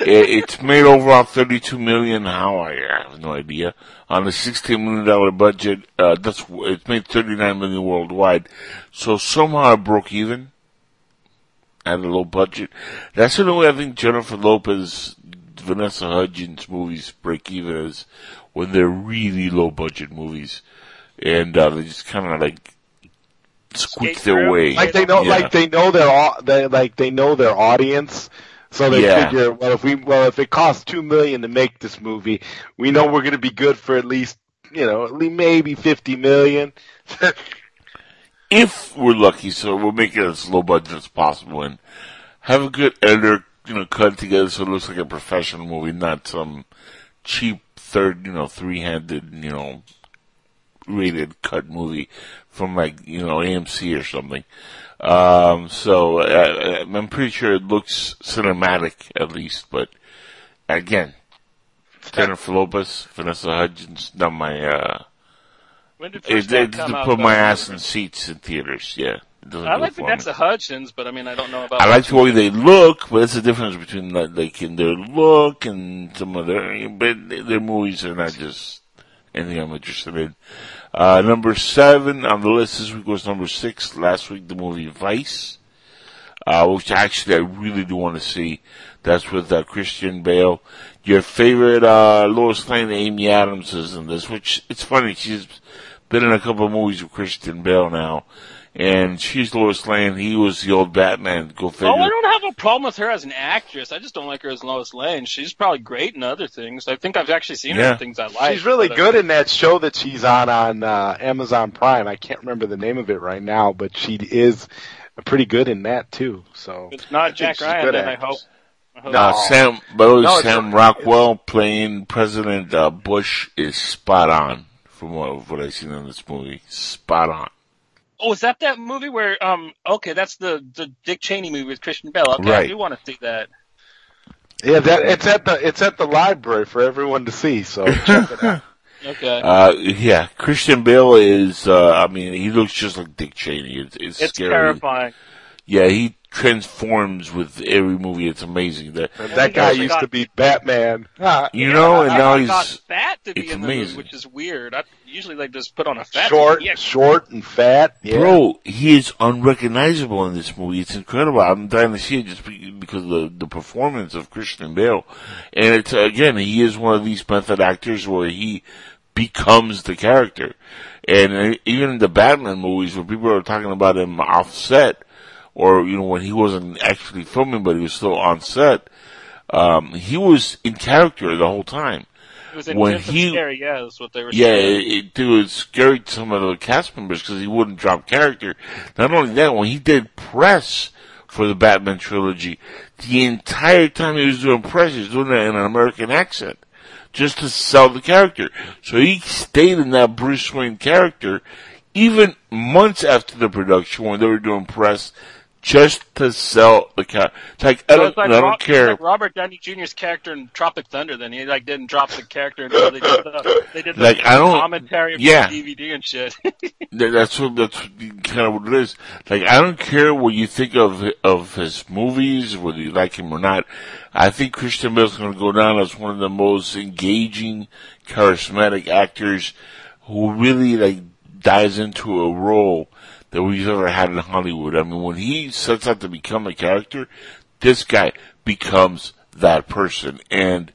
It, it's made overall 32 million. How I have no idea. On a 16 million dollar budget, uh, that's it's made 39 million worldwide. So somehow it broke even at a low budget. That's the only way I think Jennifer Lopez, Vanessa Hudgens movies break even is when they're really low budget movies, and uh, they just kind of like squeak their way. Like they know, Yeah. like they know their, au- they like they know their audience. So they Yeah. figure, well, if we, well, if it costs two million to make this movie, we know we're going to be good for at least, you know, at least maybe fifty million. if we're lucky, so we'll make it as low budget as possible and have a good editor, you know, cut it together so it looks like a professional movie, not some cheap third, you know, three-handed, you know, rated cut movie from like, you know, AMC or something. Um, so uh, I'm pretty sure it looks cinematic at least, but again, Jennifer Lopez, Vanessa Hudgens, not my, uh, when did it, first it, act come out? put my ass in seats in theaters, yeah. It I like it Vanessa. Hudgens, but I mean, I don't know about. I like the way they look, but it's the difference between like, like in their look and some of their, but their movies are not just anything I'm interested in. Uh, number seven on the list this week was number six. Last week, the movie Vice, uh, which actually I really do want to see. That's with uh, Christian Bale. Your favorite uh, Lois Lane, Amy Adams, is in this. Which it's funny. She's been in a couple of movies with Christian Bale now, and she's Lois Lane. He was the old Batman. Go figure. Oh, I don't have a problem with her as an actress. I just don't like her as Lois Lane. She's probably great in other things. I think I've actually seen her in things I like. she's really uh, good in that show that she's on on uh, Amazon Prime. I can't remember the name of it right now, but she is pretty good in that too. So it's not I think Jack Ryan, then I hope. I hope Uh, Sam, by the way, No, Sam Rockwell playing President uh, Bush is spot on from what, what I've seen in this movie. Spot on. Oh, is that that movie where? Um, okay, that's the the Dick Cheney movie with Christian Bale. Okay, Right. I do want to see that. yeah, that it's at the it's at the library for everyone to see. So check it out. Okay, Uh, yeah, Christian Bale is, uh, I mean, he looks just like Dick Cheney. It's, it's, it's scary. terrifying. Yeah, he transforms with every movie. It's amazing. That, that guy used got- to be Batman. Ah, you know, and now I got he's, fat to be it's in the movie, amazing. which is weird. I usually they just put on a fat. short, Yeah, short and fat. Yeah. Bro, he is unrecognizable in this movie. It's incredible. I'm dying to see it just because of the, the performance of Christian Bale. And it's, again, he is one of these method actors where he becomes the character. And uh, even in the Batman movies where people are talking about him off set, or, you know, when he wasn't actually filming but he was still on set, um, he was in character the whole time. It was when he scary. Yeah, that's what they were. yeah, saying. it, it, it scared some of the cast members because he wouldn't drop character. Not only that, when he did press for the Batman trilogy, the entire time he was doing press, he was doing it in an American accent. Just to sell the character. So he stayed in that Bruce Wayne character even months after the production when they were doing press just to sell the character. It's like, I don't, like, I don't care. Like Robert Downey Jr.'s character in Tropic Thunder. Then he like didn't drop the character until they did the, they did the Like, I don't- commentary for yeah. the DVD and shit. That's what that's kind of what it is. Like I don't care what you think of of his movies, whether you like him or not. I think Christian Bale's going to go down as one of the most engaging, charismatic actors who really like dives into a role that we've ever had in Hollywood. I mean, when he sets out to become a character, this guy becomes that person, and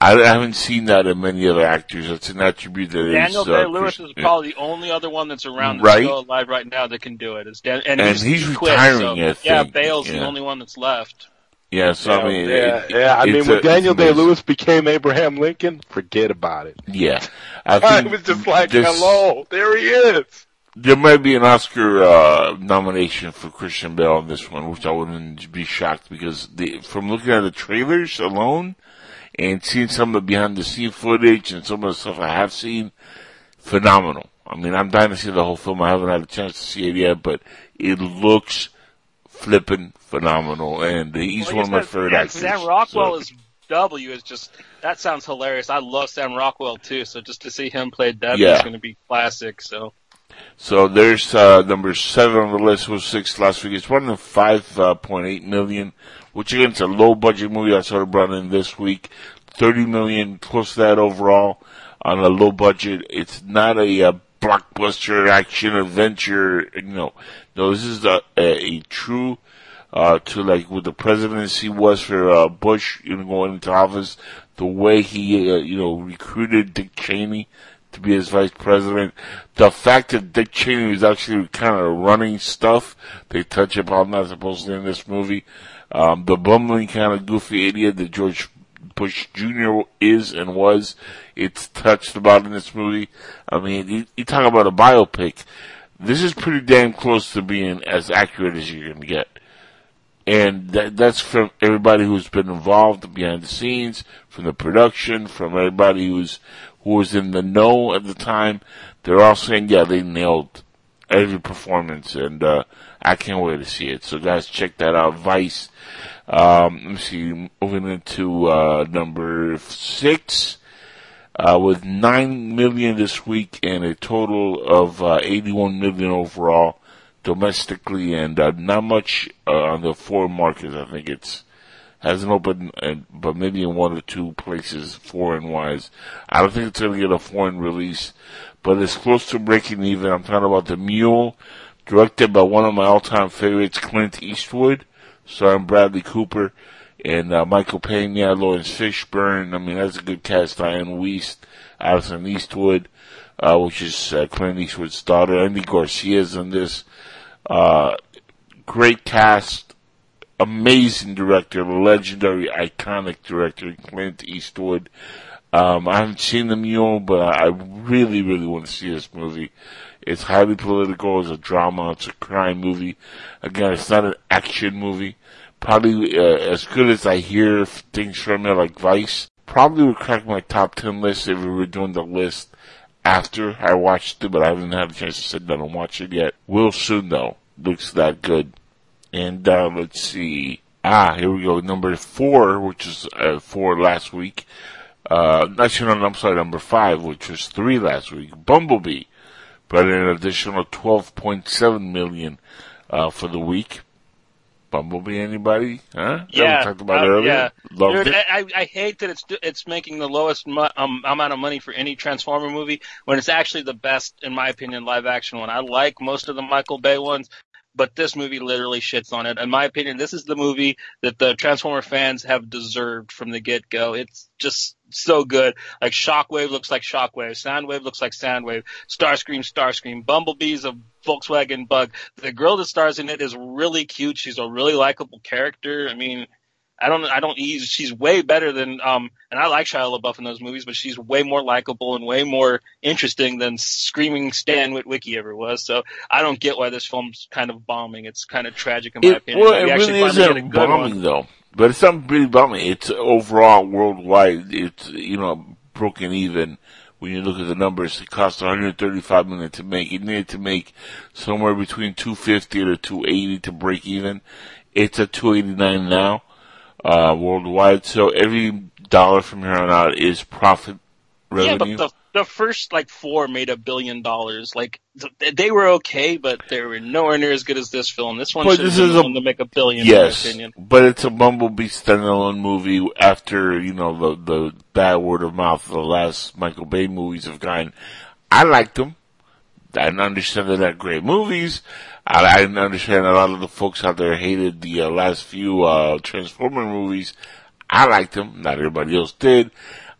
I I haven't seen that in many other actors. That's an attribute that is Daniel uh, Day Lewis Christian- is probably the only other one that's around that's Right. still alive right now that can do it. It's Dan- and, And he's, he's he quit, retiring, so- I Yeah, think. Bale's the only one that's left. Yeah, so I mean, yeah, it- yeah. I mean, when a- Daniel it's Day Lewis became Abraham Lincoln, forget about it. Yeah, I I was just like, this- hello, there he is. There might be an Oscar uh, nomination for Christian Bale on this one, which I wouldn't be shocked because the, from looking at the trailers alone and seeing some of the behind the scene footage and some of the stuff I have seen, phenomenal. I mean, I'm dying to see the whole film. I haven't had a chance to see it yet, but it looks flippin' phenomenal, and he's Well, one of my favorite Sam, actors. Sam Rockwell so- is W is just that sounds hilarious. I love Sam Rockwell too. So just to see him play W Yeah. is going to be classic. So So there's uh, number seven on the list was six last week. It's running five uh, point eight million, which again it's a low budget movie. I sort of brought in this week, thirty million, close to that overall on a low budget. It's not a, uh blockbuster action adventure. Know, no, this is a, a, a true uh, to like what the presidency was for uh, Bush, you know, going into office, the way he, uh, you know, recruited Dick Cheney to be his vice president. The fact that Dick Cheney was actually kind of running stuff, they touch upon that supposedly in this movie. Um, the bumbling kind of goofy idiot that George Bush Jr. is and was, it's touched about in this movie. I mean, you, you talk about a biopic. This is pretty damn close to being as accurate as you're going to get and that, that's from everybody who's been involved behind the scenes, from the production, from everybody who's who was in the know at the time. They're all saying, yeah, they nailed every performance, and uh, I can't wait to see it. So, guys, check that out. Vice. Um, let me see. Moving into uh, number six. Uh, with nine million this week and a total of uh, 81 million overall domestically, and uh, not much uh, on the foreign markets. I think it's hasn't opened, uh, but maybe in one or two places foreign wise. I don't think it's going to get a foreign release, but it's close to breaking even. I'm talking about the Mule, directed by one of my all-time favorites, Clint Eastwood, starring Bradley Cooper and uh, Michael Pena, Laurence Fishburne. I mean, that's a good cast. Diane Weiss, Alison Eastwood, uh, which is uh, Clint Eastwood's daughter. Andy Garcia's in this. Uh, great cast, amazing director, legendary, iconic director, Clint Eastwood. Um, I haven't seen the Mule, but I really, really want to see this movie. It's highly political. It's a drama. It's a crime movie. Again, it's not an action movie. Probably uh, as good as I hear things from it, like Vice. Probably would crack my top ten list if we were doing the list after I watched it, but I haven't had a chance to sit down and watch it yet. Will soon though. Looks that good. And uh, let's see. Ah, here we go. Number four, which is uh, four last week. Uh, actually, no, I'm sorry, number five, which was three last week. Bumblebee brought in an additional 12.7 million uh, for the week. Bumblebee, anybody? Huh? yeah, we talked about uh, earlier. yeah. Loved Dude, it. I, I hate that it's it's making the lowest mu- um, amount of money for any Transformer movie when it's actually the best, in my opinion, live action one. I like most of the Michael Bay ones, but this movie literally shits on it. In my opinion, this is the movie that the Transformer fans have deserved from the get go. It's just so good. Like Shockwave looks like Shockwave, Soundwave looks like Soundwave, Starscream, Starscream, Bumblebee's a Volkswagen Bug. The girl that stars in it is really cute. She's a really likable character. I mean, I don't, I don't, he's, she's way better than, um, and I like Shia LaBeouf in those movies, but she's way more likable and way more interesting than screaming Stan Witwicky ever was. So I don't get why this film's kind of bombing. It's kind of tragic in my It, opinion. well, We it really finally get a isn't good one. bombing though. But it's not really bombing. It's overall worldwide. It's you know broken even. When you look at the numbers, it cost 135 million to make. It needed to make somewhere between 250 to 280 to break even. It's at 289 now uh, worldwide. So every dollar from here on out is profit Yeah, but the the first like four made a billion dollars. Like th- they were okay, but they were nowhere near as good as this film. This one But should this is a- to make a billion. Yes, in my opinion. but it's a Bumblebee standalone movie after you know the the bad word of mouth of the last Michael Bay movies have gone. I liked them. I didn't understand they're not great movies. I, I didn't understand a lot of the folks out there hated the uh, last few uh, Transformer movies. I liked them. Not everybody else did.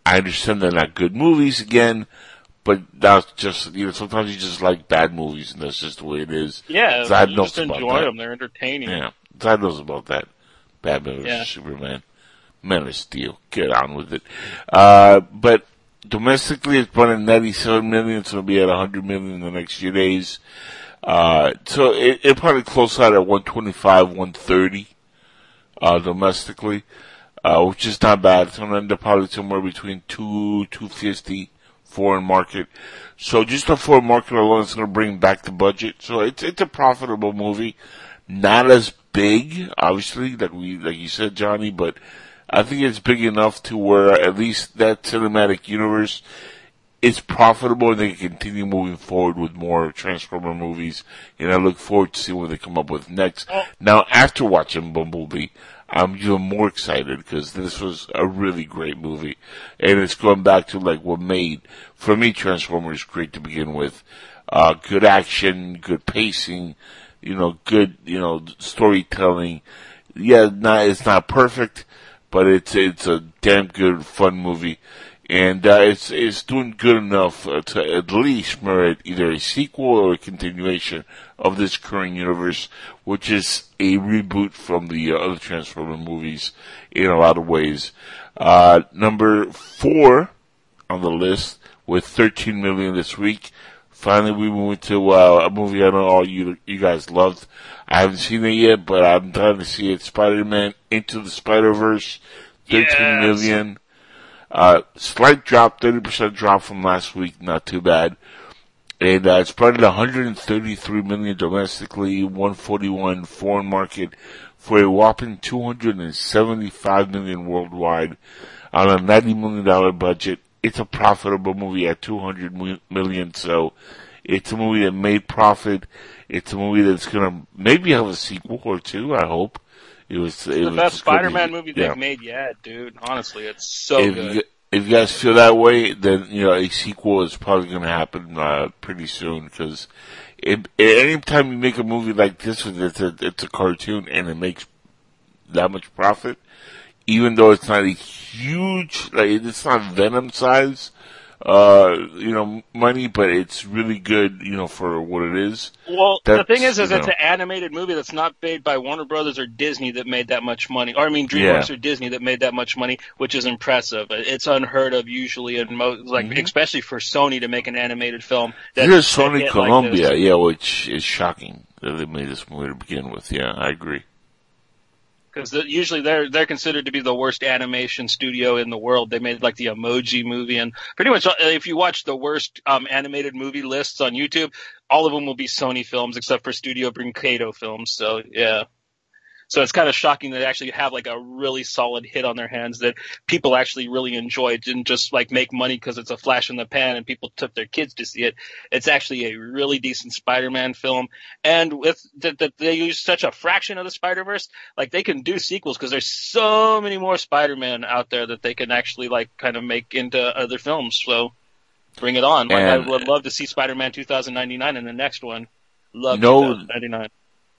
I understand they're not good movies again, but that's just you know sometimes you just like bad movies and that's just the way it is. Yeah, you knows just enjoy them. They're entertaining. Yeah, Zod knows about that. Batman Yeah. Superman, Man of Steel. Get on with it. Uh, but domestically, it's running 97 million. It's going to be at 100 million in the next few days. Uh, so it, it probably close out at 125, 130, uh, domestically, uh, which is not bad. It's going to end up probably somewhere between two, 250 foreign market. So just the foreign market alone is going to bring back the budget. So it's, it's a profitable movie. Not as big, obviously, like we, like you said, Johnny, but I think it's big enough to where at least that cinematic universe is profitable and they can continue moving forward with more Transformer movies. And I look forward to see what they come up with next. Now, after watching Bumblebee, I'm even more excited because this was a really great movie. And it's going back to like what made, for me, Transformers great to begin with. Uh, good action, good pacing, you know, good, you know, storytelling. Yeah, not, it's not perfect, but it's, it's a damn good, fun movie. And, uh, it's, it's doing good enough uh, to at least merit either a sequel or a continuation of this current universe, which is a reboot from the uh, other Transformer movies in a lot of ways. Uh, number four on the list with 13 million this week. Finally, we moved to uh, a movie I know all you you guys loved. I haven't seen it yet, but I'm trying to see it. Spider-Man Into the Spider-Verse, thirteen million. Yes. Uh, slight drop, 30% drop from last week, not too bad. And uh, it's in 133 million domestically, 141 foreign market, for a whopping 275 million worldwide on a 90 million dollar budget. It's a profitable movie at 200 mi- so it's a movie that made profit. It's a movie that's gonna maybe have a sequel or two. I hope. It was it the was best Spider-Man be- movie yeah. they've made yet, dude. Honestly, it's so if good. you, if you guys feel that way, then you know a sequel is probably going to happen uh, pretty soon. Because anytime you make a movie like this, it's a it's a cartoon and it makes that much profit, even though it's not a huge like it's not Venom size, uh, you know, money, but it's really good, you know, for what it is. Well, the thing is, is it's know. an animated movie that's not made by Warner Brothers or Disney that made that much money, or I mean DreamWorks Yeah. or Disney that made that much money, which is impressive. It's unheard of usually, in mo- like Mhm. especially for Sony to make an animated film. That's Here's Sony hit like Columbia, yeah, which is shocking that they made this movie to begin with. Yeah, I agree. Because usually they're they're considered to be the worst animation studio in the world. They made like the Emoji movie, and pretty much uh, if you watch the worst um, animated movie lists on YouTube, all of them will be Sony films except for Studio Brinquedo films. So yeah. So it's kind of shocking that they actually have like a really solid hit on their hands that people actually really enjoy. It didn't just like make money because it's a flash in the pan and people took their kids to see it. It's actually a really decent Spider-Man film, and with that that they use such a fraction of the Spider-Verse, like they can do sequels because there's so many more Spider-Man out there that they can actually like kind of make into other films. So bring it on. Like, I would love to see Spider-Man 2099 in the next one. Love No- 2099.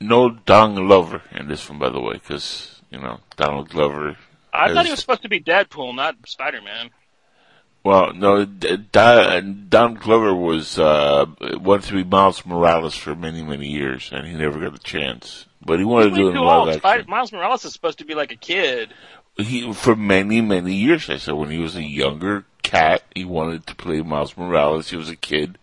No Don Glover in this one, by the way, because you know Donald Glover. I thought he was supposed to be Deadpool, not Spider-Man. Well, no, Don, Don Glover was uh, wanted to be Miles Morales for many, many years, and he never got a chance. But he wanted to do it He's in too live old. action. Spider- Miles Morales is supposed to be like a kid. he for many many years. I said when he was a younger cat, he wanted to play Miles Morales. He was a kid.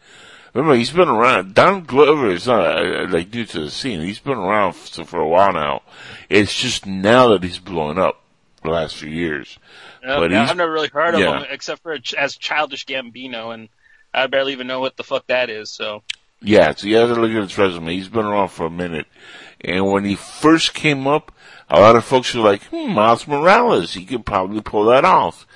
Remember, he's been around. Don Glover is not uh, like new to the scene. He's been around for, for a while now. It's just now that he's blowing up the last few years. Uh, But I've never really heard of yeah. him except for as Childish Gambino, and I barely even know what the fuck that is. So Yeah, so you have to look at his resume. He's been around for a minute. And when he first came up, a lot of folks were like, hmm, Miles Morales, he could probably pull that off.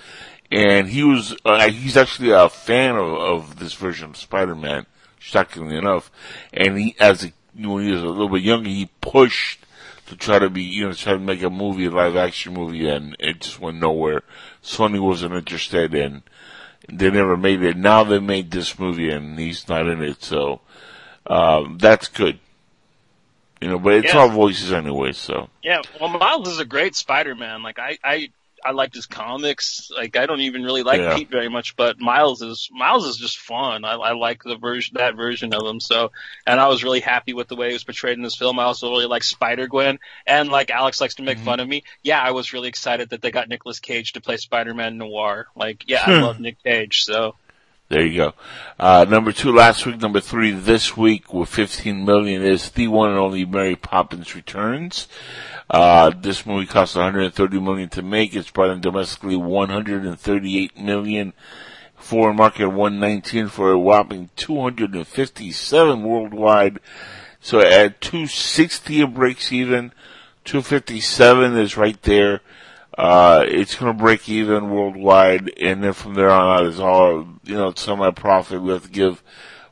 And he was, uh, he's actually a fan of, of this version of Spider-Man, shockingly enough. And he, as a, when he was a little bit younger, he pushed to try to be, you know, try to make a movie, a live action movie, and it just went nowhere. Sony wasn't interested, and they never made it. Now they made this movie, and he's not in it, so um, that's good. You know, but it's Yeah. all voices anyway, so yeah, well, Miles is a great Spider-Man. Like I, I, I liked his comics. Like I don't even really like Yeah. Pete very much, but Miles is Miles is just fun. I, I like the version that version of him. So, and I was really happy with the way he was portrayed in this film. I also really like Spider Gwen, and like Alex likes to make Mm-hmm. fun of me. Yeah, I was really excited that they got Nicolas Cage to play Spider-Man Noir. Like, yeah, I love Nick Cage. So. There you go. Uh, number two last week, number three this week with 15 million is the one and only Mary Poppins Returns. Uh, this movie cost 130 million to make. It's brought in domestically 138 million. Foreign market 119 for a whopping 257 worldwide. So at 260 it breaks even. 257 is right there. Uh, it's going to break even worldwide, and then from there on out is all you know semi profit. We have to give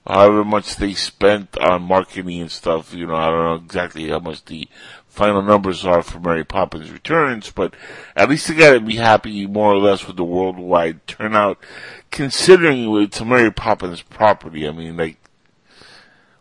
however much they spent on marketing and stuff. You know, I don't know exactly how much the final numbers are for Mary Poppins Returns, but at least they got to be happy more or less with the worldwide turnout, considering it's a Mary Poppins property. I mean, like,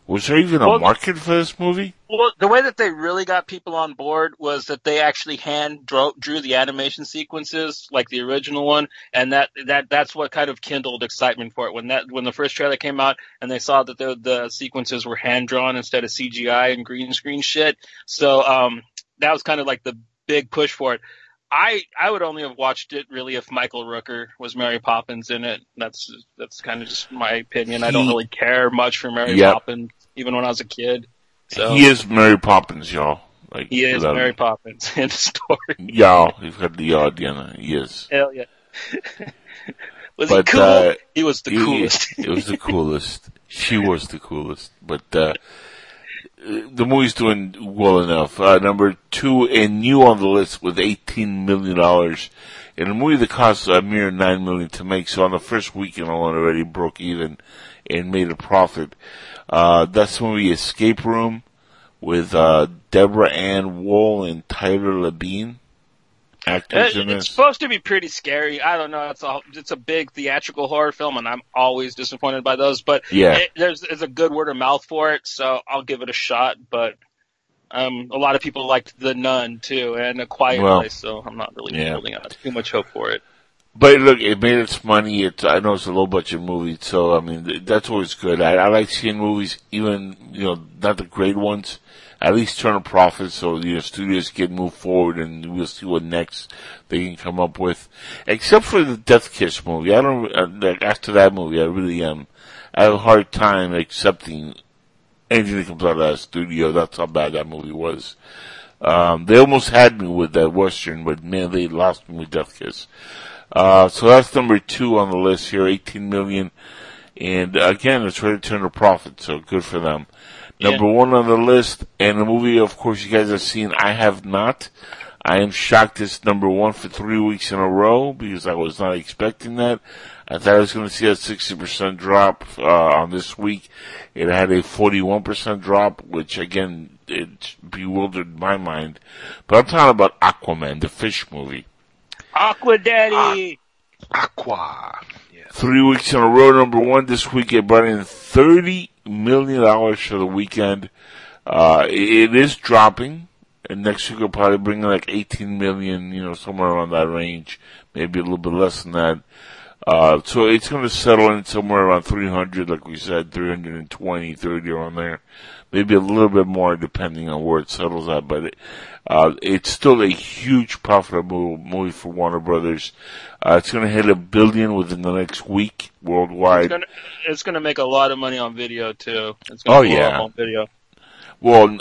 was there even a Well- market for this movie? Well, the way that they really got people on board was that they actually hand drew, drew the animation sequences like the original one, and that that that's what kind of kindled excitement for it when that when the first trailer came out and they saw that the the sequences were hand drawn instead of CGI and green screen shit. So um, that was kind of like the big push for it. I I would only have watched it really if Michael Rooker was Mary Poppins in it. That's that's kind of just my opinion. I don't really care much for Mary Yep. Poppins, even when I was a kid. So He is Mary Poppins, y'all. Like he is Mary Poppins in the story. Y'all, he's got the know, he is. Hell yeah. was But, he cool? uh, he was the He- coolest. it was the coolest. She was the coolest. But uh, the movie's doing well enough. Uh, number two, and new on the list with eighteen million dollars. and a movie that cost a mere nine million to make, so on the first weekend alone already broke even and made a profit. Uh, that's the movie Escape Room with uh, Deborah Ann Woll and Tyler Labine. Actors It- in it's supposed to be pretty scary. I don't know. It's a it's a big theatrical horror film, and I'm always disappointed by those. But Yeah. it, there's there's a good word of mouth for it, so I'll give it a shot. But um, a lot of people liked The Nun too, and A Quiet Well, Place, so I'm not really yeah. holding out too much hope for it. But look, it made its money. It's I know it's a low budget movie, so I mean th- that's always good. I, I like seeing movies, even you know not the great ones, at least turn a profit, so know studios can move forward, and we'll see what next they can come up with. Except for the Death Kiss movie, I don't. Uh, like, after that movie, I really am. I have a hard time accepting anything that comes out of that studio. That's how bad that movie was. Um, they almost had me with that western, but man, they lost me with Death Kiss. Uh, so that's number two on the list here, 18 million. And again, it's ready to turn a profit, so good for them. Number one on the list, and a movie, of course, you guys have seen. I have not. I am shocked it's number one for three weeks in a row because I was not expecting that. I thought I was going to see a 60% drop uh, on this week. It had a 41% drop, which again, it bewildered my mind. But I'm talking about Aquaman, the fish movie. Aqua Daddy. Aqua. Three weeks in a row, number one this week. It brought in thirty million dollars for the weekend. Uh, it, is dropping, and next week will probably bring in like eighteen million. You know, somewhere around that range, maybe a little bit less than that. Uh, so it's going to settle in somewhere around 300, like we said, 320, 30 around there. Maybe a little bit more depending on where it settles at, but it, uh, it's still a huge profitable movie for Warner Brothers. Uh, it's going to hit a billion within the next week worldwide. It's gonna, make a lot of money on video too. It's gonna Oh, yeah. on video. Well,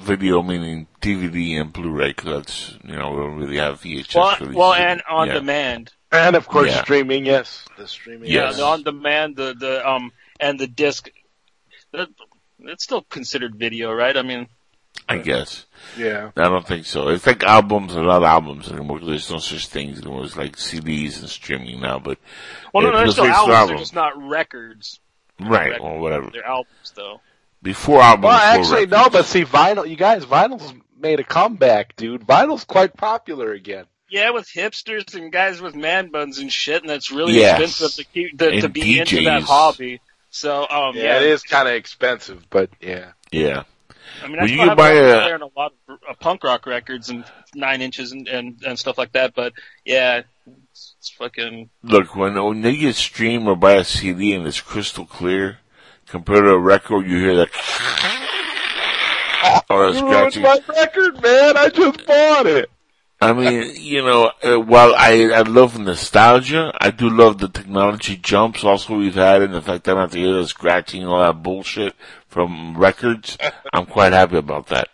video meaning DVD and Blu-ray, because that's, you know, we don't really have VHS Well, well, and on Yeah. demand. And of course, Yeah. streaming. Yes, the streaming. Yes. Yeah, the on demand, the the um, and the disc. That, it's still considered video, right? I mean, I guess. Yeah. I don't think so. It's like albums are not albums anymore. There's no such things anymore. It's like CDs and streaming now, but. well, no, Yeah, no, they're still albums. album. They're just not records. Right, Record- or whatever. They're albums, though. Before albums Well, were actually, no. But see, vinyl. You guys, vinyl's made a comeback, dude. Vinyl's quite popular again. Yeah, with hipsters and guys with man buns and shit, and that's really Yes. expensive to keep to, to And be into that hobby. So, um, Yeah, yeah, it is kind of expensive, but yeah. Yeah. I mean, When I you still can have buy a a- a lot of uh, punk rock records and nine inches and, and, and stuff like that. But yeah, it's, it's fucking Look, when, when they get stream or buy a CD and it's crystal clear, compared to a record, you hear that. or a You ruined scratching. my record, man. I just bought it. I mean, you know, uh, while I, I love nostalgia, I do love the technology jumps also we've had and the fact that I don't have to hear the scratching and all that bullshit from records. I'm quite happy about that.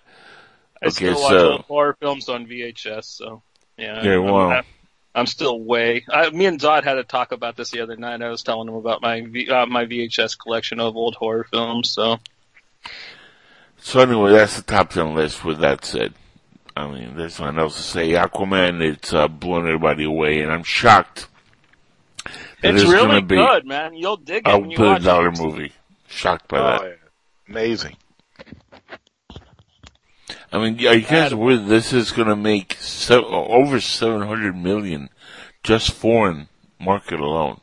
I Okay, still watch so- old horror films on VHS. So yeah, Yeah, I'm, wow. I'm, I'm still way. I, me and Zod had a talk about this the other night. I was telling him about my v, uh, my VHS collection of old horror films. So So anyway, that's the top ten list. With that said, I mean, there's nothing else to say. Aquaman, it's uh, blowing everybody away, and I'm shocked. it's gonna really good, man. You'll dig it A when you watch billion dollar it. movie. Shocked by Oh, that. yeah. Amazing. I mean, are you guys aware this is going to make se- over 700 million just foreign market alone?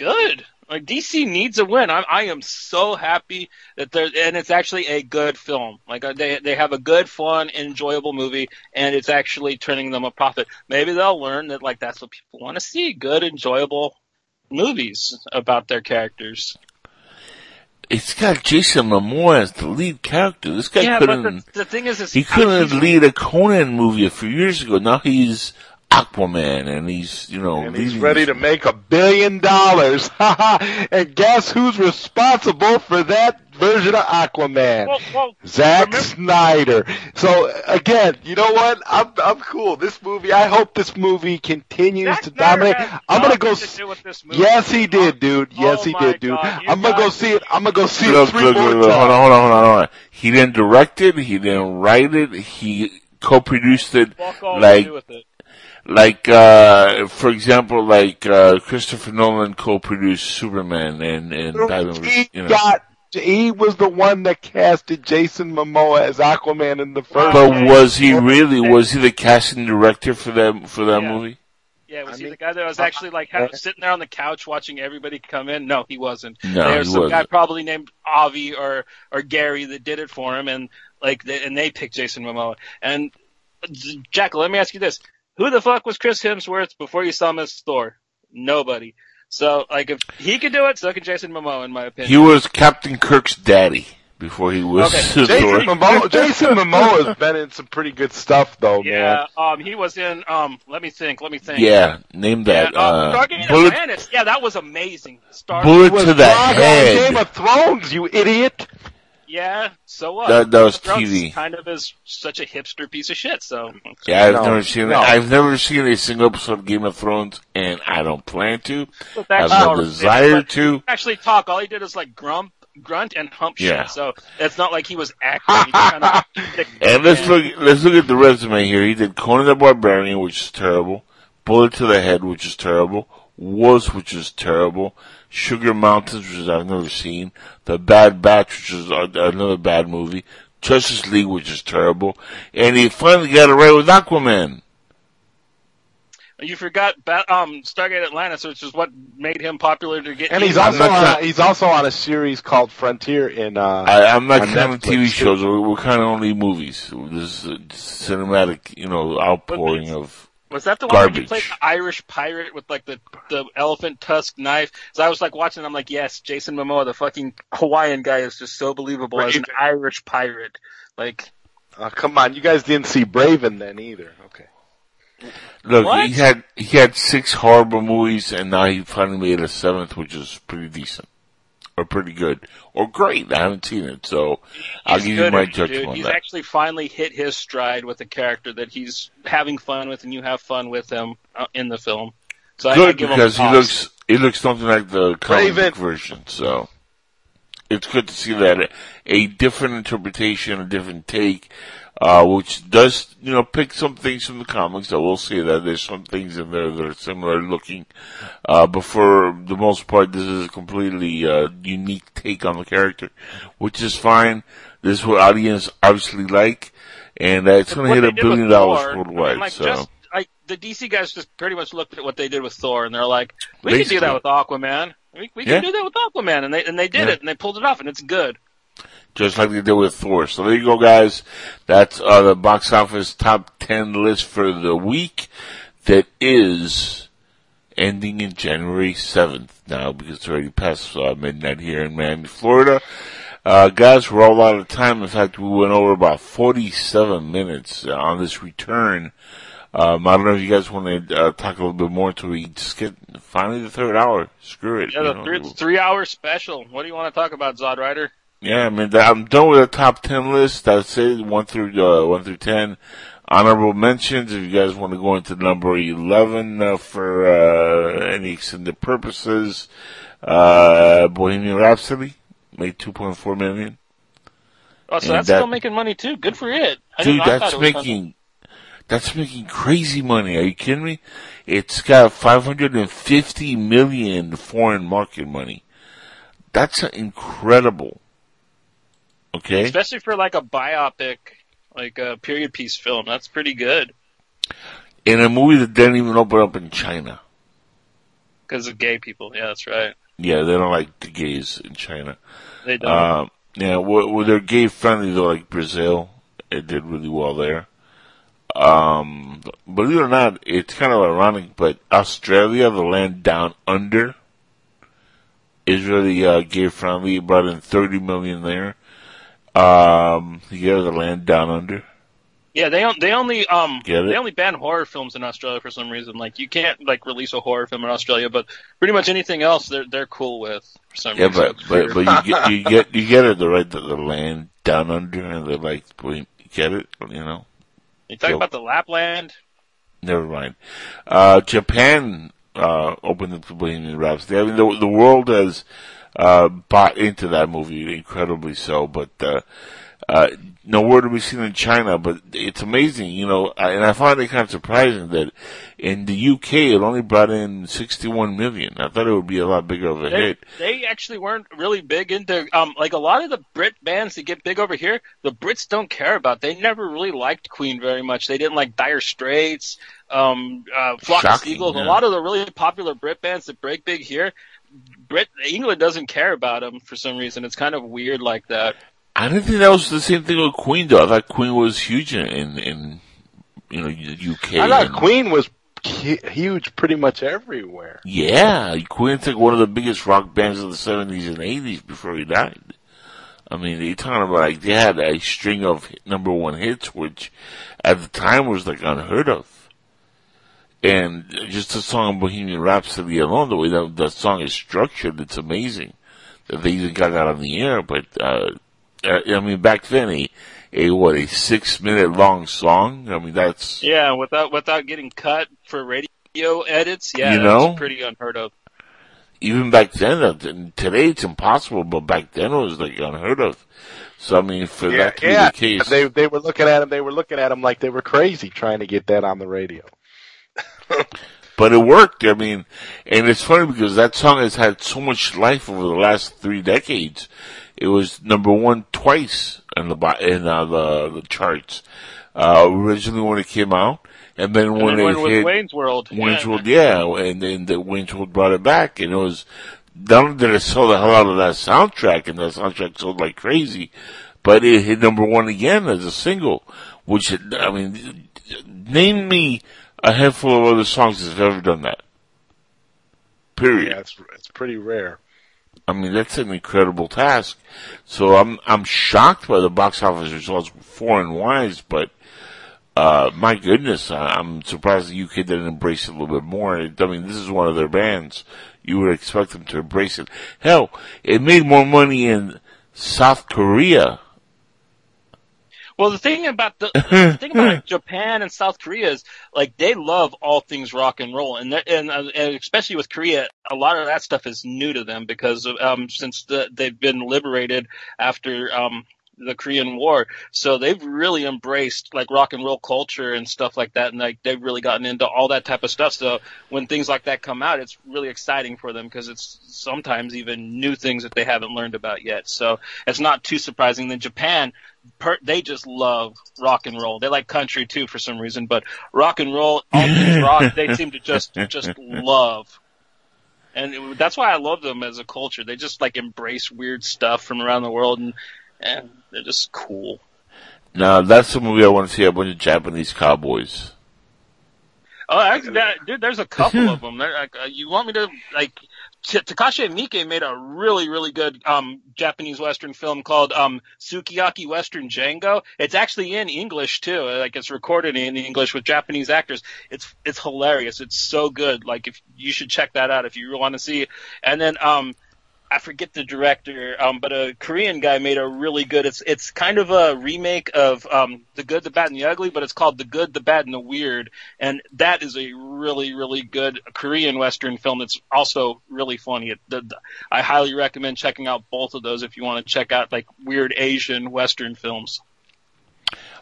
good. Like DC needs a win. I, I am so happy that there, and it's actually a good film. Like uh, they they have a good, fun, enjoyable movie, and it's actually turning them a profit. Maybe they'll learn that like that's what people want to see: good, enjoyable movies about their characters. It's got Jason Momoa as the lead character. This guy yeah, couldn't. the, the thing is, is he couldn't he's- lead a Conan movie a few years ago. Now he's Aquaman, and he's you know And he's ready to make a billion dollars. and guess who's responsible for that version of Aquaman? Well, well, Zack Snyder. So again, you know what? I'm I'm cool. This movie, I hope this movie continues Zack to Snyder dominate. had I'm gonna go. s- to do with this movie. Yes, he did, dude. Yes, Oh he did, dude. God, I'm gonna go see it. I'm gonna go see it Look, three look, more look, look, times. hold on, hold on, hold on, hold on. He didn't direct it. He didn't write it. He co-produced it. All like to do with it. like uh for example like uh Christopher Nolan co-produced Superman and and Batman He you know. got. He was the one that casted Jason Momoa as Aquaman in the first. but Okay. was he really was he the casting director for that for that Yeah. movie Yeah, was I he mean- the guy that was uh, actually like ha- uh, sitting there on the couch watching everybody come in? No, he wasn't. No, There's he some guy wasn't. probably named Avi or or Gary that did it for him, and like they, and they picked Jason Momoa. And Jack, let me ask you this: Who the fuck was Chris Hemsworth before you saw him as Thor? Nobody. So like if he could do it, so can Jason Momoa, in my opinion. he was Captain Kirk's daddy before he was Okay. Jason Momoa, Jason Momoa has been in some pretty good stuff though, yeah, man. um, he was in. Um, let me think. Let me think. yeah name that Yeah, uh, uh, Stargate bullet Atlantis. Yeah, that was amazing. Star. bullet Was to the Frog on Game of Thrones, you idiot. Yeah, so what? That- that was Thrones TV. Kind of is such a hipster piece of shit. So yeah I've No, never seen no. I've never seen a single episode of Game of Thrones and I don't plan to But I have that's no desire but to Actually, talk. All he did is like grump, grunt, and hump Yeah. shit. So it's not like he was acting. He just kind of, And let's look. Let's look at the resume here. He did Conan the Barbarian, which is terrible. Bullet to the Head, which is terrible. Was, which is terrible. Sugar Mountains, which I've never seen. The Bad Batch, which is another bad movie. Justice League, which is terrible. And he finally got it right with Aquaman. You forgot ba- um, Stargate Atlantis, which is what made him popular to get. And he's also on, trying- he's also on a series called Frontier in uh I, I'm not On counting TV too. shows. We're, we're kind of only movies. This is a cinematic, you know, outpouring of. Was that the one where he played the Irish pirate with like the the elephant tusk knife? So I was like watching. I'm like, yes, Jason Momoa, the fucking Hawaiian guy, is just so believable as an Irish pirate. Like, Oh, come on, you guys didn't see Braven then either. Okay. Look, What? he had he had six horrible movies, and now he finally made a seventh, which is pretty decent, or pretty good, or great. I haven't seen it, so I'll he's give you my judgment dude. on He's that. actually finally hit his stride with a character that he's having fun with, and you have fun with him uh, in the film. So I, I good give him because he looks he looks something like the comic Raven. version. So it's good to see that a different interpretation, a different take, uh, which does you know pick some things from the comics. I will say that there's some things in there that are similar looking, uh, but for the most part, this is a completely uh, unique take on the character, which is fine. This is what audience obviously like, and uh, it's going to hit a billion dollars Thor. I worldwide. mean, like, so. just, like the DC guys just pretty much looked at what they did with Thor, and they're like, "We can do that with Aquaman. We, we Yeah. can do that with Aquaman," and they and they did Yeah. it, and they pulled it off, and it's good. Just like they did with Thor. So there you go, guys. That's uh, the box office top 10 list for the week that is ending in January 7th now because it's already past uh, midnight here in Miami, Florida. Uh, guys, we're all out of time. In fact, we went over about 47 minutes on this return. Um, I don't know if you guys want to uh, talk a little bit more until we just get finally the third hour. Screw it. Yeah, you the know. three, three hour special. What do you want to talk about, Zod Rider? Yeah, I mean, I'm done with the top 10 list. That's it. 1 through, uh, 1 through 10. Honorable mentions, if you guys want to go into number 11, uh, for, uh, any extended purposes, uh, Bohemian Rhapsody made 2.4 million. Oh, so And that's that- still making money too. Good for it. I Dude, that's making, that's making crazy money. Are you kidding me? It's got 550 million foreign market money. That's incredible. Okay? especially for like a biopic, like a period piece film. That's pretty good In a movie that didn't even open up in China. because of gay people. Yeah, that's right. Yeah, they don't like the gays in China. They don't. Um, yeah, well, well, they're gay friendly though, like Brazil. It did really well there. Um, believe it or not, it's kind of ironic, but Australia, the land down under, is really uh, gay friendly. Brought in 30 million there. Um, you yeah, the land down under. yeah, they on- they only um they only ban horror films in Australia for some reason. Like you can't like release a horror film in Australia, but pretty much anything else they're they're cool with for some Yeah, reason. but but but you get you get you get it the right the, the land down under, and they're like, you get it, you know. you talking so- about the Lapland? Never mind. Uh, Japan, uh, opened up the Bohemian Rhapsody. I mean, the, the world has, uh, bought into that movie incredibly so, but, uh, uh, nowhere to be seen in China, but it's amazing, you know, I- and I find it kind of surprising that in the UK it only brought in 61 million. I thought it would be a lot bigger of a They, hit. they actually weren't really big into um like a lot of the Brit bands that get big over here. The Brits don't care about. They never really liked Queen very much. They didn't like Dire Straits, um, uh, Flock of Seagulls. yeah. A lot of the really popular Brit bands that break big here, Brit England doesn't care about them for some reason. It's kind of weird like that. I didn't think that was the same thing with Queen though. I thought Queen was huge in, in, in you know, the UK. I thought and- Queen was huge pretty much everywhere. Yeah, Queen's like one of the biggest rock bands of the seventies and eighties before he died. I mean, they're talking about like they had a string of number one hits, which at the time was like unheard of. And just the song Bohemian Rhapsody alone, the way that that song is structured, it's amazing that they even got that on the air. But uh, uh, I mean, back then, a a what a six minute long song. I mean, that's Yeah, without without getting cut for radio edits. Yeah, You that's know? pretty unheard of. even back then, t- today it's impossible, but back then it was like unheard of. So I mean, for that to be the case, They they were looking at him. They were looking at him like they were crazy trying to get that on the radio. But it worked. I mean, and it's funny because that song has had so much life over the last three decades. It was number one twice in the in uh, the the charts. Uh, originally when it came out, and then And when it with hit Wayne's World. Wayne's yeah. World, yeah, and then the Wayne's World brought it back, and it was not only did it sell the hell out of that soundtrack, and that soundtrack sold like crazy, but it hit number one again as a single. Which I mean, name me a handful of other songs have ever done that. Period. Yeah, it's it's pretty rare. I mean, that's an incredible task. So I'm I'm shocked by the box office results foreign wise, but uh, my goodness, I- I'm surprised the UK didn't embrace it a little bit more. I mean, this is one of their bands. You would expect them to embrace it. Hell, it made more money in South Korea. Well, the thing about the, the thing about Japan and South Korea is like they love all things rock and roll, and and, uh, and especially with Korea, a lot of that stuff is new to them because um, since the, they've been liberated after um, the Korean War, so they've really embraced like rock and roll culture and stuff like that, and like they've really gotten into all that type of stuff. So when things like that come out, it's really exciting for them because it's sometimes even new things that they haven't learned about yet. So it's not too surprising. Then Japan, per, they just love rock and roll. They like country too for some reason, but rock and roll, all things rock, they seem to just just love. And it, that's why I love them as a culture. They just like embrace weird stuff from around the world, and, and they're just cool. Now, that's the movie I want to see a bunch of Japanese cowboys. Oh, actually, that, dude, there's a couple of them. They're, like, uh, you want me to like? T- Takashi Miike made a really, really good um, Japanese Western film called um, Sukiyaki Western Django. It's actually in English too. Like it's recorded in English with Japanese actors. It's it's hilarious. It's so good. Like if you should check that out if you want to see. And then um, I forget the director, um, but a Korean guy made a really good. It's it's kind of a remake of um, the Good, the Bad, and the Ugly, but it's called The Good, the Bad, and the Weird, and that is a really really good Korean Western film. That's also really funny. It, the, the, I highly recommend checking out both of those if you want to check out like weird Asian Western films.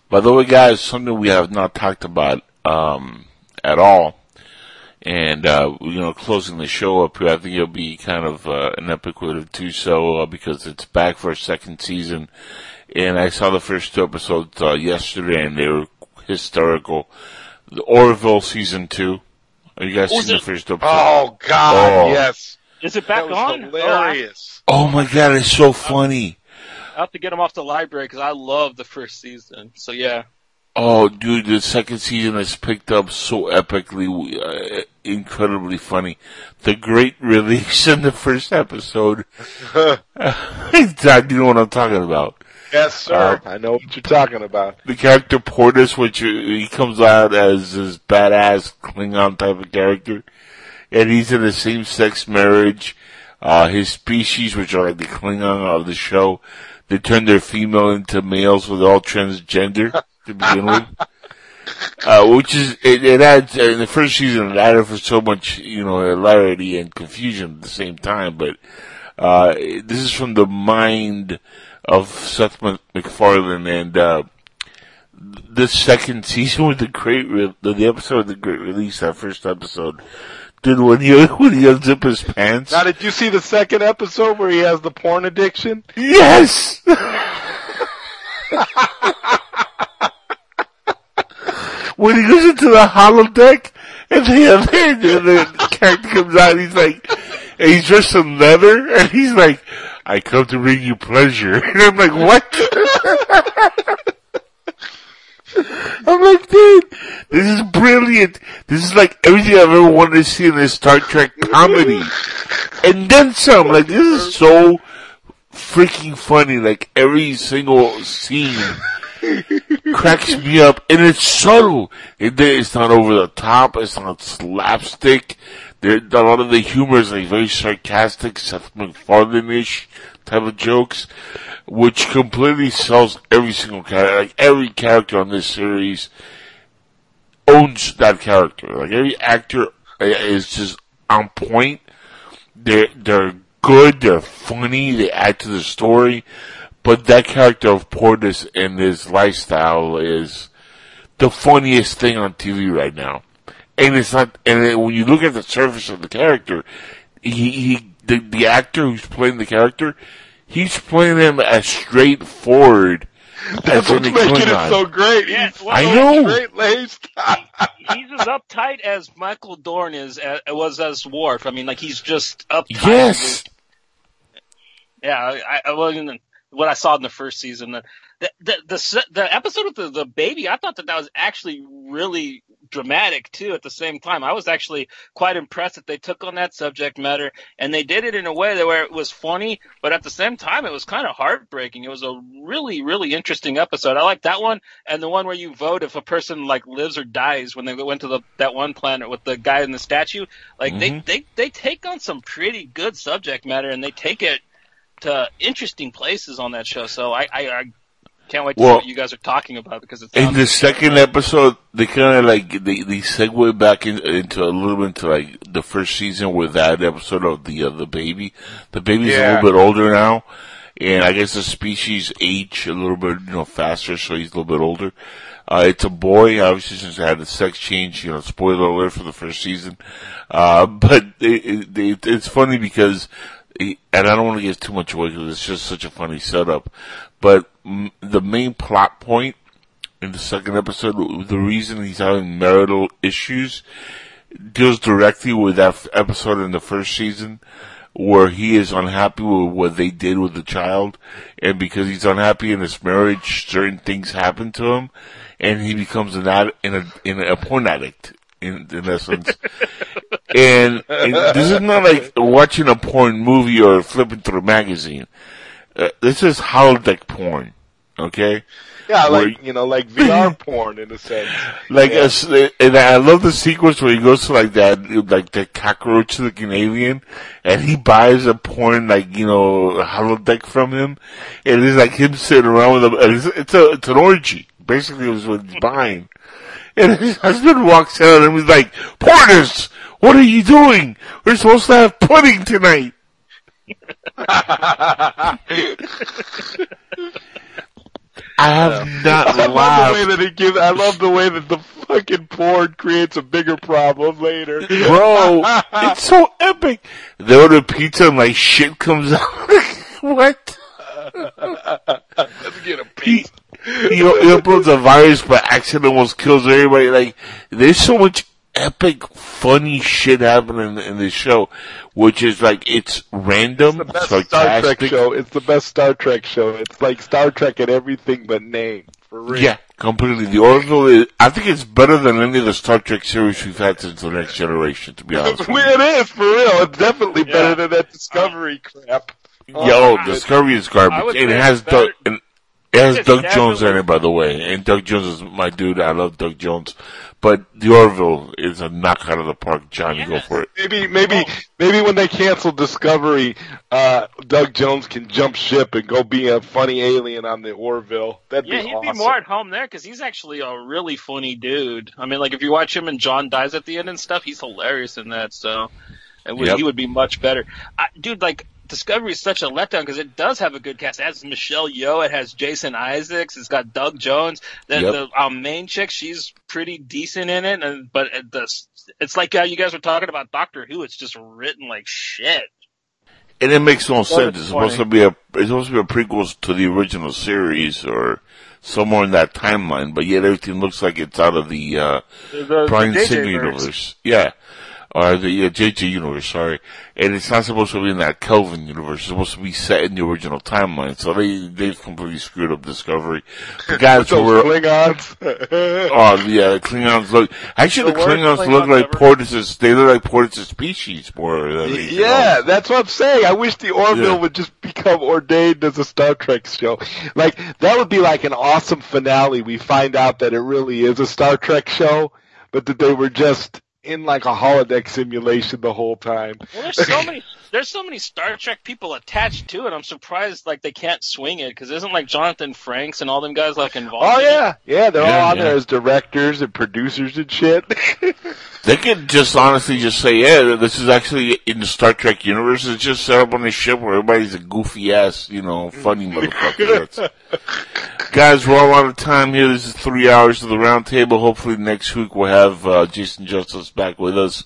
By the way, guys, something we have not talked about um, at all, and uh, you know, closing the show up here, I think it'll be kind of uh, an epic way to do so uh, because it's back for a second season, and I saw the first two episodes uh, yesterday, and they were historical. The Orville season two. Are you guys Was seen the it- first episode? Oh God, Oh. yes, Is it back that was on? hilarious. Oh my god, it's so funny. I have to get them off the library because I love the first season. So yeah. Oh, dude, the second season has picked up so epically, uh, incredibly funny. The great release in the first episode. Dad, you know what I'm talking about. yes, sir. I know what you're talking about. The character Bortus, which uh, he comes out as this badass Klingon type of character, and he's in a same-sex marriage. Uh, his species, which are like the Klingon of the show, they turn their female into males, with all transgender to begin with. Uh, which is, it, it adds, uh, in the first season, it added for so much, you know, hilarity and confusion at the same time, but, uh, this is from the mind of Seth MacFarlane and, uh, the second season with the great, re- the, the episode of the great release, that first episode, did when he, when he unzip his pants. Now, did you see the second episode where he has the porn addiction? Yes! when he goes into the holodeck, and the, and the, character comes out, and he's like, and he's dressed in leather, and he's like, I come to bring you pleasure. And I'm like, what? I'm like, dude, this is brilliant. This is like everything I've ever wanted to see in a Star Trek comedy. And then some. Like, this is so freaking funny. Like, every single scene cracks me up. And it's subtle. It, it's not over the top. It's not slapstick. There, a lot of the humor is like very sarcastic, Seth MacFarlane-ish type of jokes, which completely sells every single character. Like every character on this series owns that character. Like every actor uh, is just on point. They're they're good. They're funny. They add to the story. But that character of Bortus and his lifestyle is the funniest thing on TV right now. And it's not. And it, when you look at the surface of the character, he he the the actor who's playing the character, he's playing him as straightforward That's as what's making Klingon. it so great. Yeah, He's well, I know. Straight laced. he's as uptight as Michael Dorn is uh, was as Worf. I mean, like he's just uptight. Yes. Yeah, I, I wasn't. What I saw in the first season. The the the the, the episode with the, the baby, I thought that that was actually really dramatic too. At the same time, I was actually quite impressed that they took on that subject matter and they did it in a way that where it was funny, but at the same time, it was kind of heartbreaking. It was a really really interesting episode. I like that one and the one where you vote if a person like lives or dies when they went to the that one planet with the guy in the statue. Like they Mhm. they they take on some pretty good subject matter and they take it to interesting places on that show. So I I, I can't wait to Well, see what you guys are talking about because it's In the second episode, they kind of like they they segue back in, into a little bit into like the first season with that episode of the uh, the baby. The baby's a little bit older now, and I guess the species age a little bit you know faster, so he's a little bit older. Uh, it's a boy, obviously, since it had the sex change. You know, spoiler alert for the first season. Uh, but it, it, it, it's funny because, and I don't want to give too much away because it's just such a funny setup. But mm, the main plot point in the second episode, the reason he's having marital issues deals directly with that episode in the first season where he is unhappy with what they did with the child and because he's unhappy in his marriage certain things happen to him and he becomes an ad, in a in a porn addict in, in essence and, and this is not like watching a porn movie or flipping through a magazine uh, this is holodeck porn okay Yeah, Where- like you know, like VR porn in a sense. like, Yeah. a s and I love the sequence where he goes to like that, like the cockroach looking alien, and he buys a porn, like, you know, holodeck from him, and it's like him sitting around with him, and it's, it's a, it's an orgy. Basically, it was what he's buying. And his husband walks out and he's like, Bortus, what are you doing? We're supposed to have pudding tonight. I have not I love the way laughed. that it gives. I love the way that the fucking porn creates a bigger problem later. Bro, it's so epic. They order pizza and like shit comes out. what? Let's get a He, piece. He, he uploads a virus but accidentally almost kills everybody. Like, there's so much epic, funny shit happening in this show, which is like, it's random, The best Star. Trek show. It's the best Star Trek show. It's like Star Trek at everything but name. For real. Yeah, completely. The Orville is, I think it's better than any of the Star Trek series we've had since the next generation, to be honest with you. it is for real. It's definitely Yeah. better than that Discovery uh, crap. Uh, Yo, oh, Discovery is garbage. it has it's better- Doug, and it has It's Doug Jones in it, by the way. And Doug Jones is my dude. I love Doug Jones. But The Orville is a knock out of the park. Johnny, go for it. Maybe, maybe, maybe when they cancel Discovery, uh, Doug Jones can jump ship and go be a funny alien on the Orville. That'd Yeah, be he'd awesome. be more at home there because he's actually a really funny dude. I mean, like if you watch him and John dies at the end and stuff, he's hilarious in that. So, it would, Yep. he would be much better. I, dude, like Discovery is such a letdown because it does have a good cast. It has Michelle Yeoh, it has Jason Isaacs, it's got Doug Jones. Then Yep. the um, main chick, she's pretty decent in it. And but it, the, it's like uh, you guys were talking about Doctor Who. It's just written like shit. And it makes no sense. it's It's supposed to be a it's supposed to be a prequel to the original series or somewhere in that timeline, but yet everything looks like it's out of the uh The, the, Brian the Singer verse. universe. Yeah. Or the uh, JJ universe, sorry. And it's not supposed to be in that Kelvin universe. It's supposed to be set in the original timeline. So they, they've completely screwed up Discovery. The guys were, Klingons. oh yeah, the Klingons look, actually the, The Klingons look like ever. Bortus' they look like Bortus' species more than Yeah, that's what I'm saying. I wish the Orville Yeah. would just become ordained as a Star Trek show. Like that would be like an awesome finale. We find out that it really is a Star Trek show, but that they were just in like a holodeck simulation the whole time. Well, there's so many. There's so many Star Trek people attached to it. I'm surprised like they can't swing it because isn't like Jonathan Frakes and all them guys like involved? Oh in yeah, yeah, they're Yeah, all on yeah. there as directors and producers and shit. They could just honestly just say, yeah, this is actually in the Star Trek universe. It's just set up on a ship where everybody's a goofy ass, you know, funny motherfucker. Guys, we're all out of time here. This is three hours of the roundtable. Hopefully next week we'll have uh, Jason Justice back with us.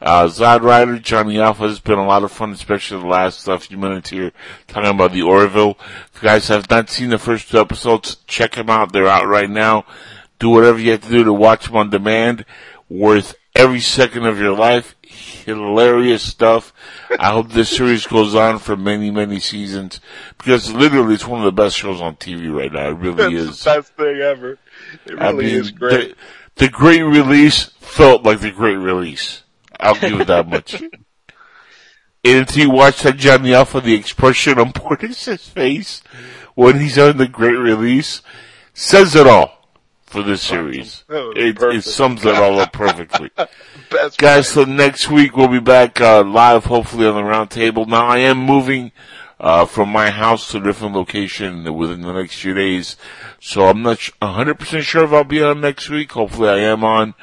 Uh, Zod Rider, Johnny Alpha. It's been a lot of fun, especially the last uh, few minutes here talking about the Orville. If you guys have not seen the first two episodes, check them out. They're out right now. Do whatever you have to do to watch them on demand. Worth every second of your life. Hilarious stuff. I hope this series goes on for many, many seasons because literally it's one of the best shows on TV right now. It really It's is. the best thing ever. It really I mean, is great. The, the great release felt like the great release. I'll give it that much. and until you watch that Johnny Alpha, the expression on Bortus's face when he's on the great release says it all for this series. It, it sums it all up perfectly. Guys, so next week we'll be back uh, live, hopefully on the round table. Now I am moving uh, from my house to a different location within the next few days, so I'm not 100% sure if I'll be on next week. Hopefully I am on,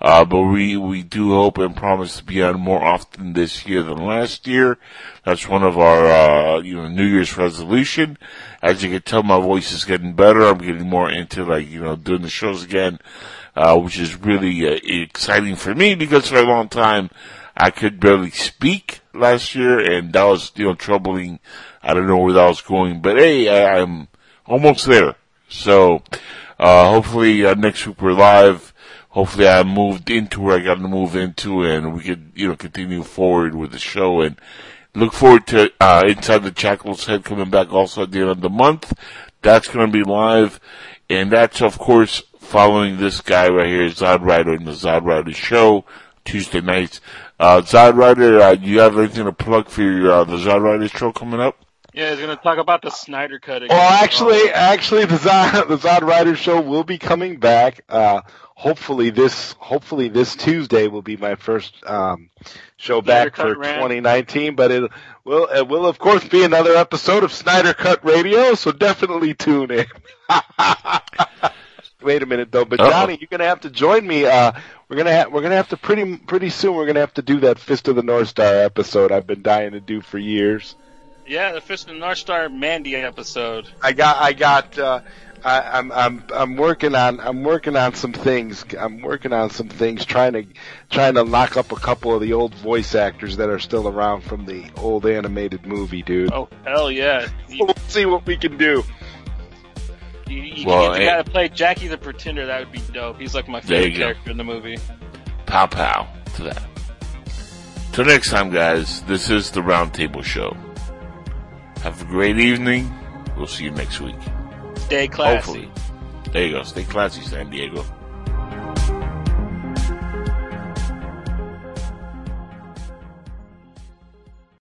uh, but we we do hope and promise to be on more often this year than last year. That's one of our uh, you know New Year's resolution. As you can tell, my voice is getting better. I'm getting more into like you know doing the shows again uh, which is really uh, exciting for me because for a long time I could barely speak last year, and that was you know troubling. I don't know where that was going, but hey, I, I'm almost there. So uh, hopefully uh, next week we're live. Hopefully I moved into where I got to move into, and we could you know continue forward with the show and. Look forward to uh, Inside the Chackal's Head coming back also at the end of the month. That's going to be live, and that's of course following this guy right here, Zod Rider, in the Zod Rider Show Tuesday nights. Uh, Zod Rider, uh, do you have anything to plug for your uh, the Zod Rider Show coming up? Yeah, he's gonna talk about the Snyder Cut again. Well, actually, actually, the Zod, the Zod Rider show will be coming back. Uh, hopefully this, hopefully this Tuesday will be my first um, show Snyder back Cut for Rant. 2019. But it will, it will of course be another episode of Snyder Cut Radio. So definitely tune in. Wait a minute though, but Uh-oh. Johnny, you're gonna have to join me. Uh, we're gonna ha- we're gonna have to pretty pretty soon. We're gonna have to do that Fist of the North Star episode I've been dying to do for years. Yeah, the Fist of the North Star Mandy episode. I got I got uh I, I'm I'm I'm working on I'm working on some things. I'm working on some things trying to trying to lock up a couple of the old voice actors that are still around from the old animated movie, dude. Oh hell yeah! We'll see what we can do. you, you Well, can get the guy to play Jackie the Pretender. That would be dope. He's like my favorite you go. character in the movie. Pow pow to that. Till next time, guys, this is the Roundtable Show. Have a great evening. We'll see you next week. Stay classy. Hopefully. There you go. Stay classy, San Diego.